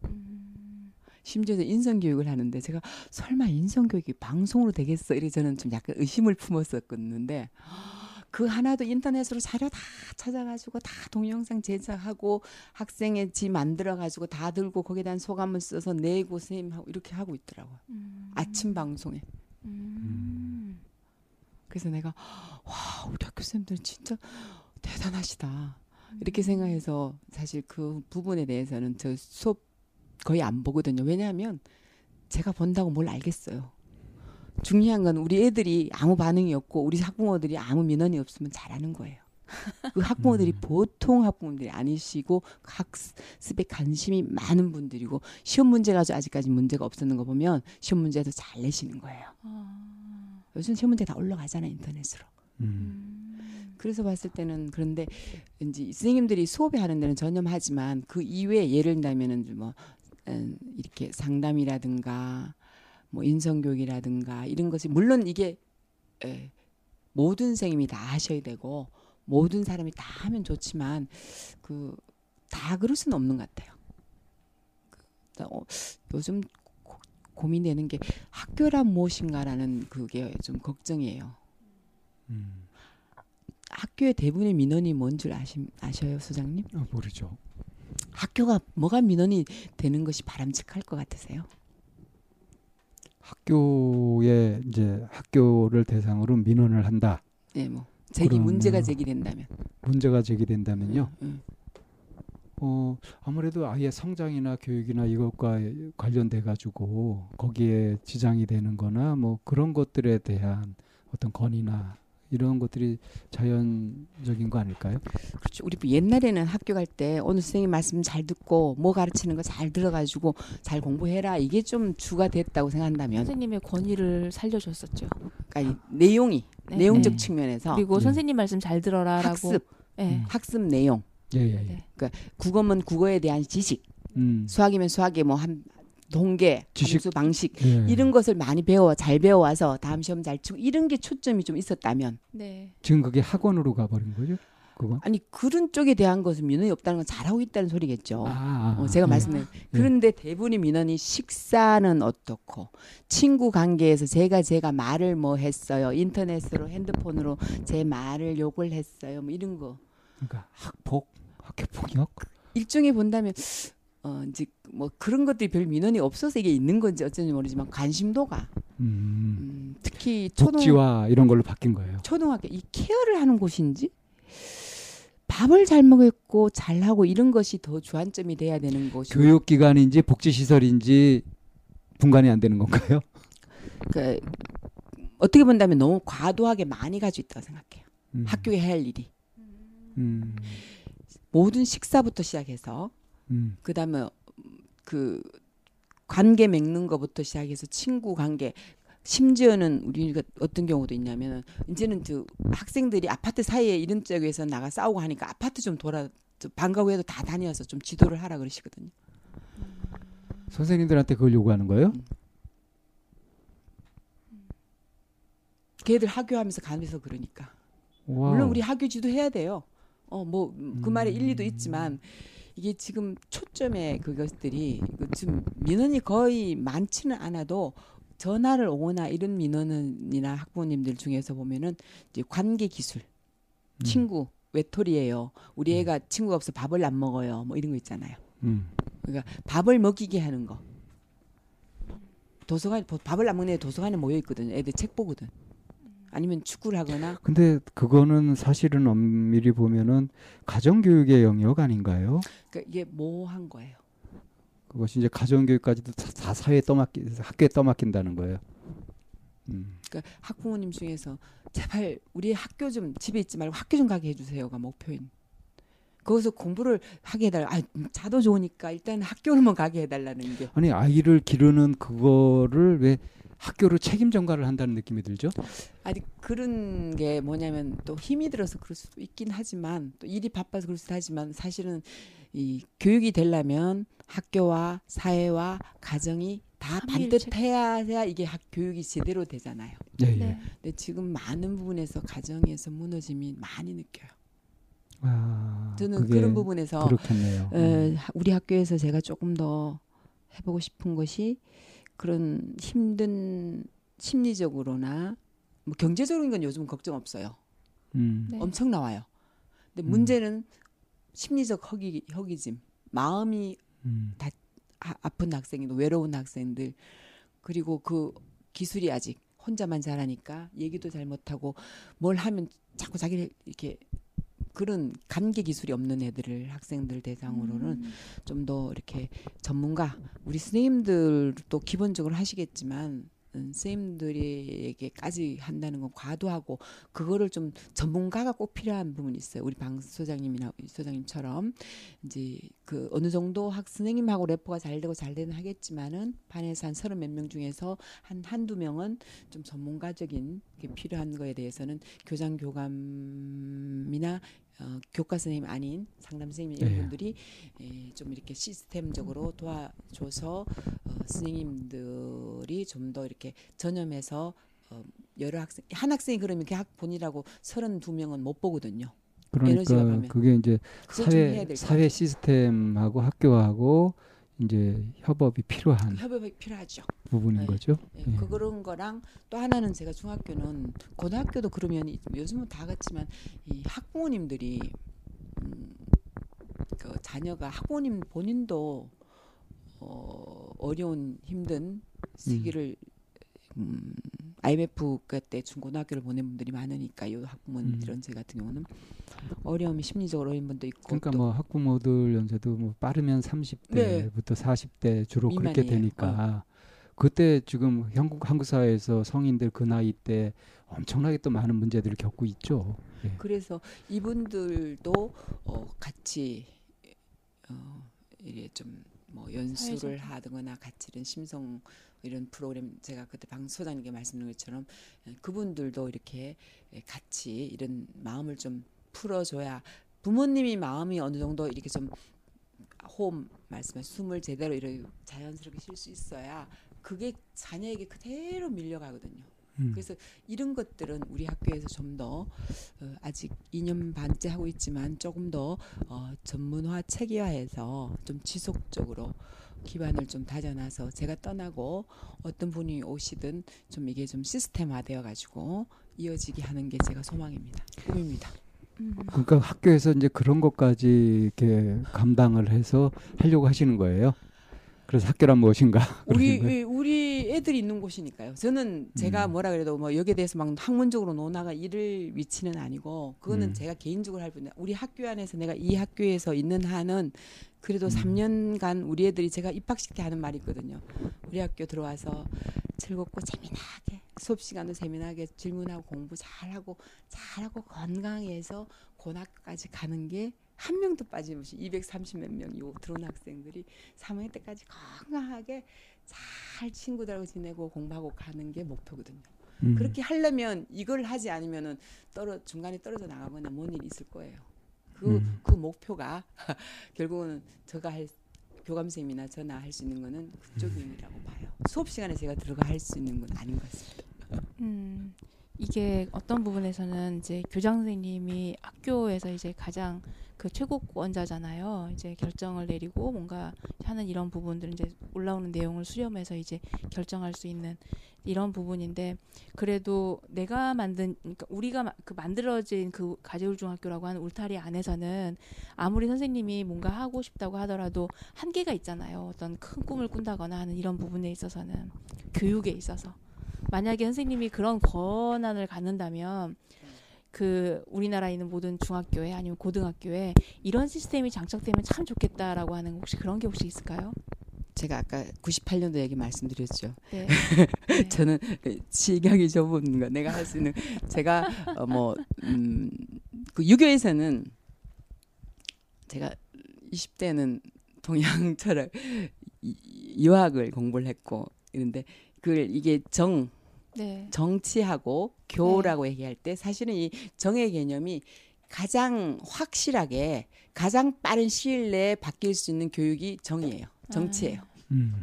음, 심지어 인성 교육을 하는데 제가 설마 인성 교육이 방송으로 되겠어 이래 저는 좀 약간 의심을 품었었는데 그 하나도 인터넷으로 자료 다 찾아가지고 다 동영상 제작하고 학생의 지 만들어가지고 다 들고 거기에 대한 소감을 써서 내고 선생님하고 이렇게 하고 있더라고요. 음, 아침 방송에. 음, 그래서 내가 와 우리 학교 선생님들 진짜 대단하시다 이렇게 생각해서 사실 그 부분에 대해서는 저 수업 거의 안 보거든요. 왜냐하면 제가 본다고 뭘 알겠어요. 중요한 건 우리 애들이 아무 반응이 없고 우리 학부모들이 아무 민원이 없으면 잘하는 거예요. 그 학부모들이 음. 보통 학부모들이 아니시고 학습에 관심이 많은 분들이고 시험 문제 가지고 아직까지 문제가 없었는 거 보면 시험 문제도 잘 내시는 거예요. 아, 요즘 시험 문제 다 올라가잖아요 인터넷으로. 음. 음. 그래서 봤을 때는 그런데 이제 선생님들이 수업에 하는 데는 전념하지만 그 이외에 예를 들면은 뭐 음, 이렇게 상담이라든가 뭐 인성교육이라든가 이런 것이 물론 이게 에, 모든 선생님이 다 하셔야 되고 모든 사람이 다 하면 좋지만 그 다 그럴 수는 없는 것 같아요. 그, 어, 요즘 고, 고민되는 게 학교란 무엇인가라는 그게 좀 걱정이에요. 음. 학교의 대부분의 민원이 뭔 줄 아시, 아셔요, 소장님? 아, 모르죠. 학교가 뭐가 민원이 되는 것이 바람직할 것 같으세요? 학교에 이제 학교를 대상으로 민원을 한다. 네, 뭐 제기 문제가 제기된다면. 문제가 제기된다면요. 음, 어, 아무래도 아이의 성장이나 교육이나 이것과 관련돼 가지고 거기에 지장이 되는 거나 뭐 그런 것들에 대한 어떤 건의나 이런 것들이 자연적인 거 아닐까요? 그렇죠. 우리 옛날에는 학교 갈 때 오늘 선생님 말씀 잘 듣고 뭐 가르치는 거 잘 들어가지고 잘 공부해라 이게 좀 주가 됐다고 생각한다면, 선생님의 권위를 살려줬었죠. 그러니까 이 내용이 네. 내용적 네. 측면에서 그리고 네. 선생님 말씀 잘 들어라라고. 학습, 네. 음. 학습 내용, 예, 예, 예. 네. 국어면 국어에 대한 지식, 음. 수학이면 수학의 뭐한 동계, 지식. 함수 방식 예. 이런 것을 많이 배워 잘 배워와서 다음 시험 잘 치고 이런 게 초점이 좀 있었다면 네. 지금 그게 학원으로 가버린 거죠? 그건? 아니 그런 쪽에 대한 것은 민원이 없다는 건 잘하고 있다는 소리겠죠. 아, 아, 어, 제가 예. 말씀드린 그런데 대부분의 민원이 식사는 어떻고 친구 관계에서 제가 제가 말을 뭐 했어요 인터넷으로 핸드폰으로 제 말을 욕을 했어요 뭐 이런 거 그러니까 학폭, 학교 폭력. 일종의 본다면 어 이제 뭐 그런 것들이 별 민원이 없어서 이게 있는 건지 어쩐지 모르지만 관심도가 음. 음, 특히 초등 복지와 이런 걸로 바뀐 거예요. 초등학교 이 케어를 하는 곳인지 밥을 잘 먹었고 잘 하고 이런 것이 더 주안점이 돼야 되는 곳이고 교육기관인지 복지시설인지 분간이 안 되는 건가요? 그 어떻게 본다면 너무 과도하게 많이 가지고 있다고 생각해요. 음. 학교에 해야 할 일이 음. 모든 식사부터 시작해서 음. 그다음에 그 관계 맺는 것부터 시작해서 친구 관계 심지어는 우리가 어떤 경우도 있냐면은 이제는 저 학생들이 아파트 사이에 이런 쪽에서 나가 싸우고 하니까 아파트 좀 돌아 저 방과 후에도 다 다녀서 좀 지도를 하라 그러시거든요. 선생님들한테 그걸 요구하는 거예요? 걔들 학교하면서 가면서 그러니까. 와우. 물론 우리 학교 지도 해야 돼요. 어 뭐 그 말에 음. 일리도 있지만 이게 지금 초점의 그것들이 그 지금 민원이 거의 많지는 않아도 전화를 오거나 이런 민원이나 학부모님들 중에서 보면은 이제 관계 기술, 음. 친구 외톨이에요. 우리 애가 친구가 없어 밥을 안 먹어요. 뭐 이런 거 있잖아요. 음. 그러니까 밥을 먹이게 하는 거. 도서관 밥을 안 먹는 애 도서관에 모여 있거든요. 애들 책 보거든. 아니면 축구를 하거나 근데 그거는 사실은 엄밀히 보면은 가정 교육의 영역 아닌가요? 그러니까 이게 모호한 거예요. 그것이 이제 가정 교육까지도 다, 다 사회에 떠맡기 학교에 떠맡긴다는 거예요. 음. 그러니까 학부모님 중에서 제발 우리 학교 좀 집에 있지 말고 학교 좀 가게 해주세요가 목표인. 거기서 공부를 하게 해달라. 아, 자도 좋으니까 일단 학교를만 가게 해달라는 게. 아니 아이를 기르는 그거를 왜 학교로 책임 전가를 한다는 느낌이 들죠? 아니 그런 게 뭐냐면 또 힘이 들어서 그럴 수도 있긴 하지만 또 일이 바빠서 그럴 수도 하지만 사실은 이 교육이 되려면 학교와 사회와 가정이 다. 반듯해야 이게 학 교육이 제대로 되잖아요. 예, 예. 네. 근데 지금 많은 부분에서 가정에서 무너짐이 많이 느껴요. 아, 저는 그런 부분에서 그렇겠네요. 에, 음. 하- 우리 학교에서 제가 조금 더 해보고 싶은 것이 그런 힘든 심리적으로나 뭐 경제적인 건 요즘 걱정 없어요. 음. 네. 엄청 나와요. 근데 음. 문제는 심리적 허기 허기짐, 마음이 음. 아, 아픈 학생들, 외로운 학생들 그리고 그 기술이 아직 혼자만 잘하니까 얘기도 잘 못하고 뭘 하면 자꾸 자기를 이렇게 그런 관계 기술이 없는 애들을 학생들 대상으로는 음. 좀더 이렇게 전문가 우리 선생님들도 기본적으로 하시겠지만 음, 선생님들에게까지 한다는 건 과도하고 그거를 좀 전문가가 꼭 필요한 부분이 있어요. 우리 방 소장님이나 소장님처럼 이제 그 어느 정도 학 선생님하고 래퍼가 잘 되고 잘 되는 하겠지만은 반에서 한 서른 몇 명 중에서 한 한두 명은 좀 전문가적인 게 필요한 거에 대해서는 교장 교감이나 어, 교과 선생님 아닌 상담 선생님 이런 네. 분들이 에, 좀 이렇게 시스템적으로 도와줘서 어, 선생님들이 좀 더 이렇게 전염해서 어, 여러 학생 한 학생이 그러면 그 학본이라고 서른 두 명은 못 보거든요. 그러니까. 그게 이제 사회 될 사회 시스템하고 학교하고 이제 협업이 필요한 협업이 필요하죠. 부분인 네. 거죠. 예, 예. 그 그런 거랑 또 하나는 제가 중학교는 고등학교도 그러면 이- 요즘은 다 같지만 이 학부모님들이 음, 그 자녀가 학부모님 본인도 어, 어려운 힘든 시기를 음, IMF 그때 중고등학교를 보낸 분들이 많으니까 요 학부모님들은 제 같은 경우는 어려움이 심리적으로 어려운 분도 있고 그러니까 또뭐 학부모들 연세도 뭐 빠르면 30대부터 40대 주로 그렇게 네. 미만이에요. 어. 되니까 그때 지금 한국 한국 사회에서 성인들 그 나이 때 엄청나게 또 많은 문제들을 겪고 있죠. 예. 그래서 이분들도 어, 같이 어, 이게 좀 뭐 연수를. 하거나 같이 이런 심성 이런 프로그램 제가 그때 방 소장님께 말씀드린 것처럼 예, 그분들도 이렇게 예, 같이 이런 마음을 좀 풀어줘야 부모님이 마음이 어느 정도 이렇게 좀 호흡 말씀에 숨을 제대로 이렇게 자연스럽게 쉴 수 있어야 그게 자녀에게 그대로 밀려가거든요. 음. 그래서 이런 것들은 우리 학교에서 좀더 어, 아직 2년 반째 하고 있지만 조금 더 어, 전문화 체계화해서 좀 지속적으로 기반을 좀 다져놔서 제가 떠나고 어떤 분이 오시든 좀 이게 좀 시스템화되어 가지고 이어지게 하는 게 제가 소망입니다. 꿈입니다. 음. 그러니까 학교에서 이제 그런 것까지 이렇게 감당을 해서 하려고 하시는 거예요. 그래서 학교란 무엇인가? 우리? 이- 우리 애들이 있는 곳이니까요. 저는 제가 음. 뭐라 그래도 뭐 여기에 대해서 막 학문적으로 논하가 이를 위치는 아니고 그거는 음. 제가 개인적으로 할 뿐이야. 우리 학교 안에서 내가 이 학교에서 있는 한은 그래도 음. 3년간 우리 애들이 제가 입학식 때 하는 말이 있거든요. 우리 학교 들어와서 즐겁고 재미나게 수업 시간도 재미나게 질문하고 공부 잘하고 잘하고 건강해서 고등학교까지 가는 게 한 명도 빠짐없이 230 몇 명이 오- 들어온 학생들이 3학년 때까지 건강하게 잘 친구들하고 지내고 공부하고 가는 게 목표거든요. 음. 그렇게 하려면 이걸 하지 않으면은 떨어 중간에 떨어져 나가거나 뭔 일이 있을 거예요. 그 음. 그 목표가 결국은 제가 할 교감 선생님이나 저나 할 수 있는 거는 그쪽이라고 봐요. 수업 시간에 제가 들어가 할 수 있는 건 아닌 것 같습니다. 음, 이게 어떤 부분에서는 이제 교장 선생님이 학교에서 이제 가장 그 최고권자잖아요. 이제 결정을 내리고 뭔가 하는 이런 부분들 이제 올라오는 내용을 수렴해서 이제 결정할 수 있는 이런 부분인데 그래도 내가 만든 그러니까 우리가 마- 그 만들어진 그 가재울 중학교라고 하는 울타리 안에서는 아무리 선생님이 뭔가 하고 싶다고 하더라도 한계가 있잖아요. 어떤 큰 꿈을 꾼다거나 하는 이런 부분에 있어서는 교육에 있어서 만약에 선생님이 그런 권한을 갖는다면 그 우리나라에 있는 모든 중학교에 아니면 고등학교에 이런 시스템이 장착되면 참 좋겠다라고 하는 혹시 그런 게 혹시 있을까요? 제가 아까 98년도 얘기 말씀드렸죠. 네. 네. 저는 그 시각이 좁은 거 내가 할 수 있는 제가 어 뭐음그 유교에서는 제가 20대는 동양 철학 이- 유학을 공부를 했고 이런데 그걸 이게 정 네. 정치하고 교라고 얘기할 때 사실은 이 정의 개념이 가장 확실하게 가장 빠른 시일 내에 바뀔 수 있는 교육이 정이에요. 정치예요. 음.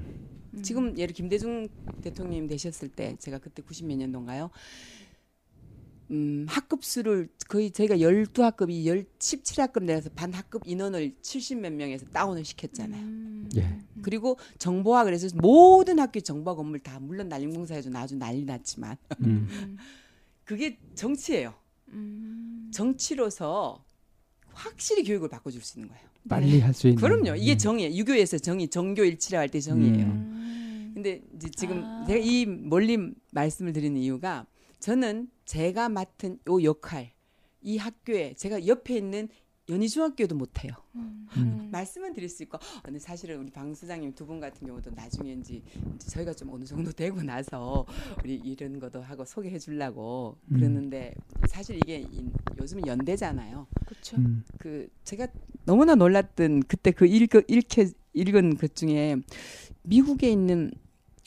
음. 지금 예를 김대중 대통령님 되셨을 때 제가 그때 90 몇 년도인가요? 음, 학급 수를 거의 저희가 12학급이 10, 17학급 내려서 반 학급 인원을 70몇 명에서 다운을 시켰잖아요. 음. 예. 그리고 정보화 그래서 모든 학교 정보화 건물 다 물론 난림공사에도 아주 난리 났지만 음. 음. 그게 정치예요. 음. 정치로서 확실히 교육을 바꿔줄 수 있는 거예요. 빨리 할수 있는. 그럼요. 이게 음. 정이에요. 유교에서 정의, 정교 일치라 할 때 정이에요. 음. 근데 이제 지금 아. 제가 이 멀리 말씀을 드리는 이유가 저는 제가 맡은 요 역할, 이 학교에 제가 옆에 있는 연희 중학교도 못 해요. 음. 음. 말씀은 드릴 수 있고 근데 사실은 우리 방 소장님 두 분 같은 경우도 나중에 이제, 이제 저희가 좀 어느 정도 되고 나서 우리 이런 것도 하고 소개해 주려고 음. 그러는데 사실 이게 이- 요즘은 연대잖아요. 그렇죠. 음. 그 제가 너무나 놀랐던 그때 그 읽, 읽혀, 읽은 것 중에 미국에 있는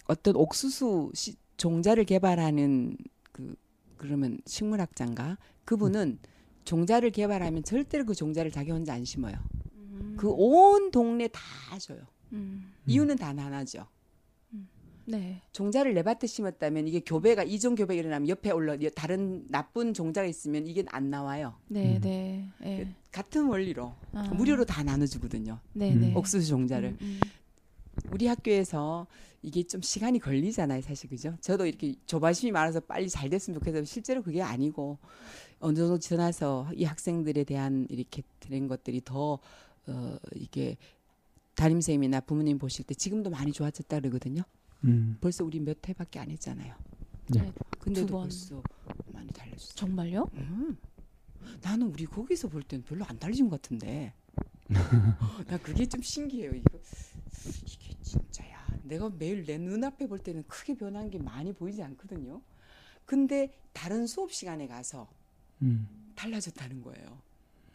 어떤 옥수수 시, 종자를 개발하는 그 그러면 식물학자인가 그분은 종자를 개발하면 절대로 그 종자를 자기 혼자 안 심어요. 음. 그온 동네 다 줘요. 음. 이유는 단 하나죠. 네. 종자를 내 밭에 심었다면 이게 교배가 이종 교배가 일어나면 옆에 올라 다른 나쁜 종자가 있으면 이게 안 나와요. 네, 음. 네. 예. 같은 원리로 아. 무료로 다 나눠주거든요. 네, 음. 네. 옥수수 종자를. 음, 음. 우리 학교에서 이게 좀 시간이 걸리잖아요, 사실 그죠? 저도 이렇게 조바심이 많아서 빨리 잘 됐으면 좋겠어요. 실제로 그게 아니고 어느 정도 지나서 이 학생들에 대한 이렇게 된 것들이 더 어, 이게 담임 선생님이나 부모님 보실 때 지금도 많이 좋아졌다 그러거든요. 음. 벌써 우리 몇 회밖에 안 했잖아요. 네. 근데도 두 번. 벌써 많이 달라졌어. 정말요? 음. 나는 우리 거기서 볼 때는 별로 안 달라진 것 같은데. 나 그게 좀 신기해요. 이거 이게 진짜야. 내가 매일 내 눈앞에 볼 때는 크게 변한 게 많이 보이지 않거든요. 근데 다른 수업 시간에 가서 음. 달라졌다는 거예요.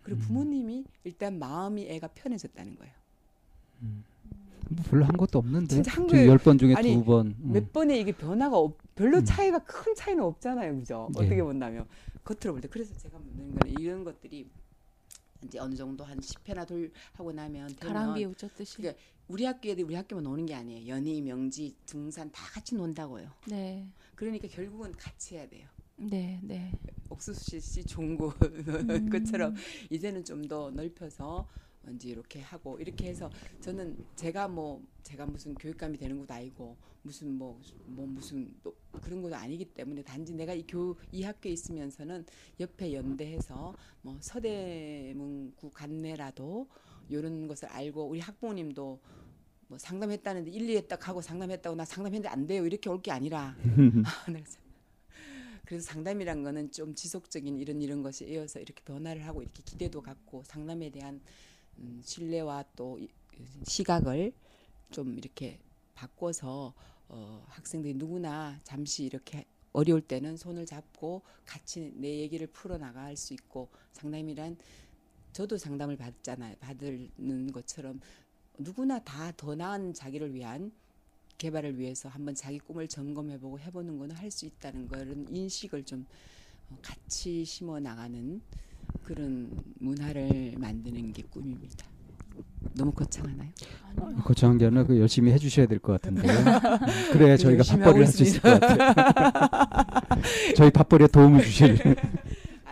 그리고 음. 부모님이 일단 마음이 애가 편해졌다는 거예요. 뭐 별로 한 것도 없는데. 진짜 한 지금 거예요. 열번 중에 아니, 두 번. 음. 몇 번에 이게 변화가 없, 별로 음. 차이가 큰 차이는 없잖아요, 그죠? 네. 어떻게 본다면 겉으로 볼 때 그래서 제가 묻는 거는 이런 것들이 이제 어느 정도 한 10회나 돌 하고 나면 가랑비에 웃졌듯이. 그게 우리 학교 애들 우리 학교만 노는 게 아니에요. 연희, 명지, 등산 다 같이 논다고요. 네. 그러니까 결국은 같이 해야 돼요. 네, 네. 옥수수 씨 종구 음. 것처럼 이제는 좀 더 넓혀서 이제 이렇게 하고 이렇게 해서 저는 제가 뭐 제가 무슨 교육감이 되는 것도 아니고 무슨 뭐, 뭐 무슨 또 그런 것도 아니기 때문에 단지 내가 이 교 이 학교에 있으면서는 옆에 연대해서 뭐 서대문구 간내라도 이런 것을 알고 우리 학부모님도 뭐 상담했다는데 일, 2회 딱 하고 상담했다고 나 상담했는데 안 돼요. 이렇게 올 게 아니라. 아, 참- 그래서 상담이란 거는 좀 지속적인 이런 이런 것이 이어서 이렇게 변화를 하고 이렇게 기대도 갖고 상담에 대한 음, 신뢰와 또 이- 시각을 좀 이렇게 바꿔서 어, 학생들이 누구나 잠시 이렇게 어려울 때는 손을 잡고 같이 내 얘기를 풀어 나갈 수 있고 상담이란 저도 상담을 받잖아요. 받는 것처럼 누구나 다 더 나은 자기를 위한 개발을 위해서 한번 자기 꿈을 점검해보고 해보는 거는 할 수 있다는 그런 인식을 좀 어, 같이 심어 나가는 그런 문화를 만드는 게 꿈입니다. 너무 거창하나요? 아니요. 거창한 게 아니라 그 열심히 해주셔야 될 것 같은데요. 음, 그래야 저희가 하고 할수 있을 것 같아요. 저희 밥벌이에 도움을 주실.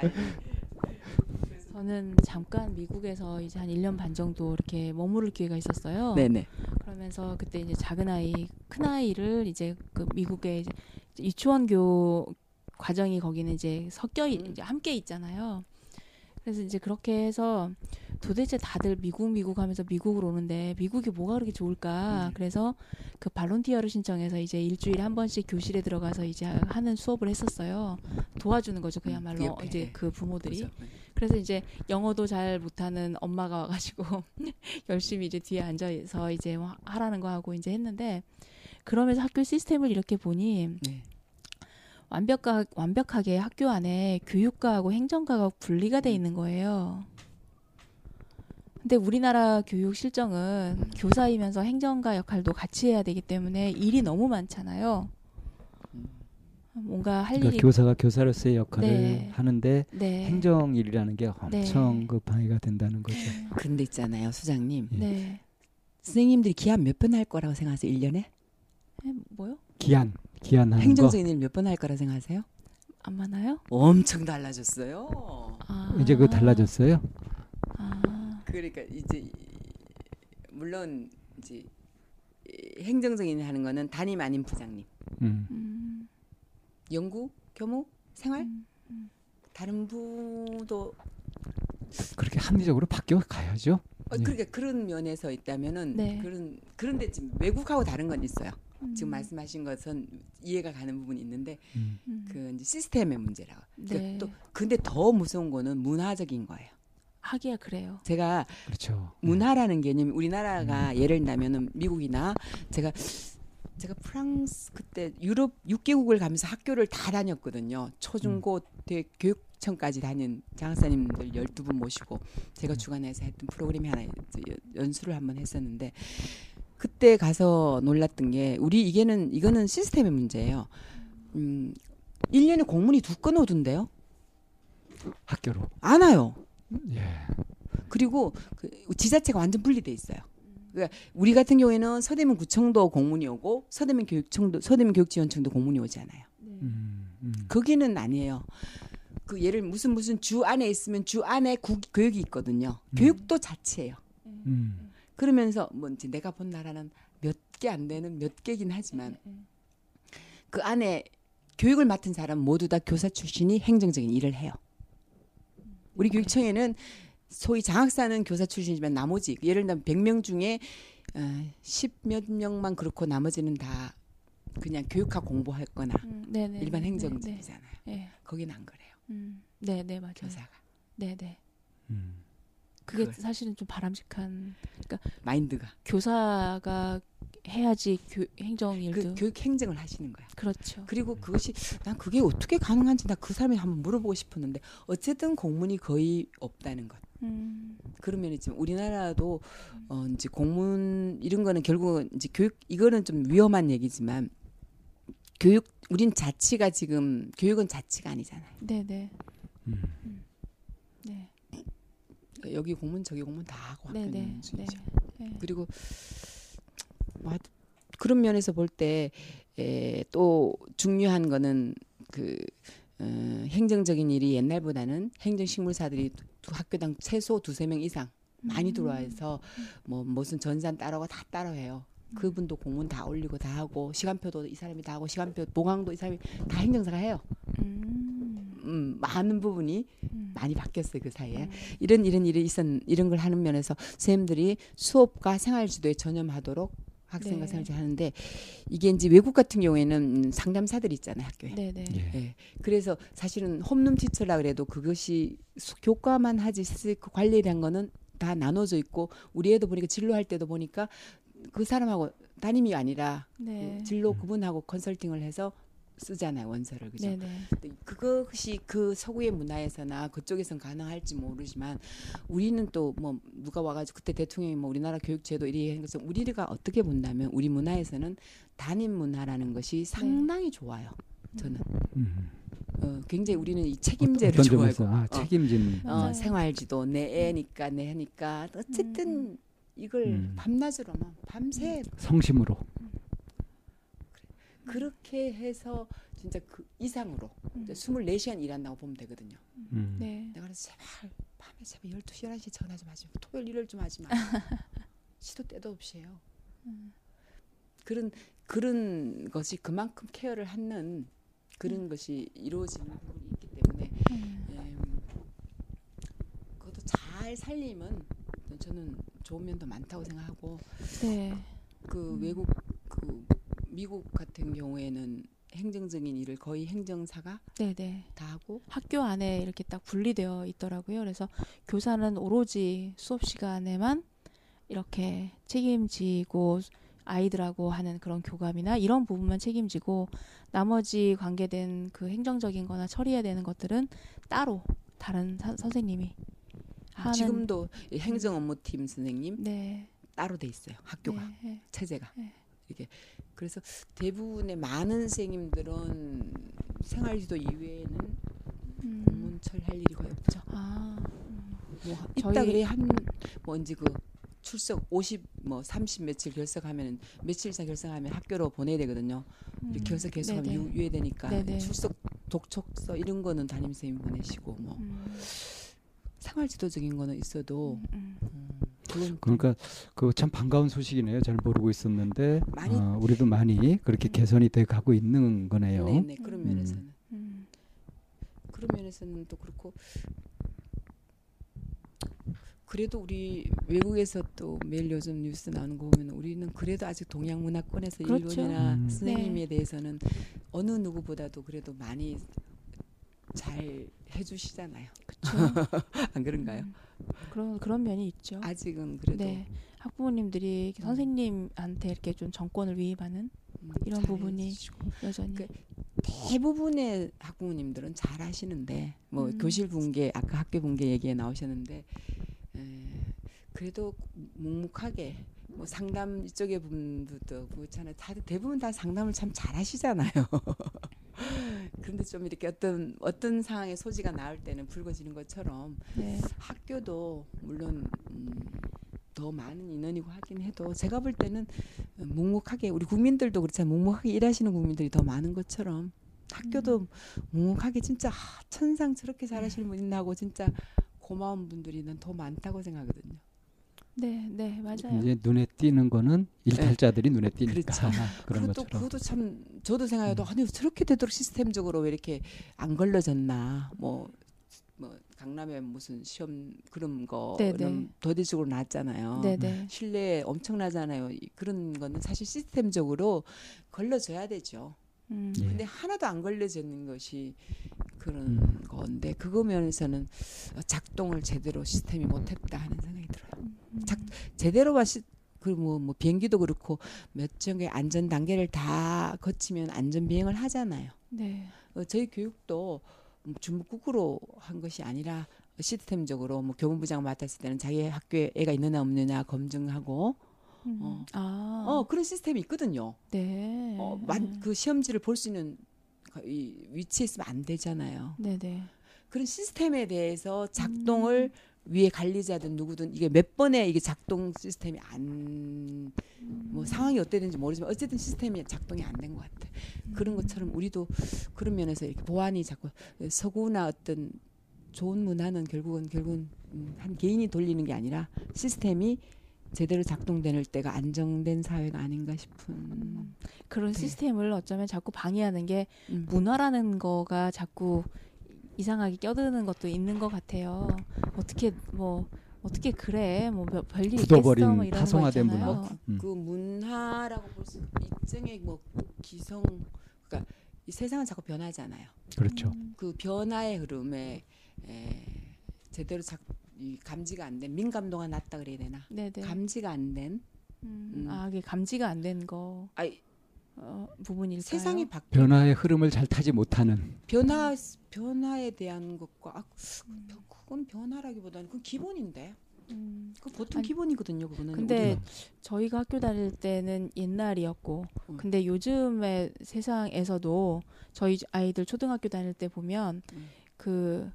저는 잠깐 미국에서 이제 한 1년 반 정도 이렇게 머무를 기회가 있었어요. 네네. 그러면서 그때 이제 작은 아이, 큰 아이를 이제 그 미국의 이제 유치원교 과정이 거기는 이제 섞여 있, 음. 이제 함께 있잖아요. 그래서 이제 그렇게 해서 도대체 다들 미국 미국 하면서 미국으로 오는데 미국이 뭐가 그렇게 좋을까? 음. 그래서 그 발론티어를 신청해서 이제 일주일에 한 번씩 교실에 들어가서 이제 하는 수업을 했었어요. 도와주는 거죠. 그야말로 옆에. 이제 그 부모들이. 그죠? 그래서 이제 영어도 잘 못하는 엄마가 와가지고 열심히 이제 뒤에 앉아서 이제 뭐 하라는 거 하고 이제 했는데 그러면서 학교 시스템을 이렇게 보니 네. 완벽하, 완벽하게 학교 안에 교육과하고 행정과가 분리가 돼 음. 있는 거예요. 근데 우리나라 교육 실정은 교사이면서 행정가 역할도 같이 해야 되기 때문에 일이 너무 많잖아요. 음. 뭔가 할 그러니까 일이 교사가 교사로서의 역할을 네. 하는데 네. 행정 일이라는 게 엄청 네. 그 방해가 된다는 거죠. 근데 있잖아요, 수장님. 예. 네. 선생님들이 기한 몇 번 할 거라고 생각하세요? 1년에? 에, 뭐요? 기한 기한하는 거. 행정적인 일 몇 번 할 거라 생각하세요? 안 많아요? 엄청 달라졌어요. 아. 이제 그 달라졌어요. 아. 그러니까 이제 이- 물론 이제 이 행정적인 일 하는 거는 담임 아닌 부장님, 음. 음. 연구, 교무, 생활 음. 다른 부도 그렇게 합리적으로 바뀌어 가야죠. 어, 네. 그러니까 그런 면에서 있다면은 네. 그런 그런데 지금 외국하고 다른 건 있어요. 음. 지금 말씀하신 것은 이해가 가는 부분이 있는데 음. 음. 그 이제 시스템의 문제라고. 네. 또 근데 더 무서운 거는 문화적인 거예요. 하기야 그래요. 제가 그렇죠. 문화라는 개념이 우리나라가 예를 들면은 미국이나 제가 제가 프랑스 그때 유럽 6개국을 가면서 학교를 다 다녔거든요. 초중고 대 교육 청까지 다닌 장학사님들 12분 모시고 제가 주관해서 했던 프로그램이 하나 연수를 한번 했었는데 그때 가서 놀랐던 게 우리 이게는 이거는 시스템의 문제예요. 음 1년에 공문이 두 건 오던데요. 학교로. 안 와요. 예. 그리고 그 지자체가 완전 분리돼 있어요. 그러니까 우리 같은 경우에는 서대문 구청도 공문이 오고 서대문 교육청도 서대문 교육지원청도 공문이 오지 않아요. 음, 음. 거기는 아니에요. 그 예를 무슨 무슨 주 안에 있으면 주 안에 구, 교육이 있거든요. 음. 교육도 자체예요. 음. 그러면서 뭔지 내가 본 나라는 몇 개 안 되는 몇 개긴 하지만 그 안에 교육을 맡은 사람 모두 다 교사 출신이 행정적인 일을 해요. 우리 교육청에는 소위 장학사는 교사 출신이지만 나머지 예를 들면 100명 중에 어, 10몇 명만 그렇고 나머지는 다 그냥 교육학 공부했거나 음, 네네. 일반 네, 행정직이잖아요. 네, 네. 거기는 안 그래요. 음, 네, 네 맞아요. 교사가 네, 네. 음. 그게 그걸. 사실은 좀 바람직한 마인드가 교사가 해야지 교, 행정 일도 그 교육 행정을 하시는 거야. 그렇죠. 그리고 그것이 난 그게 어떻게 가능한지 나 그 사람이 한번 물어보고 싶었는데 어쨌든 공문이 거의 없다는 것. 음, 그러면 지금 우리나라도 어 이제 공문 이런 거는 결국은 이제 교육 이거는 좀 위험한 얘기지만 교육 우린 자치가 지금 교육은 자치가 아니잖아요. 네, 네, 음. 네, 그러니까 여기 공문 저기 공문 다 하고 네, 순이죠. 네. 그리고 뭐 그런 면에서 볼 때 또 중요한 거는 그 어, 행정적인 일이 옛날보다는 행정식물사들이 두 학교당 최소 두세 명 이상 많이 음. 들어와서 뭐 무슨 전산 따라고 다 따라해요. 그분도 공문 다 올리고 다 하고 시간표도 이 사람이 다 하고 시간표 보강도 이 사람이 다 행정사가 해요. 음, 음, 많은 부분이 음. 많이 바뀌었어요 그 사이에. 음. 이런 이런 일이 있었 이런 걸 하는 면에서 선생님들이 수업과 생활지도에 전념하도록 학생과 네. 생활지도 하는데 이게 이제 외국 같은 경우에는 음, 상담사들 있잖아요 학교에. 네, 네. 예. 예. 그래서 사실은 홈룸 티처라 그래도 그것이 수- 교과만 하지 그 관리란 거는 다 나눠져 있고 우리 애도 보니까 진로할 때도 보니까 그 사람하고 담임이 아니라 네. 그 진로 그분하고 컨설팅을 해서 쓰잖아요 원서를 그죠? 네, 네. 근데 그것이 그 서구의 문화에서나 그쪽에선 가능할지 모르지만 우리는 또 뭐 누가 와가지고 그때 대통령이 뭐 우리나라 교육제도 이리 한 것은 우리가 어떻게 본다면 우리 문화에서는 단임 문화라는 것이 상당히 좋아요. 저는 음. 어, 굉장히 우리는 이 책임제를 좋아하고 아, 어. 책임진 어, 맞아요. 생활지도 내 애니까 내 애니까 어쨌든 이걸 음. 밤낮으로만 밤새 성심으로. 그렇게 해서 진짜 그 이상으로 음. 이제 24시간 일한다고 보면 되거든요. 음. 네. 내가 그래서 제발 밤에 제발 12시 11시 전화 좀 하지 마. 토요일 일요일 좀 하지 마. 시도 때도 없이 해요. 음. 그런 그런 것이 그만큼 케어를 하는 그런 것이 이루어지는 부분이 있기 때문에 음. 음, 그것도 잘 살리면 저는 좋은 면도 많다고 생각하고 네. 그 음. 외국 그 미국 같은 경우에는 행정적인 일을 거의 행정사가 네, 네. 다 하고 학교 안에 이렇게 딱 분리되어 있더라고요. 그래서 교사는 오로지 수업 시간에만 이렇게 책임지고 아이들하고 하는 그런 교감이나 이런 부분만 책임지고 나머지 관계된 그 행정적인 거나 처리해야 되는 것들은 따로 다른 사- 선생님이 하는 지금도 이 행정 업무팀 선생님 네. 따로 돼 있어요 학교가 네, 네. 체제가 네. 이게 그래서 대부분의 많은 선생님들은 생활지도 이외에는 음. 공문처리 할 일이 거의 없죠. 아. 뭐 저희- 있다 그래 한 뭔지 그 출석 50 뭐 30 며칠 결석하면 며칠차 결석하면 학교로 보내야 되거든요. 이렇게 음. 결석 계속하면. 유, 네네. 출석 독촉서 이런 거는 담임 선생님 보내시고 뭐 음. 생활 지도적인 거는 있어도 음, 음. 음, 그건 그러니까 그 참 반가운 소식이네요. 잘 모르고 있었는데 많이- 어, 우리도 많이 그렇게 개선이 돼 가고 있는 거네요. 네, 네 그런 음. 면에서는 음. 그런 면에서는 또 그렇고 그래도 우리 외국에서 또 매일 요즘 뉴스 나오는 거 보면 우리는 그래도 아직 동양 문화권에서 그렇죠. 일본이나 음. 선생님에 대해서는 어느 누구보다도 그래도 많이 잘 해주시잖아요. 그렇죠. 안 그런가요? 음, 그런 그런 면이 있죠. 아직은 그래도 네. 학부모님들이 이렇게 음. 선생님한테 이렇게 좀 정권을 위임하는 음, 이런 부분이 잘해주시고. 여전히 그 대부분의 학부모님들은 잘 하시는데 뭐 음. 교실 붕괴 아까 학교 붕괴 얘기에 나오셨는데 에, 그래도 묵묵하게 뭐 상담 이쪽에 분들도 그렇잖아요. 다들 대부분 다 상담을 참 잘하시잖아요. 그런데 좀 이렇게 어떤 어떤 상황의 소지가 나올 때는 불거지는 것처럼 네. 학교도 물론 음, 더 많은 인원이고 하긴 해도 제가 볼 때는 묵묵하게 우리 국민들도 그렇잖아요. 묵묵하게 일하시는 국민들이 더 많은 것처럼 학교도 묵묵하게 진짜 아, 천상 저렇게 잘하시는 분 있나 하고 진짜 고마운 분들이 난 더 많다고 생각하거든요. 네, 네, 맞아요. 이제 눈에 띄는 거는 일탈자들이 눈에 띄니까 그렇죠. 그런 그것도 것처럼. 그것도 참 저도 생각해도 음. 아니 저렇게 되도록 시스템적으로 왜 이렇게 안 걸러졌나 뭐. 뭐 강남에 무슨 시험 그런 네, 거는 네. 도대적으로 났잖아요. 네, 네. 실내 엄청 나잖아요. 이- 그런 거는 사실 시스템적으로 걸러져야 되죠. 음. 예. 근데 하나도 안 걸려지는 것이 그런 음. 건데 그거 면에서는 작동을 제대로 시스템이 못했다 하는 생각이 들어요. 음. 작- 제대로만 그뭐 뭐 비행기도 그렇고 몇 종의 안전 단계를 다 거치면 안전 비행을 하잖아요. 네. 어, 저희 교육도 음, 중국으로 한 것이 아니라 시스템적으로 뭐 교무부장 맡았을 때는 자기 학교에 애가 있느냐 없느냐 검증하고 음. 어. 아. 어 그런 시스템이 있거든요. 네. 어, 만, 그 시험지를 볼 수 있는 그 이 위치에 있으면 안 되잖아요. 네, 네. 그런 시스템에 대해서 작동을 위에 관리자든 누구든 이게 몇 번에 이게 작동 시스템이 안 뭐 상황이 어땠는지 모르지만 어쨌든 시스템이 작동이 안 된 것 같아. 그런 것처럼 우리도 그런 면에서 이렇게 보안이 자꾸 서구나 어떤 좋은 문화는 결국은 결국은 음, 한 개인이 돌리는 게 아니라 시스템이 제대로 작동될 때가 안정된 사회가 아닌가 싶은. 그런 네. 시스템을 어쩌면 자꾸 방해하는 게 음. 문화라는 거가 자꾸 이상하게 껴드는 것도 있는 것 같아요. 어떻게 뭐 어떻게 그래 뭐 별- 별일 있겠어 굳어버린 뭐 이런 있잖아요. 문화. 음. 그 문화라고 볼 수 일종의 뭐 기성 그러니까 이 세상은 자꾸 변하잖아요. 그렇죠. 음. 그 변화의 흐름에 에, 제대로 작, 이 감지가 안 된 민감도가 낮다 그래야 되나? 네네. 감지가 안 된 음. 음. 아, 이게 감지가 안 된 거 아이 어, 부분일까요? 세상이 바뀌 변화의 흐름을 잘 타지 못하는 변화 변화에 대한 것과 아, 그, 그건 변화라기보다는 그건 기본인데. 음. 그 보통 아니, 기본이거든요. 그거는 근데 우리는. 저희가 학교 다닐 때는 옛날이었고 음. 근데 요즘의 세상에서도 저희 아이들 초등학교 다닐 때 보면 음. 그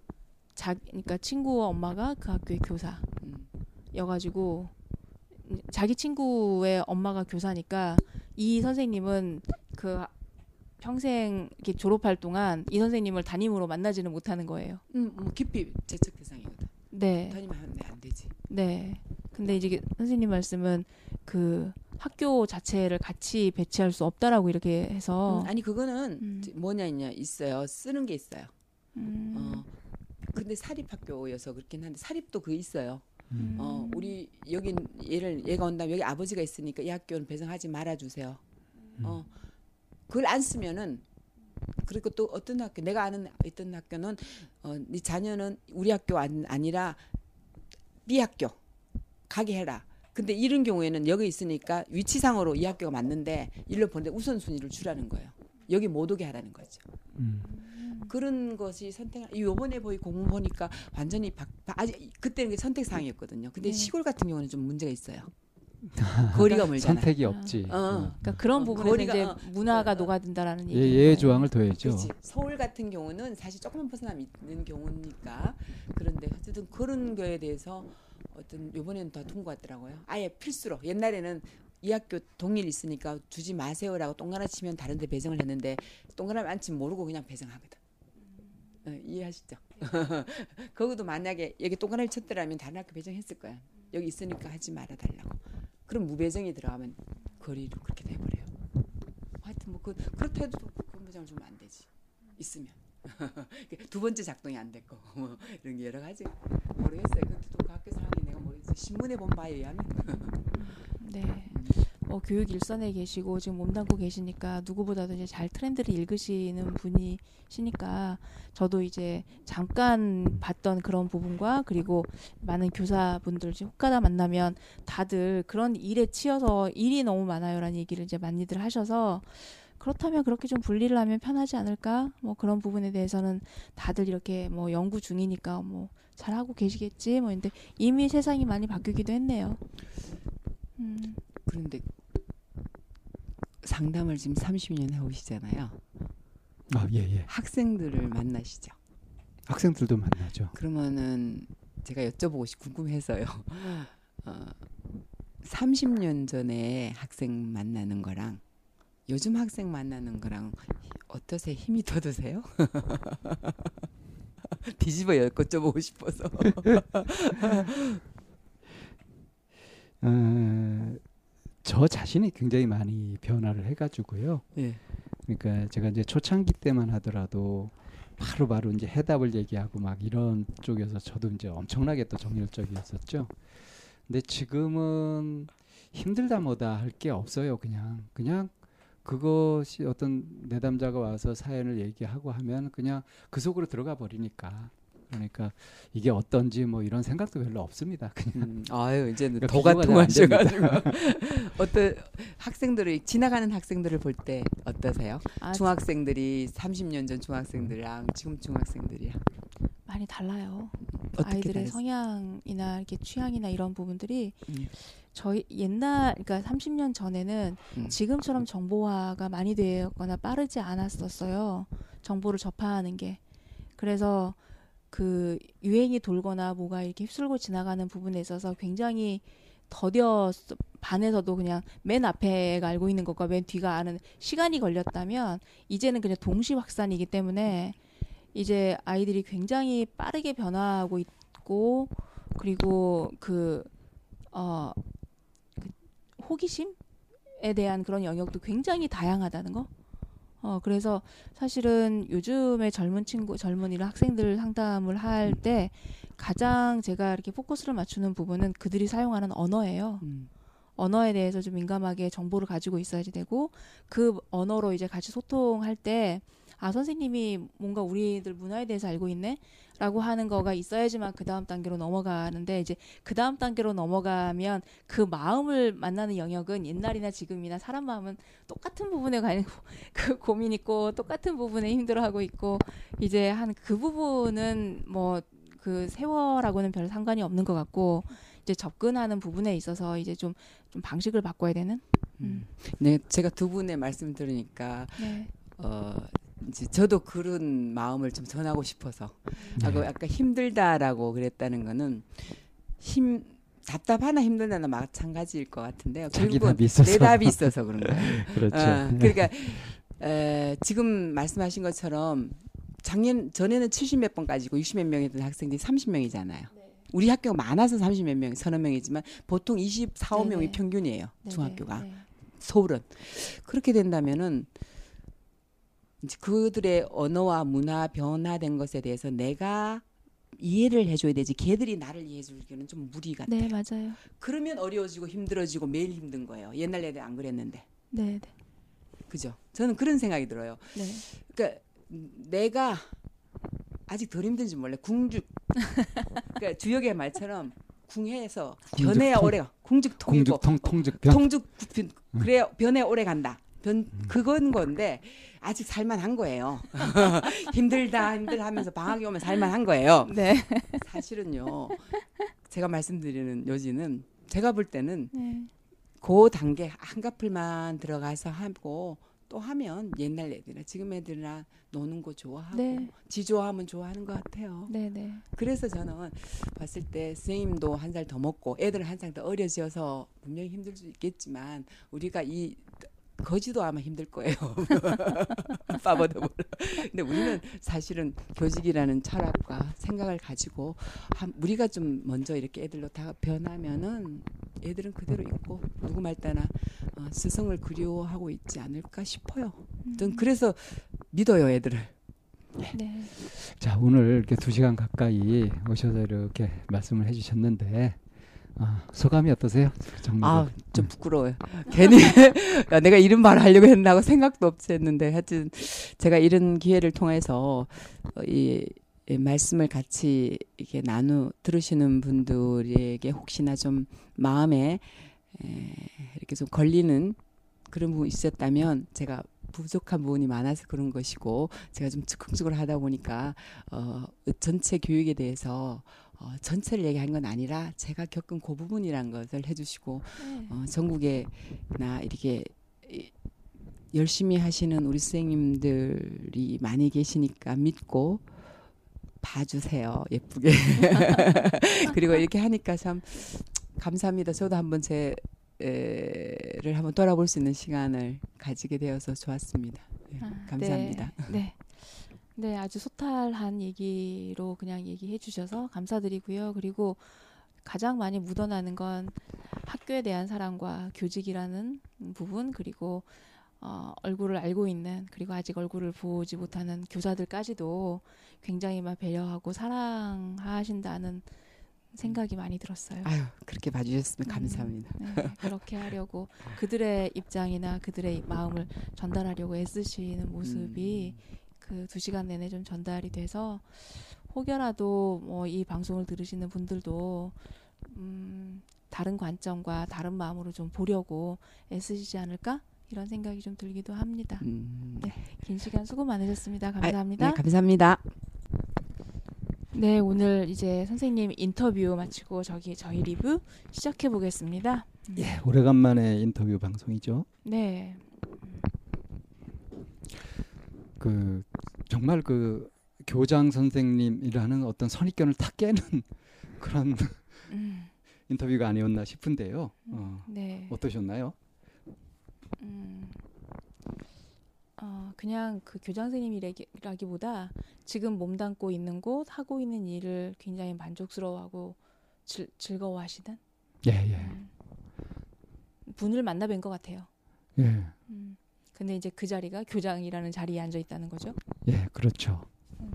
자, 그러니까 친구 엄마가 그 학교의 음. 교사여가지고 자기 친구의 엄마가 교사니까 이 선생님은 그 평생 이렇게 졸업할 동안 이 선생님을 담임으로 만나지는 못하는 거예요. 음, 뭐 깊이 재척 대상이거든. 네, 담임하면 안 되지. 네. 근데 이제 선생님 말씀은 그 학교 자체를 같이 배치할 수 없다라고 이렇게 해서 음, 아니 그거는 음. 뭐냐 있냐 있어요. 쓰는 게 있어요. 음, 어. 근데 사립학교여서 그렇긴 한데 사립도 그 있어요. 음. 어, 우리 여긴 얘를 얘가 온다면 여기 아버지가 있으니까 이 학교는 배정하지 말아 주세요. 어. 그걸 안 쓰면은 그리고 또 어떤 학교 내가 아는 있던 학교는 어, 네 자녀는 우리 학교 안, 아니라 B 학교 가게 해라. 근데 이런 경우에는 여기 있으니까 위치상으로 이 학교가 맞는데 일로 보는데 우선순위를 주라는 거예요. 여기 못 오게 하라는 거죠. 음. 그런 것이 선택. 요번에 보이 공문 보니까 완전히 바, 바- 아직 그때는 선택 사항이었거든요. 근데 네. 시골 같은 경우는 좀 문제가 있어요. 거리가 멀잖아요. 선택이 아. 없지. 어. 그러니까 그런 어, 부분에서 거리가- 이제 어, 문화가 어, 어. 녹아든다라는 예, 얘기. 예의 조항을. 그렇지. 서울 같은 경우는 사실 조금만 벗어나면 있는 경우니까 그런데 어쨌든 그런 거에 대해서 어떤 요번에는 더 통과했더라고요. 아예 필수로 옛날에는 이 학교 동일 있으니까 주지 마세요라고 동그라미 치면 다른 데 배정을 했는데 동그라미 안 치면 모르고 그냥 배정하거든. 어, 이해하시죠? 거기도 만약에 여기 동그라미 쳤더라면 다른 학교 배정했을 거야. 여기 있으니까 하지 말아 달라고. 그럼 무배정이 들어가면 거리로 그렇게 돼버려요. 하여튼 뭐 그 그렇다 해도 근무장을 주면 안 되지. 있으면 두 번째 작동이 안 됐고 뭐 이런 게 여러 가지 모르겠어요. 그것도 그 학교 상황이 내가 모르겠어요. 신문에 본 바에 의하면 네. 뭐 교육 일선에 계시고 지금 몸담고 계시니까 누구보다도 이제 잘 트렌드를 읽으시는 분이시니까 저도 이제 잠깐 봤던 그런 부분과 그리고 많은 교사분들 지금 혹가다 만나면 다들 그런 일에 치여서 일이 너무 많아요라는 얘기를 이제 많이들 하셔서 그렇다면 그렇게 좀 분리를 하면 편하지 않을까? 뭐 그런 부분에 대해서는 다들 이렇게 뭐 연구 중이니까 뭐 잘하고 계시겠지. 뭐 근데 이미 세상이 많이 바뀌기도 했네요. 음. 그런데 상담을 지금 30년 해오시잖아요. 아, 예, 예. 학생들을 만나시죠. 학생들도 만나죠. 그러면은 제가 여쭤보고 싶 궁금해서요. 어, 30년 전에 학생 만나는 거랑 요즘 학생 만나는 거랑 어떠세요? 힘이 더 드세요? 뒤집어 여쭤보고 싶어서. 어, 저 자신이 굉장히 많이 변화를 해가지고요. 예. 그러니까 제가 이제 초창기 때만 하더라도 바로 바로 이제 해답을 얘기하고 막 이런 쪽에서 저도 이제 엄청나게 또 정열적이었었죠. 근데 지금은 힘들다 뭐다 할 게 없어요. 그냥 그냥 그것이 어떤 내담자가 와서 사연을 얘기하고 하면 그냥 그 속으로 들어가 버리니까 그러니까 이게 어떤지 뭐 이런 생각도 별로 없습니다. 그냥 음, 아유 이제는 그러니까 도가 통하셔가지고 어떤 학생들을 지나가는 학생들을 볼 때 어떠세요? 아, 중학생들이 30년 전 중학생들이랑 지금 중학생들이랑 많이 달라요. 어떻게 아이들의 다르세요? 성향이나 이렇게 취향이나 이런 부분들이 음. 저희 옛날 그러니까 30년 전에는 음. 지금처럼 정보화가 많이 되거나 빠르지 않았었어요. 정보를 접하는 게. 그래서 그 유행이 돌거나 뭐가 이렇게 휩쓸고 지나가는 부분에 있어서 굉장히 더뎌 반에서도 그냥 맨 앞에 알고 있는 것과 맨 뒤가 아는 시간이 걸렸다면 이제는 그냥 동시 확산이기 때문에 이제 아이들이 굉장히 빠르게 변화하고 있고 그리고 그 어, 그 호기심에 대한 그런 영역도 굉장히 다양하다는 거. 어, 그래서 사실은 요즘의 젊은 친구, 젊은이나 학생들 상담을 할 때 가장 제가 이렇게 포커스를 맞추는 부분은 그들이 사용하는 언어예요. 음. 언어에 대해서 좀 민감하게 정보를 가지고 있어야지 되고 그 언어로 이제 같이 소통할 때 아 선생님이 뭔가 우리들 문화에 대해서 알고 있네라고 하는 거가 있어야지만 그 다음 단계로 넘어가는데 이제 그 다음 단계로 넘어가면 그 마음을 만나는 영역은 옛날이나 지금이나 사람 마음은 똑같은 부분에 가는 그 고민 있고 똑같은 부분에 힘들어하고 있고 이제 한 그 부분은 뭐 그 세월하고는 별 상관이 없는 것 같고 이제 접근하는 부분에 있어서 이제 좀 좀 방식을 바꿔야 되는. 음. 네, 제가 두 분의 말씀 들으니까 네. 어 이제 저도 그런 마음을 좀 전하고 싶어서 네. 아까 아까 힘들다라고 그랬다는 거는 힘 답답하나 힘들다나 마찬가지일 것 같은데요. 자기 결국은 답이 있어서 내 답이 있어서 그런 거예요. 그렇죠. 어, 그러니까 에, 지금 말씀하신 것처럼 작년 전에는 70 몇 번까지고 60 몇 명이던 학생들이 30명이잖아요. 우리 학교가 많아서 30 몇 명, 서너 명이지만 보통 24, 5명이 네네. 평균이에요. 네, 중학교가. 네, 네. 서울은 그렇게 된다면은 이제 그들의 언어와 문화 변화된 것에 대해서 내가 이해를 해줘야 되지 걔들이 나를 이해해주기는 좀 무리 같아요. 네, 맞아요. 그러면 어려워지고 힘들어지고 매일 힘든 거예요. 옛날 애들 안 그랬는데 네, 네. 그죠? 저는 그런 생각이 들어요. 네. 그러니까 내가 아직 덜 힘든지 몰래 궁죽 그러니까 주역의 말처럼 궁해서. 변해야 오래 궁죽 통이고 공죽통 통죽 변 통죽 굽힌 그래야 변해 오래 간다. 변 그건 건데 아직 살만한 거예요. 힘들다 힘들다 하면서 방학이 오면 살만한 거예요. 네. 사실은요. 제가 말씀드리는 요지는 제가 볼 때는 네. 그 단계 한꺼풀만 들어가서 하고 또 하면 옛날 애들이나 지금 애들이나 노는 거 좋아하고 네. 지 좋아하면 좋아하는 것 같아요. 네, 네. 그래서 저는 봤을 때 선생님도 한 살 더 먹고 애들은 한살 더 어려져서 분명히 힘들 수 있겠지만 우리가 이 거지도 아마 힘들 거예요. 몰라. 근데 우리는 사실은 교직이라는 철학과 생각을 가지고 한, 우리가 좀 먼저 이렇게 애들로 다 변하면은 애들은 그대로 있고 누구 말따나 어, 스승을 그리워하고 있지 않을까 싶어요. 전 그래서 믿어요 애들을. 네. 자 오늘 이렇게 두 시간 가까이 오셔서 이렇게 말씀을 해주셨는데 아, 소감이 어떠세요? 아좀 부끄러워요. 괜히 야, 내가 이런 말을 하려고 했나 고 생각도 없이 했는데 하여튼 제가 이런 기회를 통해서 어, 이, 이 말씀을 같이 이렇게 나누 들으시는 분들에게 혹시나 좀 마음에 에, 이렇게 좀 걸리는 그런 부분이 있었다면 제가 부족한 부분이 많아서 그런 것이고 제가 좀 즉흥적으로 하다 보니까 어, 전체 교육에 대해서 어, 전체를 얘기한 건 아니라 제가 겪은 그 부분이란 것을 해주시고 네. 어, 전국에나 이렇게 이- 열심히 하시는 우리 선생님들이 많이 계시니까 믿고 봐주세요. 예쁘게. 그리고 이렇게 하니까 참 감사합니다. 저도 한번 제 에를 한번 돌아볼 수 있는 시간을 가지게 되어서 좋았습니다. 네, 아, 감사합니다. 네, 네. 네, 아주 소탈한 얘기로 그냥 얘기해 주셔서 감사드리고요. 그리고 가장 많이 묻어나는 건 학교에 대한 사랑과 교직이라는 부분 그리고 어, 얼굴을 알고 있는 그리고 아직 얼굴을 보지 못하는 교사들까지도 굉장히 막 배려하고 사랑하신다는 생각이 많이 들었어요. 아유 그렇게 봐주셨으면 음. 감사합니다 네, 그렇게 하려고 그들의 입장이나 그들의 마음을 전달하려고 애쓰시는 모습이 음. 그 두 시간 내내 좀 전달이 돼서 혹여라도 뭐 이 방송을 들으시는 분들도 음, 다른 관점과 다른 마음으로 좀 보려고 애쓰시지 않을까 이런 생각이 좀 들기도 합니다. 음. 네, 긴 시간 수고 많으셨습니다. 아, 감사합니다. 네, 감사합니다. 네, 오늘 이제 선생님 인터뷰 마치고 저기 저희 리뷰 시작해 보겠습니다. 예, 오래간만에 인터뷰 방송이죠. 네. 그 정말 그 교장 선생님이라는 어떤 선입견을 탁 깨는 그런 음, 인터뷰가 아니었나 싶은데요. 어, 네. 어떠셨나요? 음, 어, 그냥 그 교장 선생님이라기보다 지금 몸담고 있는 곳 하고 있는 일을 굉장히 만족스러워하고 즐, 즐거워하시는? 예, 예, 음, 분을 만나 뵌 것 같아요. 예, 음, 근데 이제 그 자리가 교장이라는 자리에 앉아 있다는 거죠. 예, 그렇죠. 음,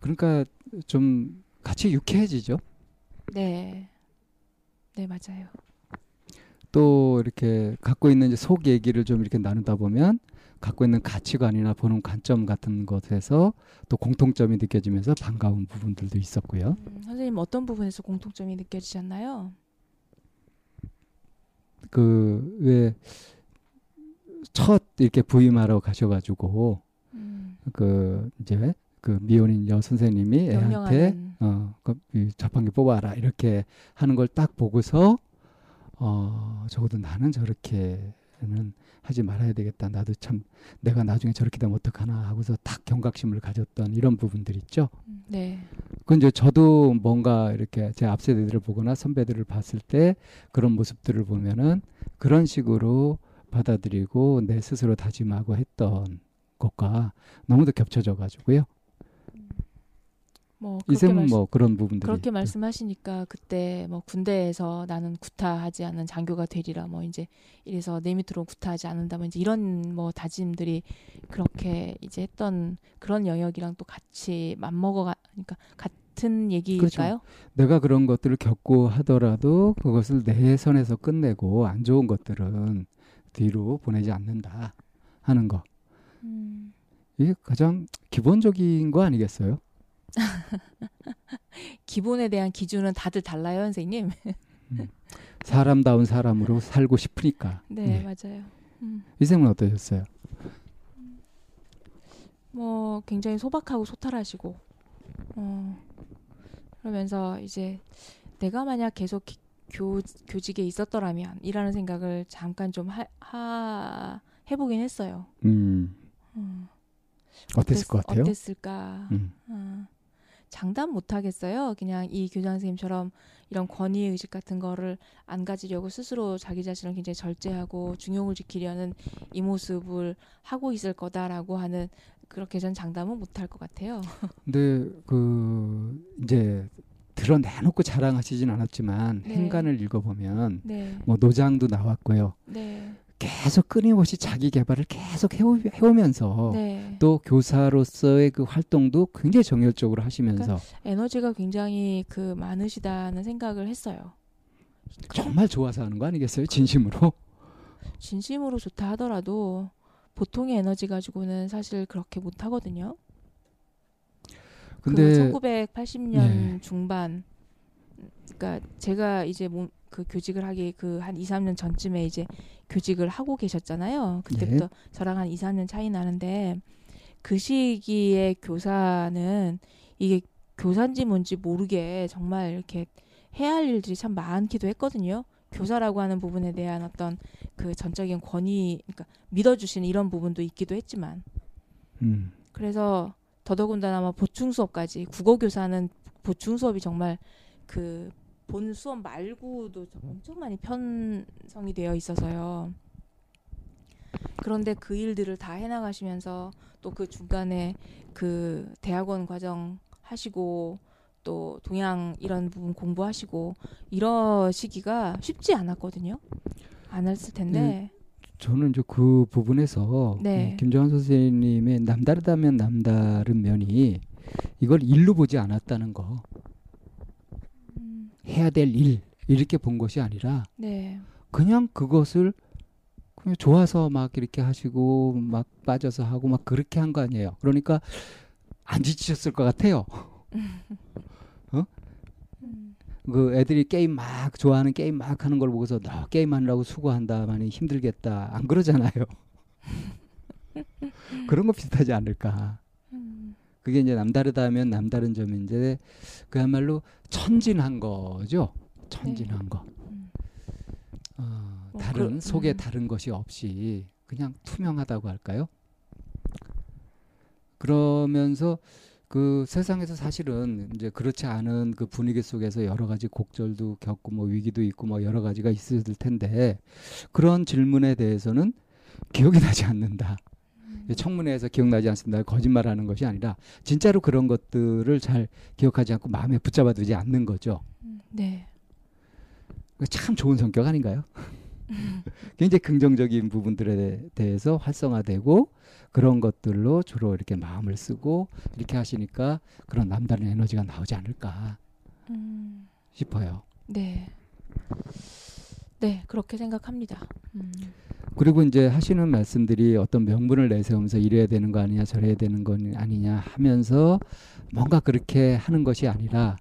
그러니까 좀 같이 유쾌해지죠. 네, 네 맞아요. 또 이렇게 갖고 있는 이제 속 얘기를 좀 이렇게 나누다 보면 갖고 있는 가치관이나 보는 관점 같은 것에서 또 공통점이 느껴지면서 반가운 부분들도 있었고요. 음, 선생님 어떤 부분에서 공통점이 느껴지셨나요? 그 왜 첫 이렇게 부임하러 가셔가지고 음, 그 이제 그 미혼인 여 선생님이 애한테 어그 자판기 뽑아라 이렇게 하는 걸 딱 보고서 어 적어도 나는 저렇게는 하지 말아야 되겠다. 나도 참 내가 나중에 저렇게 되면 어떡하나 하고서 딱 경각심을 가졌던 이런 부분들 있죠. 음, 네. 그건 이제 저도 뭔가 이렇게 제 앞세대들을 보거나 선배들을 봤을 때 그런 모습들을 보면은 그런 식으로 받아들이고 내 스스로 다짐하고 했던 것과 너무도 겹쳐져 가지고요. 뭐 이쌤은 말씀- 뭐 그런 부분들이 그렇게 말씀하시니까 그때 뭐 군대에서 나는 구타하지 않은 장교가 되리라 뭐 이제 이래서 내 밑으로 구타하지 않는다 뭐 이제 이런 뭐 다짐들이 그렇게 이제 했던 그런 영역이랑 또 같이 맞먹어 가 그러니까 같은 얘기일까요? 내가 그런 것들을 겪고 하더라도 그것을 내 선에서 끝내고 안 좋은 것들은 뒤로 보내지 않는다 하는 거. 음, 이게 가장 기본적인 거 아니겠어요? 기본에 대한 기준은 다들 달라요, 선생님. 사람다운 사람으로 살고 싶으니까. 네, 예. 맞아요. 음, 이생은 어떠셨어요? 뭐 굉장히 소박하고 소탈하시고 어, 그러면서 이제 내가 만약 계속 기- 교, 교직에 있었더라면 이라는 생각을 잠깐 좀 하, 하, 해보긴 했어요. 음, 음, 어땠을 것 같아요? 어땠을까? 음, 어, 장담 못 하겠어요. 그냥 이 교장 선생님처럼 이런 권위 의식 같은 거를 안 가지려고 스스로 자기 자신을 굉장히 절제하고 중용을 지키려는 이 모습을 하고 있을 거다라고 하는 그렇게 전 장담은 못 할 것 같아요. 근데 그 이제 드러내놓고 자랑하시진 않았지만 네. 행간을 읽어보면 네, 뭐 노장도 나왔고요. 네, 계속 끊임없이 자기 개발을 계속 해오, 해오면서 네. 또 교사로서의 그 활동도 굉장히 정열적으로 하시면서 에너지가 굉장히 그 많으시다는 생각을 했어요. 정말 좋아서 하는 거 아니겠어요? 진심으로. 진심으로 좋다 하더라도 보통의 에너지 가지고는 사실 그렇게 못 하거든요. 근데 그 1980년 예. 중반 그러니까 제가 이제 몸, 그 교직을 하기 그 한 2, 3년 전쯤에 이제 교직을 하고 계셨잖아요. 그때부터 저랑 한 2, 3년 차이 나는데 그 시기에 교사는 이게 교사인지 뭔지 모르게 정말 이렇게 해야 할 일들이 참 많기도 했거든요. 교사라고 하는 부분에 대한 어떤 그 전적인 권위, 그러니까 믿어주시는 이런 부분도 있기도 했지만 음. 그래서 더더군다나 뭐 보충 수업까지 국어 교사는 보충 수업이 정말 그 본 수업 말고도 엄청 많이 편성이 되어 있어서요. 그런데 그 일들을 다 해나가시면서 또 그 중간에 그 대학원 과정 하시고 또 동양 이런 부분 공부하시고 이러시기가 쉽지 않았거든요. 안 했을 텐데. 저는 이제 그 부분에서 네. 음, 김정환 선생님의 남다르다면 남다른 면이 이걸 일로 보지 않았다는 거. 음, 해야 될 일 이렇게 본 것이 아니라 네. 그냥 그것을 그냥 좋아서 막 이렇게 하시고 막 빠져서 하고 막 그렇게 한 거 아니에요. 그러니까 안 지치셨을 것 같아요. 음, 그 애들이 게임 막 좋아하는 게임 막 하는 걸 보고서 너 게임 하느라고 수고한다 많이 힘들겠다 안 그러잖아요. 그런 거 비슷하지 않을까. 음, 그게 이제 남다르다면 남다른 점인데 그야말로 천진한 거죠. 천진한 거. 음. 어, 뭐 다른 그- 속에 음. 다른 것이 없이 그냥 투명하다고 할까요? 그러면서 그 세상에서 사실은 이제 그렇지 않은 그 분위기 속에서 여러 가지 곡절도 겪고 뭐 위기도 있고 뭐 여러 가지가 있을 텐데 그런 질문에 대해서는 기억이 나지 않는다. 음. 청문회에서 기억나지 않습니다. 거짓말하는 것이 아니라 진짜로 그런 것들을 잘 기억하지 않고 마음에 붙잡아 두지 않는 거죠. 음, 네. 참 좋은 성격 아닌가요? 굉장히 긍정적인 부분들에 대해서 활성화되고 그런 것들로 주로 이렇게 마음을 쓰고 이렇게 하시니까 그런 남다른 에너지가 나오지 않을까 음, 싶어요. 네. 네, 그렇게 생각합니다. 음, 그리고 이제 하시는 말씀들이 어떤 명분을 내세우면서 이래야 되는 거 아니냐 저래야 되는 거 아니냐 하면서 뭔가 그렇게 하는 것이 아니라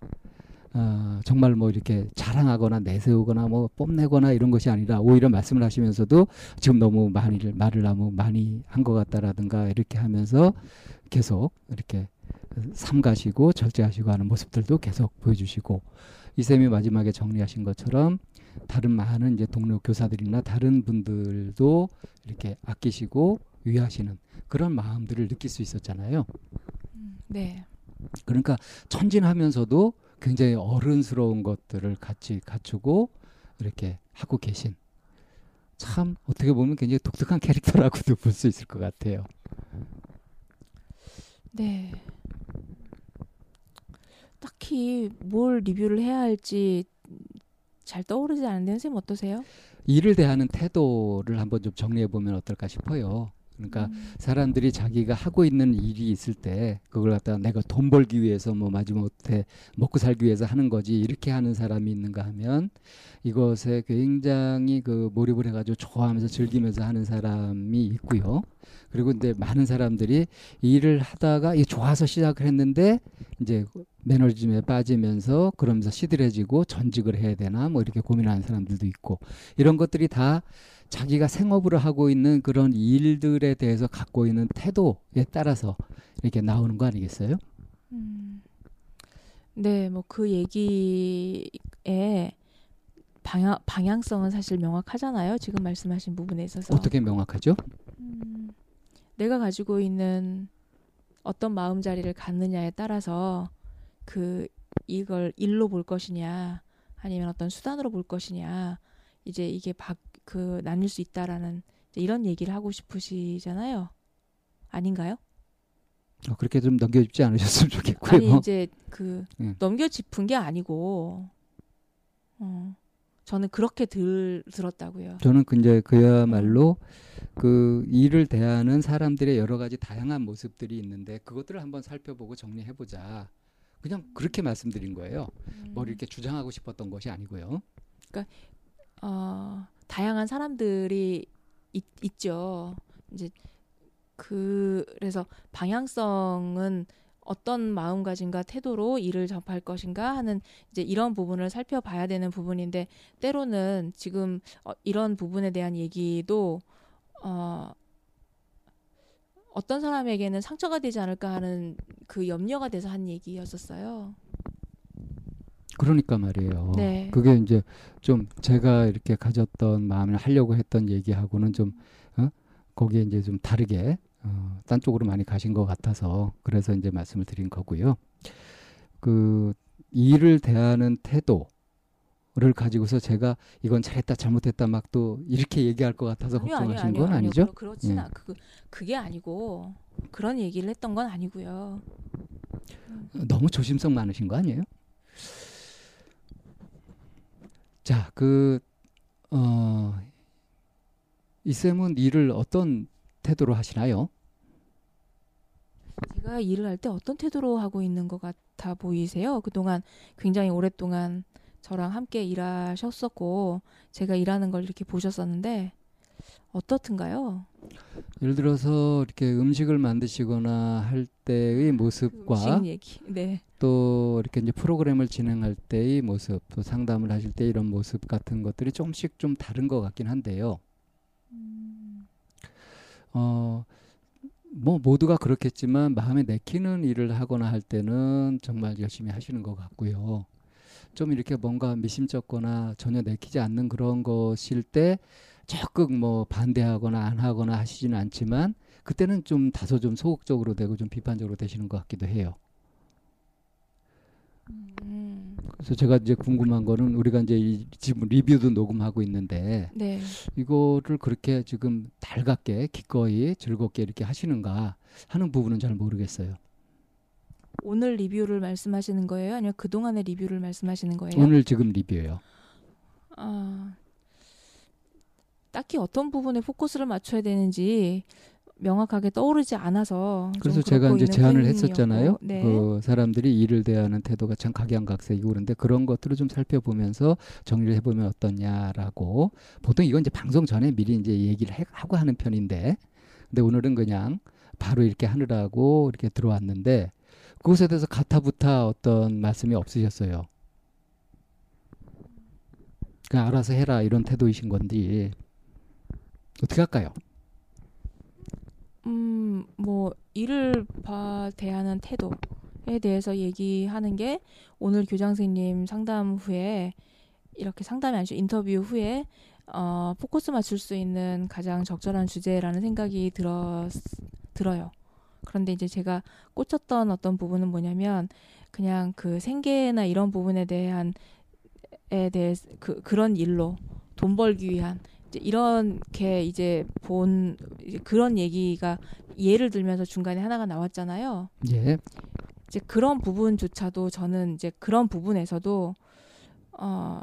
어, 정말 뭐 이렇게 자랑하거나 내세우거나 뭐 뽐내거나 이런 것이 아니라 오히려 말씀을 하시면서도 지금 너무 많이 말을 너무 많이 한 것 같다라든가 이렇게 하면서 계속 이렇게 삼가시고 절제하시고 하는 모습들도 계속 보여주시고 이 쌤이 마지막에 정리하신 것처럼 다른 많은 이제 동료 교사들이나 다른 분들도 이렇게 아끼시고 위하시는 그런 마음들을 느낄 수 있었잖아요. 음, 네. 그러니까 천진하면서도 굉장히 어른스러운 것들을 같이 갖추고 이렇게 하고 계신 참 어떻게 보면 굉장히 독특한 캐릭터라고도 볼 수 있을 것 같아요. 네. 딱히 뭘 리뷰를 해야 할지 잘 떠오르지 않는데 선생님 어떠세요? 일을 대하는 태도를 한번 좀 정리해 보면 어떨까 싶어요. 그러니까 음, 사람들이 자기가 하고 있는 일이 있을 때 그걸 갖다가 내가 돈 벌기 위해서 뭐 마지못해 먹고 살기 위해서 하는 거지 이렇게 하는 사람이 있는가 하면 이것에 굉장히 그 몰입을 해가지고 좋아하면서 즐기면서 하는 사람이 있고요. 그리고 이제 많은 사람들이 일을 하다가 이 좋아서 시작을 했는데 이제 매너리즘에 빠지면서 그러면서 시들해지고 전직을 해야 되나 뭐 이렇게 고민하는 사람들도 있고 이런 것들이 다 자기가 생업으로 하고 있는 그런 일들에 대해서 갖고 있는 태도에 따라서 이렇게 나오는 거 아니겠어요? 음. 네, 뭐 그 얘기에 방향 방향성은 사실 명확하잖아요. 지금 말씀하신 부분에 있어서. 어떻게 명확하죠? 음, 내가 가지고 있는 어떤 마음 자리를 갖느냐에 따라서 그 이걸 일로 볼 것이냐 아니면 어떤 수단으로 볼 것이냐 이제 이게 바, 그 나뉠 수 있다라는 이런 얘기를 하고 싶으시잖아요. 아닌가요? 어, 그렇게 좀 넘겨짚지 않으셨으면 좋겠고요. 아니 이제 그 음. 넘겨짚은 게 아니고 어, 저는 그렇게 들 들었다고요. 저는 그 이제 그야말로 그 일을 대하는 사람들의 여러 가지 다양한 모습들이 있는데 그것들을 한번 살펴보고 정리해 보자. 그냥 그렇게 말씀드린 거예요. 음. 뭘 이렇게 주장하고 싶었던 것이 아니고요. 어, 다양한 사람들이 있, 있죠. 이제 그 그래서 방향성은 어떤 마음가짐과 태도로 일을 접할 것인가 하는 이제 이런 부분을 살펴봐야 되는 부분인데 때로는 지금 어, 이런 부분에 대한 얘기도 어, 어떤 사람에게는 상처가 되지 않을까 하는 그 염려가 돼서 한 얘기였었어요. 그러니까 말이에요. 네. 그게 이제 좀 제가 이렇게 가졌던 마음을 하려고 했던 얘기하고는 좀 어? 거기에 이제 좀 다르게 어, 딴 쪽으로 많이 가신 것 같아서 그래서 이제 말씀을 드린 거고요. 그 일을 대하는 태도 를 가지고서 제가 이건 잘했다 잘못했다 막 또 이렇게 얘기할 것 같아서 아니요, 걱정하신 아니요, 건 아니요, 아니죠? 그렇- 그렇진 예. 않. 그 그게 아니고 그런 얘기를 했던 건 아니고요. 너무 조심성 많으신 거 아니에요? 자, 그, 어, 이 쌤은 일을 어떤 태도로 하시나요? 제가 일을 할 때 어떤 태도로 하고 있는 것 같아 보이세요? 그동안 굉장히 오랫동안 저랑 함께 일하셨었고 제가 일하는 걸 이렇게 보셨었는데 어떻든가요? 예를 들어서 이렇게 음식을 만드시거나 할 때의 모습과. 네. 또 이렇게 이제 프로그램을 진행할 때의 모습, 또 상담을 하실 때 이런 모습 같은 것들이 조금씩 좀 다른 것 같긴 한데요. 어, 뭐 모두가 그렇겠지만 마음에 내키는 일을 하거나 할 때는 정말 열심히 하시는 것 같고요. 좀 이렇게 뭔가 미심쩍거나 전혀 내키지 않는 그런 것일 때 적극 뭐 반대하거나 안 하거나 하시지는 않지만 그때는 좀 다소 좀 소극적으로 되고 좀 비판적으로 되시는 것 같기도 해요. 음, 그래서 제가 이제 궁금한 거는 우리가 이제 이 지금 리뷰도 녹음하고 있는데 네. 이거를 그렇게 지금 달갑게 기꺼이 즐겁게 이렇게 하시는가 하는 부분은 잘 모르겠어요. 오늘 리뷰를 말씀하시는 거예요? 아니면 그 동안의 리뷰를 말씀하시는 거예요? 오늘 지금 리뷰예요. 아, 딱히 어떤 부분에 포커스를 맞춰야 되는지 명확하게 떠오르지 않아서 좀 그래서 제가 이제 제안을 했었잖아요. 네. 그 사람들이 일을 대하는 태도가 참 각양각색이고 그런데 그런 것들을 좀 살펴보면서 정리를 해보면 어떠냐라고 보통 이건 이제 방송 전에 미리 이제 얘기를 해, 하고 하는 편인데 근데 오늘은 그냥 바로 이렇게 하느라고 이렇게 들어왔는데 그것에 대해서 가타부타 어떤 말씀이 없으셨어요. 그냥 알아서 해라 이런 태도이신 건지 어떻게 할까요? 음, 뭐 일을 봐 대하는 태도에 대해서 얘기하는 게 오늘 교장 선생님 상담 후에 이렇게 상담이 아니죠 인터뷰 후에 어, 포커스 맞출 수 있는 가장 적절한 주제라는 생각이 들어 들어요. 그런데 이제 제가 꽂혔던 어떤 부분은 뭐냐면 그냥 그 생계나 이런 부분에 대한 에 대해 그 그런 일로 돈 벌기 위한 이제 이렇게 이제 본 이제 그런 얘기가 예를 들면서 중간에 하나가 나왔잖아요. 예. 이제 그런 부분조차도 저는 이제 그런 부분에서도 어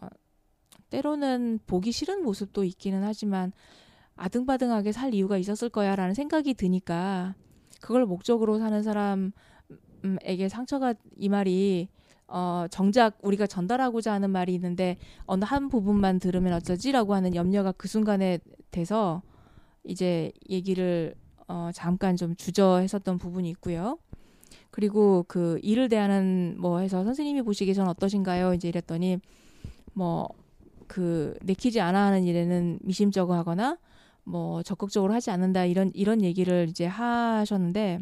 때로는 보기 싫은 모습도 있기는 하지만 아등바등하게 살 이유가 있었을 거야라는 생각이 드니까 그걸 목적으로 사는 사람에게 상처가 이 말이 어 정작 우리가 전달하고자 하는 말이 있는데 어느 한 부분만 들으면 어쩌지라고 하는 염려가 그 순간에 돼서 이제 얘기를 어 잠깐 좀 주저했었던 부분이 있고요. 그리고 그 일을 대하는 뭐 해서 선생님이 보시기에 전 어떠신가요? 이제 이랬더니 뭐 그 내키지 않아 하는 일에는 미심쩍어 하거나 뭐 적극적으로 하지 않는다 이런 이런 얘기를 이제 하셨는데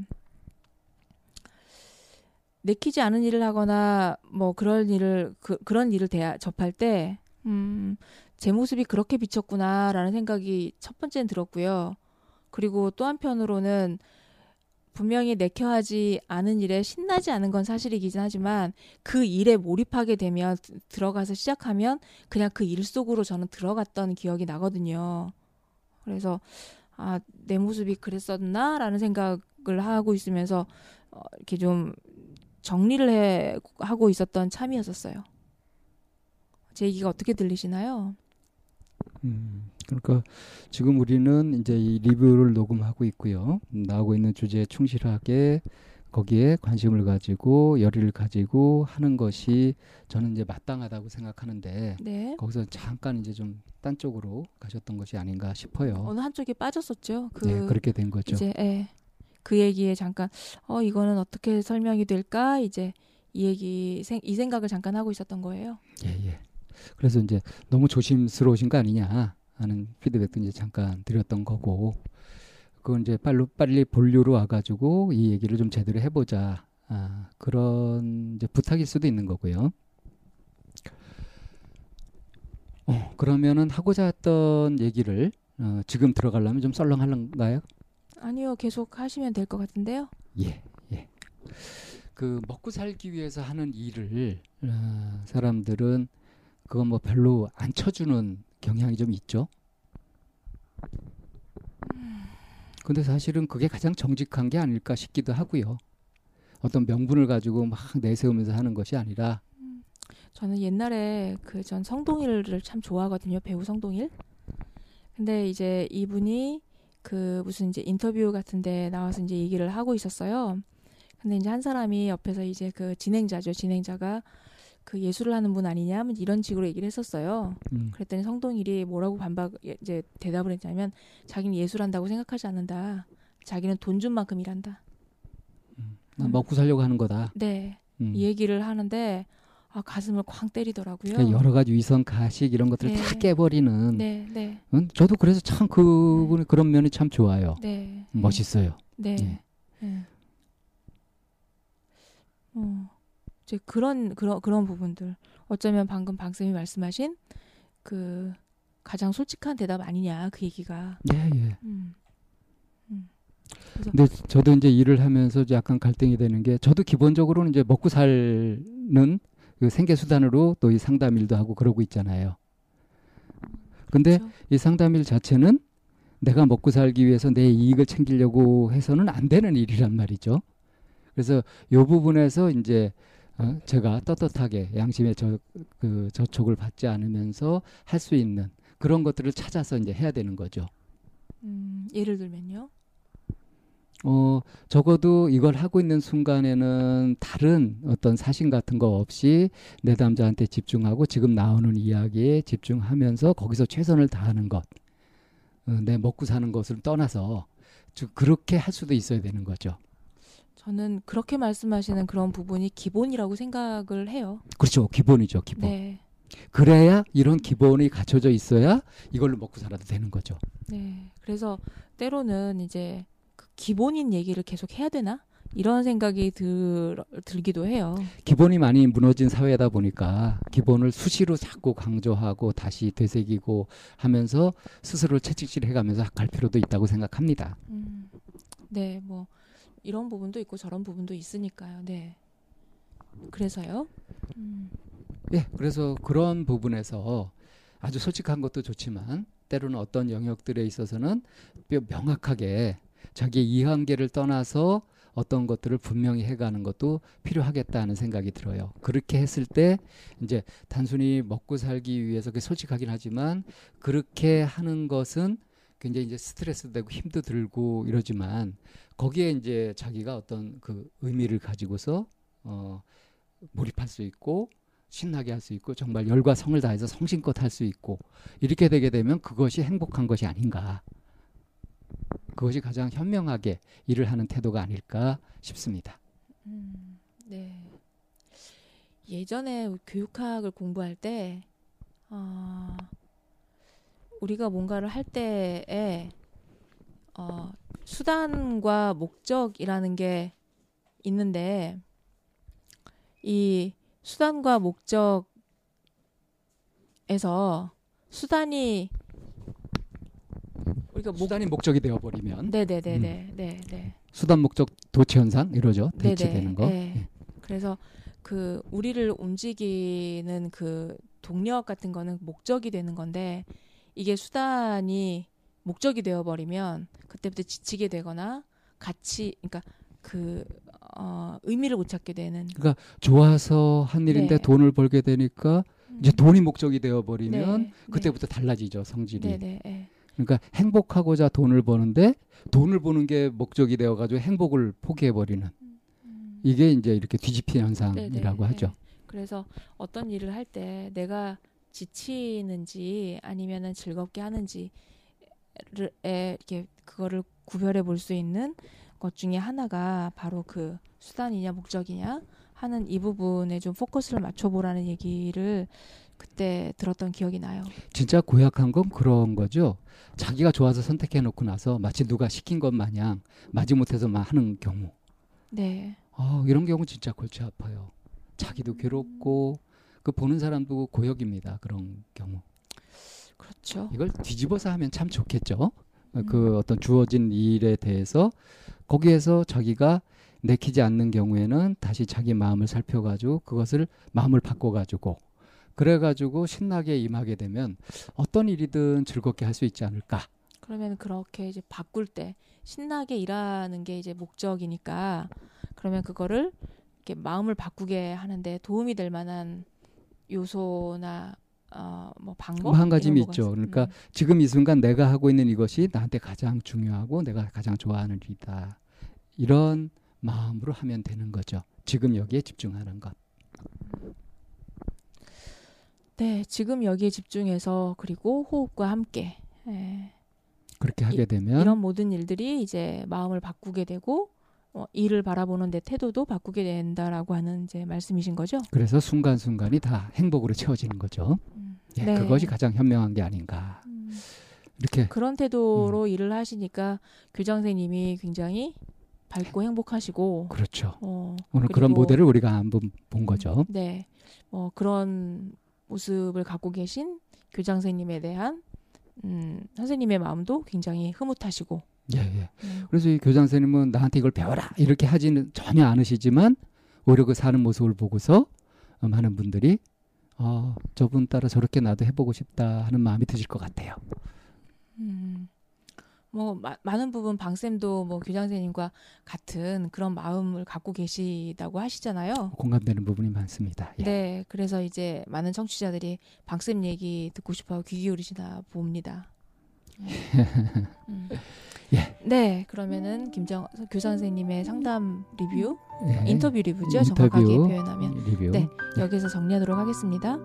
내키지 않은 일을 하거나 뭐 그런 일을 그, 그런 일을 대하, 접할 때 음, 제 모습이 그렇게 비쳤구나라는 생각이 첫 번째는 들었고요. 그리고 또 한편으로는 분명히 내켜하지 않은 일에 신나지 않은 건 사실이긴 하지만 그 일에 몰입하게 되면 드- 들어가서 시작하면 그냥 그 일 속으로 저는 들어갔던 기억이 나거든요. 그래서 아, 내 모습이 그랬었나라는 생각을 하고 있으면서 어, 이렇게 좀 정리를 해 하고 있었던 참이었었어요. 제 얘기가 어떻게 들리시나요? 음, 그러니까 지금 우리는 이제 이 리뷰를 녹음하고 있고요. 음, 나오고 있는 주제에 충실하게 거기에 관심을 가지고 열의를 가지고 하는 것이 저는 이제 마땅하다고 생각하는데 네. 거기서 잠깐 이제 좀 딴 쪽으로 가셨던 것이 아닌가 싶어요. 어느 한쪽에 빠졌었죠. 그 네, 그렇게 된 거죠. 이제 예. 그 얘기에 잠깐 어 이거는 어떻게 설명이 될까 이제 이 얘기 생, 이 생각을 잠깐 하고 있었던 거예요. 예, 예. 그래서 이제 너무 조심스러우신 거 아니냐 하는 피드백도 이제 잠깐 드렸던 거고 그건 이제 빨리 빨리 본류로 와가지고 이 얘기를 좀 제대로 해보자 아, 그런 이제 부탁일 수도 있는 거고요. 어, 그러면은 하고자 했던 얘기를 어, 지금 들어가려면 좀 썰렁할런가요? 아니요, 계속 하시면 될 것 같은데요. 예, 예. 그 먹고 살기 위해서 하는 일을 어, 사람들은 그거 뭐 별로 안 쳐주는 경향이 좀 있죠. 근데 사실은 그게 가장 정직한 게 아닐까 싶기도 하고요. 어떤 명분을 가지고 막 내세우면서 하는 것이 아니라 저는 옛날에 그 전 성동일을 참 좋아하거든요. 배우 성동일. 근데 이제 이분이 그 무슨 이제 인터뷰 같은데 나와서 이제 얘기를 하고 있었어요. 근데 이제 한 사람이 옆에서 이제 그 진행자죠. 진행자가 그 예술을 하는 분 아니냐 뭐 이런 식으로 얘기를 했었어요. 음, 그랬더니 성동일이 뭐라고 반박 이제 대답을 했냐면 자기는 예술한다고 생각하지 않는다. 자기는 돈 준 만큼 일한다. 나 먹고 살려고 하는 거다. 네. 음. 이 얘기를 하는데 아 가슴을 쾅 때리더라고요. 그러니까 여러 가지 위선 가식 이런 것들을 다 네. 깨버리는. 네, 네, 음, 저도 그래서 참 그분의 그런 면이 참 좋아요. 네. 멋있어요. 네. 예. 네. 어, 이제 그런 그런 그런 부분들 어쩌면 방금 방 쌤이 말씀하신 그 가장 솔직한 대답 아니냐 그 얘기가. 예, 예. 음. 근데 저도 이제 일을 하면서 약간 갈등이 되는 게 저도 기본적으로는 이제 먹고 살는 그 생계 수단으로 또 이 상담 일도 하고 그러고 있잖아요. 근데 그렇죠? 이 상담 일 자체는 내가 먹고 살기 위해서 내 이익을 챙기려고 해서는 안 되는 일이란 말이죠. 그래서 요 부분에서 이제 어, 제가 떳떳하게 양심의 저, 그 저촉을 받지 않으면서 할 수 있는 그런 것들을 찾아서 이제 해야 되는 거죠. 음, 예를 들면요. 어, 적어도 이걸 하고 있는 순간에는 다른 어떤 사심 같은 거 없이 내담자한테 집중하고 지금 나오는 이야기에 집중하면서 거기서 최선을 다하는 것. 어, 내 먹고 사는 것을 떠나서 즉 그렇게 할 수도 있어야 되는 거죠. 저는 그렇게 말씀하시는 그런 부분이 기본이라고 생각을 해요. 그렇죠. 기본이죠. 기본. 네. 그래야 이런 기본이 갖춰져 있어야 이걸로 먹고 살아도 되는 거죠. 네. 그래서 때로는 이제 그 기본인 얘기를 계속 해야 되나? 이런 생각이 들, 들기도 해요. 기본이 많이 무너진 사회다 보니까 기본을 수시로 자꾸 강조하고 다시 되새기고 하면서 스스로를 채찍질 해 가면서 갈 필요도 있다고 생각합니다. 음, 네, 뭐 이런 부분도 있고 저런 부분도 있으니까요. 네. 그래서요. 음, 예, 그래서 그런 부분에서 아주 솔직한 것도 좋지만 때로는 어떤 영역들에 있어서는 뼈- 명확하게 자기의 이한계를 떠나서 어떤 것들을 분명히 해가는 것도 필요하겠다는 생각이 들어요. 그렇게 했을 때 이제 단순히 먹고 살기 위해서 그 솔직하긴 하지만 그렇게 하는 것은 굉장히 이제 스트레스도 되고 힘도 들고 이러지만 거기에 이제 자기가 어떤 그 의미를 가지고서 어 몰입할 수 있고 신나게 할 수 있고 정말 열과 성을 다해서 성심껏 할 수 있고 이렇게 되게 되면 그것이 행복한 것이 아닌가. 그것이 가장 현명하게 일을 하는 태도가 아닐까 싶습니다. 음, 네. 예전에 교육학을 공부할 때, 어, 우리가 뭔가를 할 때에, 어, 수단과 목적이라는 게 있는데, 이 수단과 목적에서 수단이 목 수단이 목적이 되어버리면 네네네네 네 네. 수단 목적 도치 현상 이러죠. 네네. 대치되는 거. 네. 예. 그래서 그 우리를 움직이는 그 동력 같은 거는 목적이 되는 건데 이게 수단이 목적이 되어 버리면 그때부터 지치게 되거나 같이 그러니까 그 어, 의미를 못 찾게 되는 좋아서 한 일인데 네. 돈을 벌게 되니까 이제 돈이 목적이 되어 버리면 네, 그때부터 달라지죠 성질이. 네, 네, 네. 그러니까 행복하고자 돈을 버는데 돈을 버는 게 목적이 되어가지고 행복을 포기해버리는 이게 이제 이렇게 뒤집힌 현상이라고 네네. 하죠. 그래서 어떤 일을 할 때 내가 지치는지 아니면은 즐겁게 하는지를 에 이렇게 그거를 구별해 볼 수 있는 것 중에 하나가 바로 그 수단이냐 목적이냐 하는 이 부분에 좀 포커스를 맞춰보라는 얘기를 그때 들었던 기억이 나요. 진짜 고약한 건 그런 거죠. 자기가 좋아서 선택해 놓고 나서 마치 누가 시킨 것 마냥 마지못해서 만 하는 경우. 네. 아, 이런 경우 진짜 골치 아파요. 자기도 괴롭고 그 보는 사람도 고역입니다. 그런 경우. 그렇죠. 이걸 뒤집어서 하면 참 좋겠죠. 음. 그 어떤 주어진 일에 대해서 거기에서 자기가 내키지 않는 경우에는 다시 자기 마음을 살펴가지고 그것을 마음을 바꿔가지고 그래가지고 신나게 임하게 되면 어떤 일이든 즐겁게 할 수 있지 않을까. 그러면 그렇게 이제 바꿀 때 신나게 일하는 게 이제 목적이니까 그러면 그거를 이렇게 마음을 바꾸게 하는데 도움이 될 만한 요소나 어뭐 방법 뭐한 가지 이런 거가 있죠. 있- 그러니까 음. 지금 이 순간 내가 하고 있는 이것이 나한테 가장 중요하고 내가 가장 좋아하는 일이다. 이런 마음으로 하면 되는 거죠. 지금 여기에 집중하는 것. 네, 지금 여기에 집중해서 그리고 호흡과 함께 예, 그렇게 하게 되면 이 런 모든 일들이 이제 마음을 바꾸게 되고 어, 일을 바라보는 내 태도도 바꾸게 된다라고 하는 이제 말씀이신 거죠? 그래서 순간순간이 다 행복으로 채워지는 거죠. 음. 예, 네. 그것이 가장 현명한 게 아닌가. 음. 이렇게 그런 태도로 일을 하시니까 교장선생님이 굉장히 밝고 행복하시고 그렇죠. 어, 오늘 그런 모델을 우리가 한번 본 거죠. 네, 어, 그런 모습을 갖고 계신 교장 선생님에 대한 음, 선생님의 마음도 굉장히 흐뭇하시고 예, 예. 음, 그래서 이 교장 선생님은 나한테 이걸 배워라 이렇게 하지는 전혀 않으시지만 오히려 그 사는 모습을 보고서 어, 많은 분들이 어, 저분 따라 저렇게 나도 해보고 싶다 하는 마음이 드실 것 같아요. 음, 뭐 마- 많은 부분 방 쌤도 뭐 교장 선생님과 같은 그런 마음을 갖고 계시다고 하시잖아요. 공감되는 부분이 많습니다. 예. 네, 그래서 이제 많은 청취자들이 방쌤 얘기 듣고 싶어 귀 기울이시나 봅니다. 음. 예. 네, 그러면은 김정 교장 선생님의 상담 리뷰, 예. 인터뷰 리뷰죠, 인터뷰, 정확하게 표현하면 리뷰. 네. 여기서 정리하도록 하겠습니다.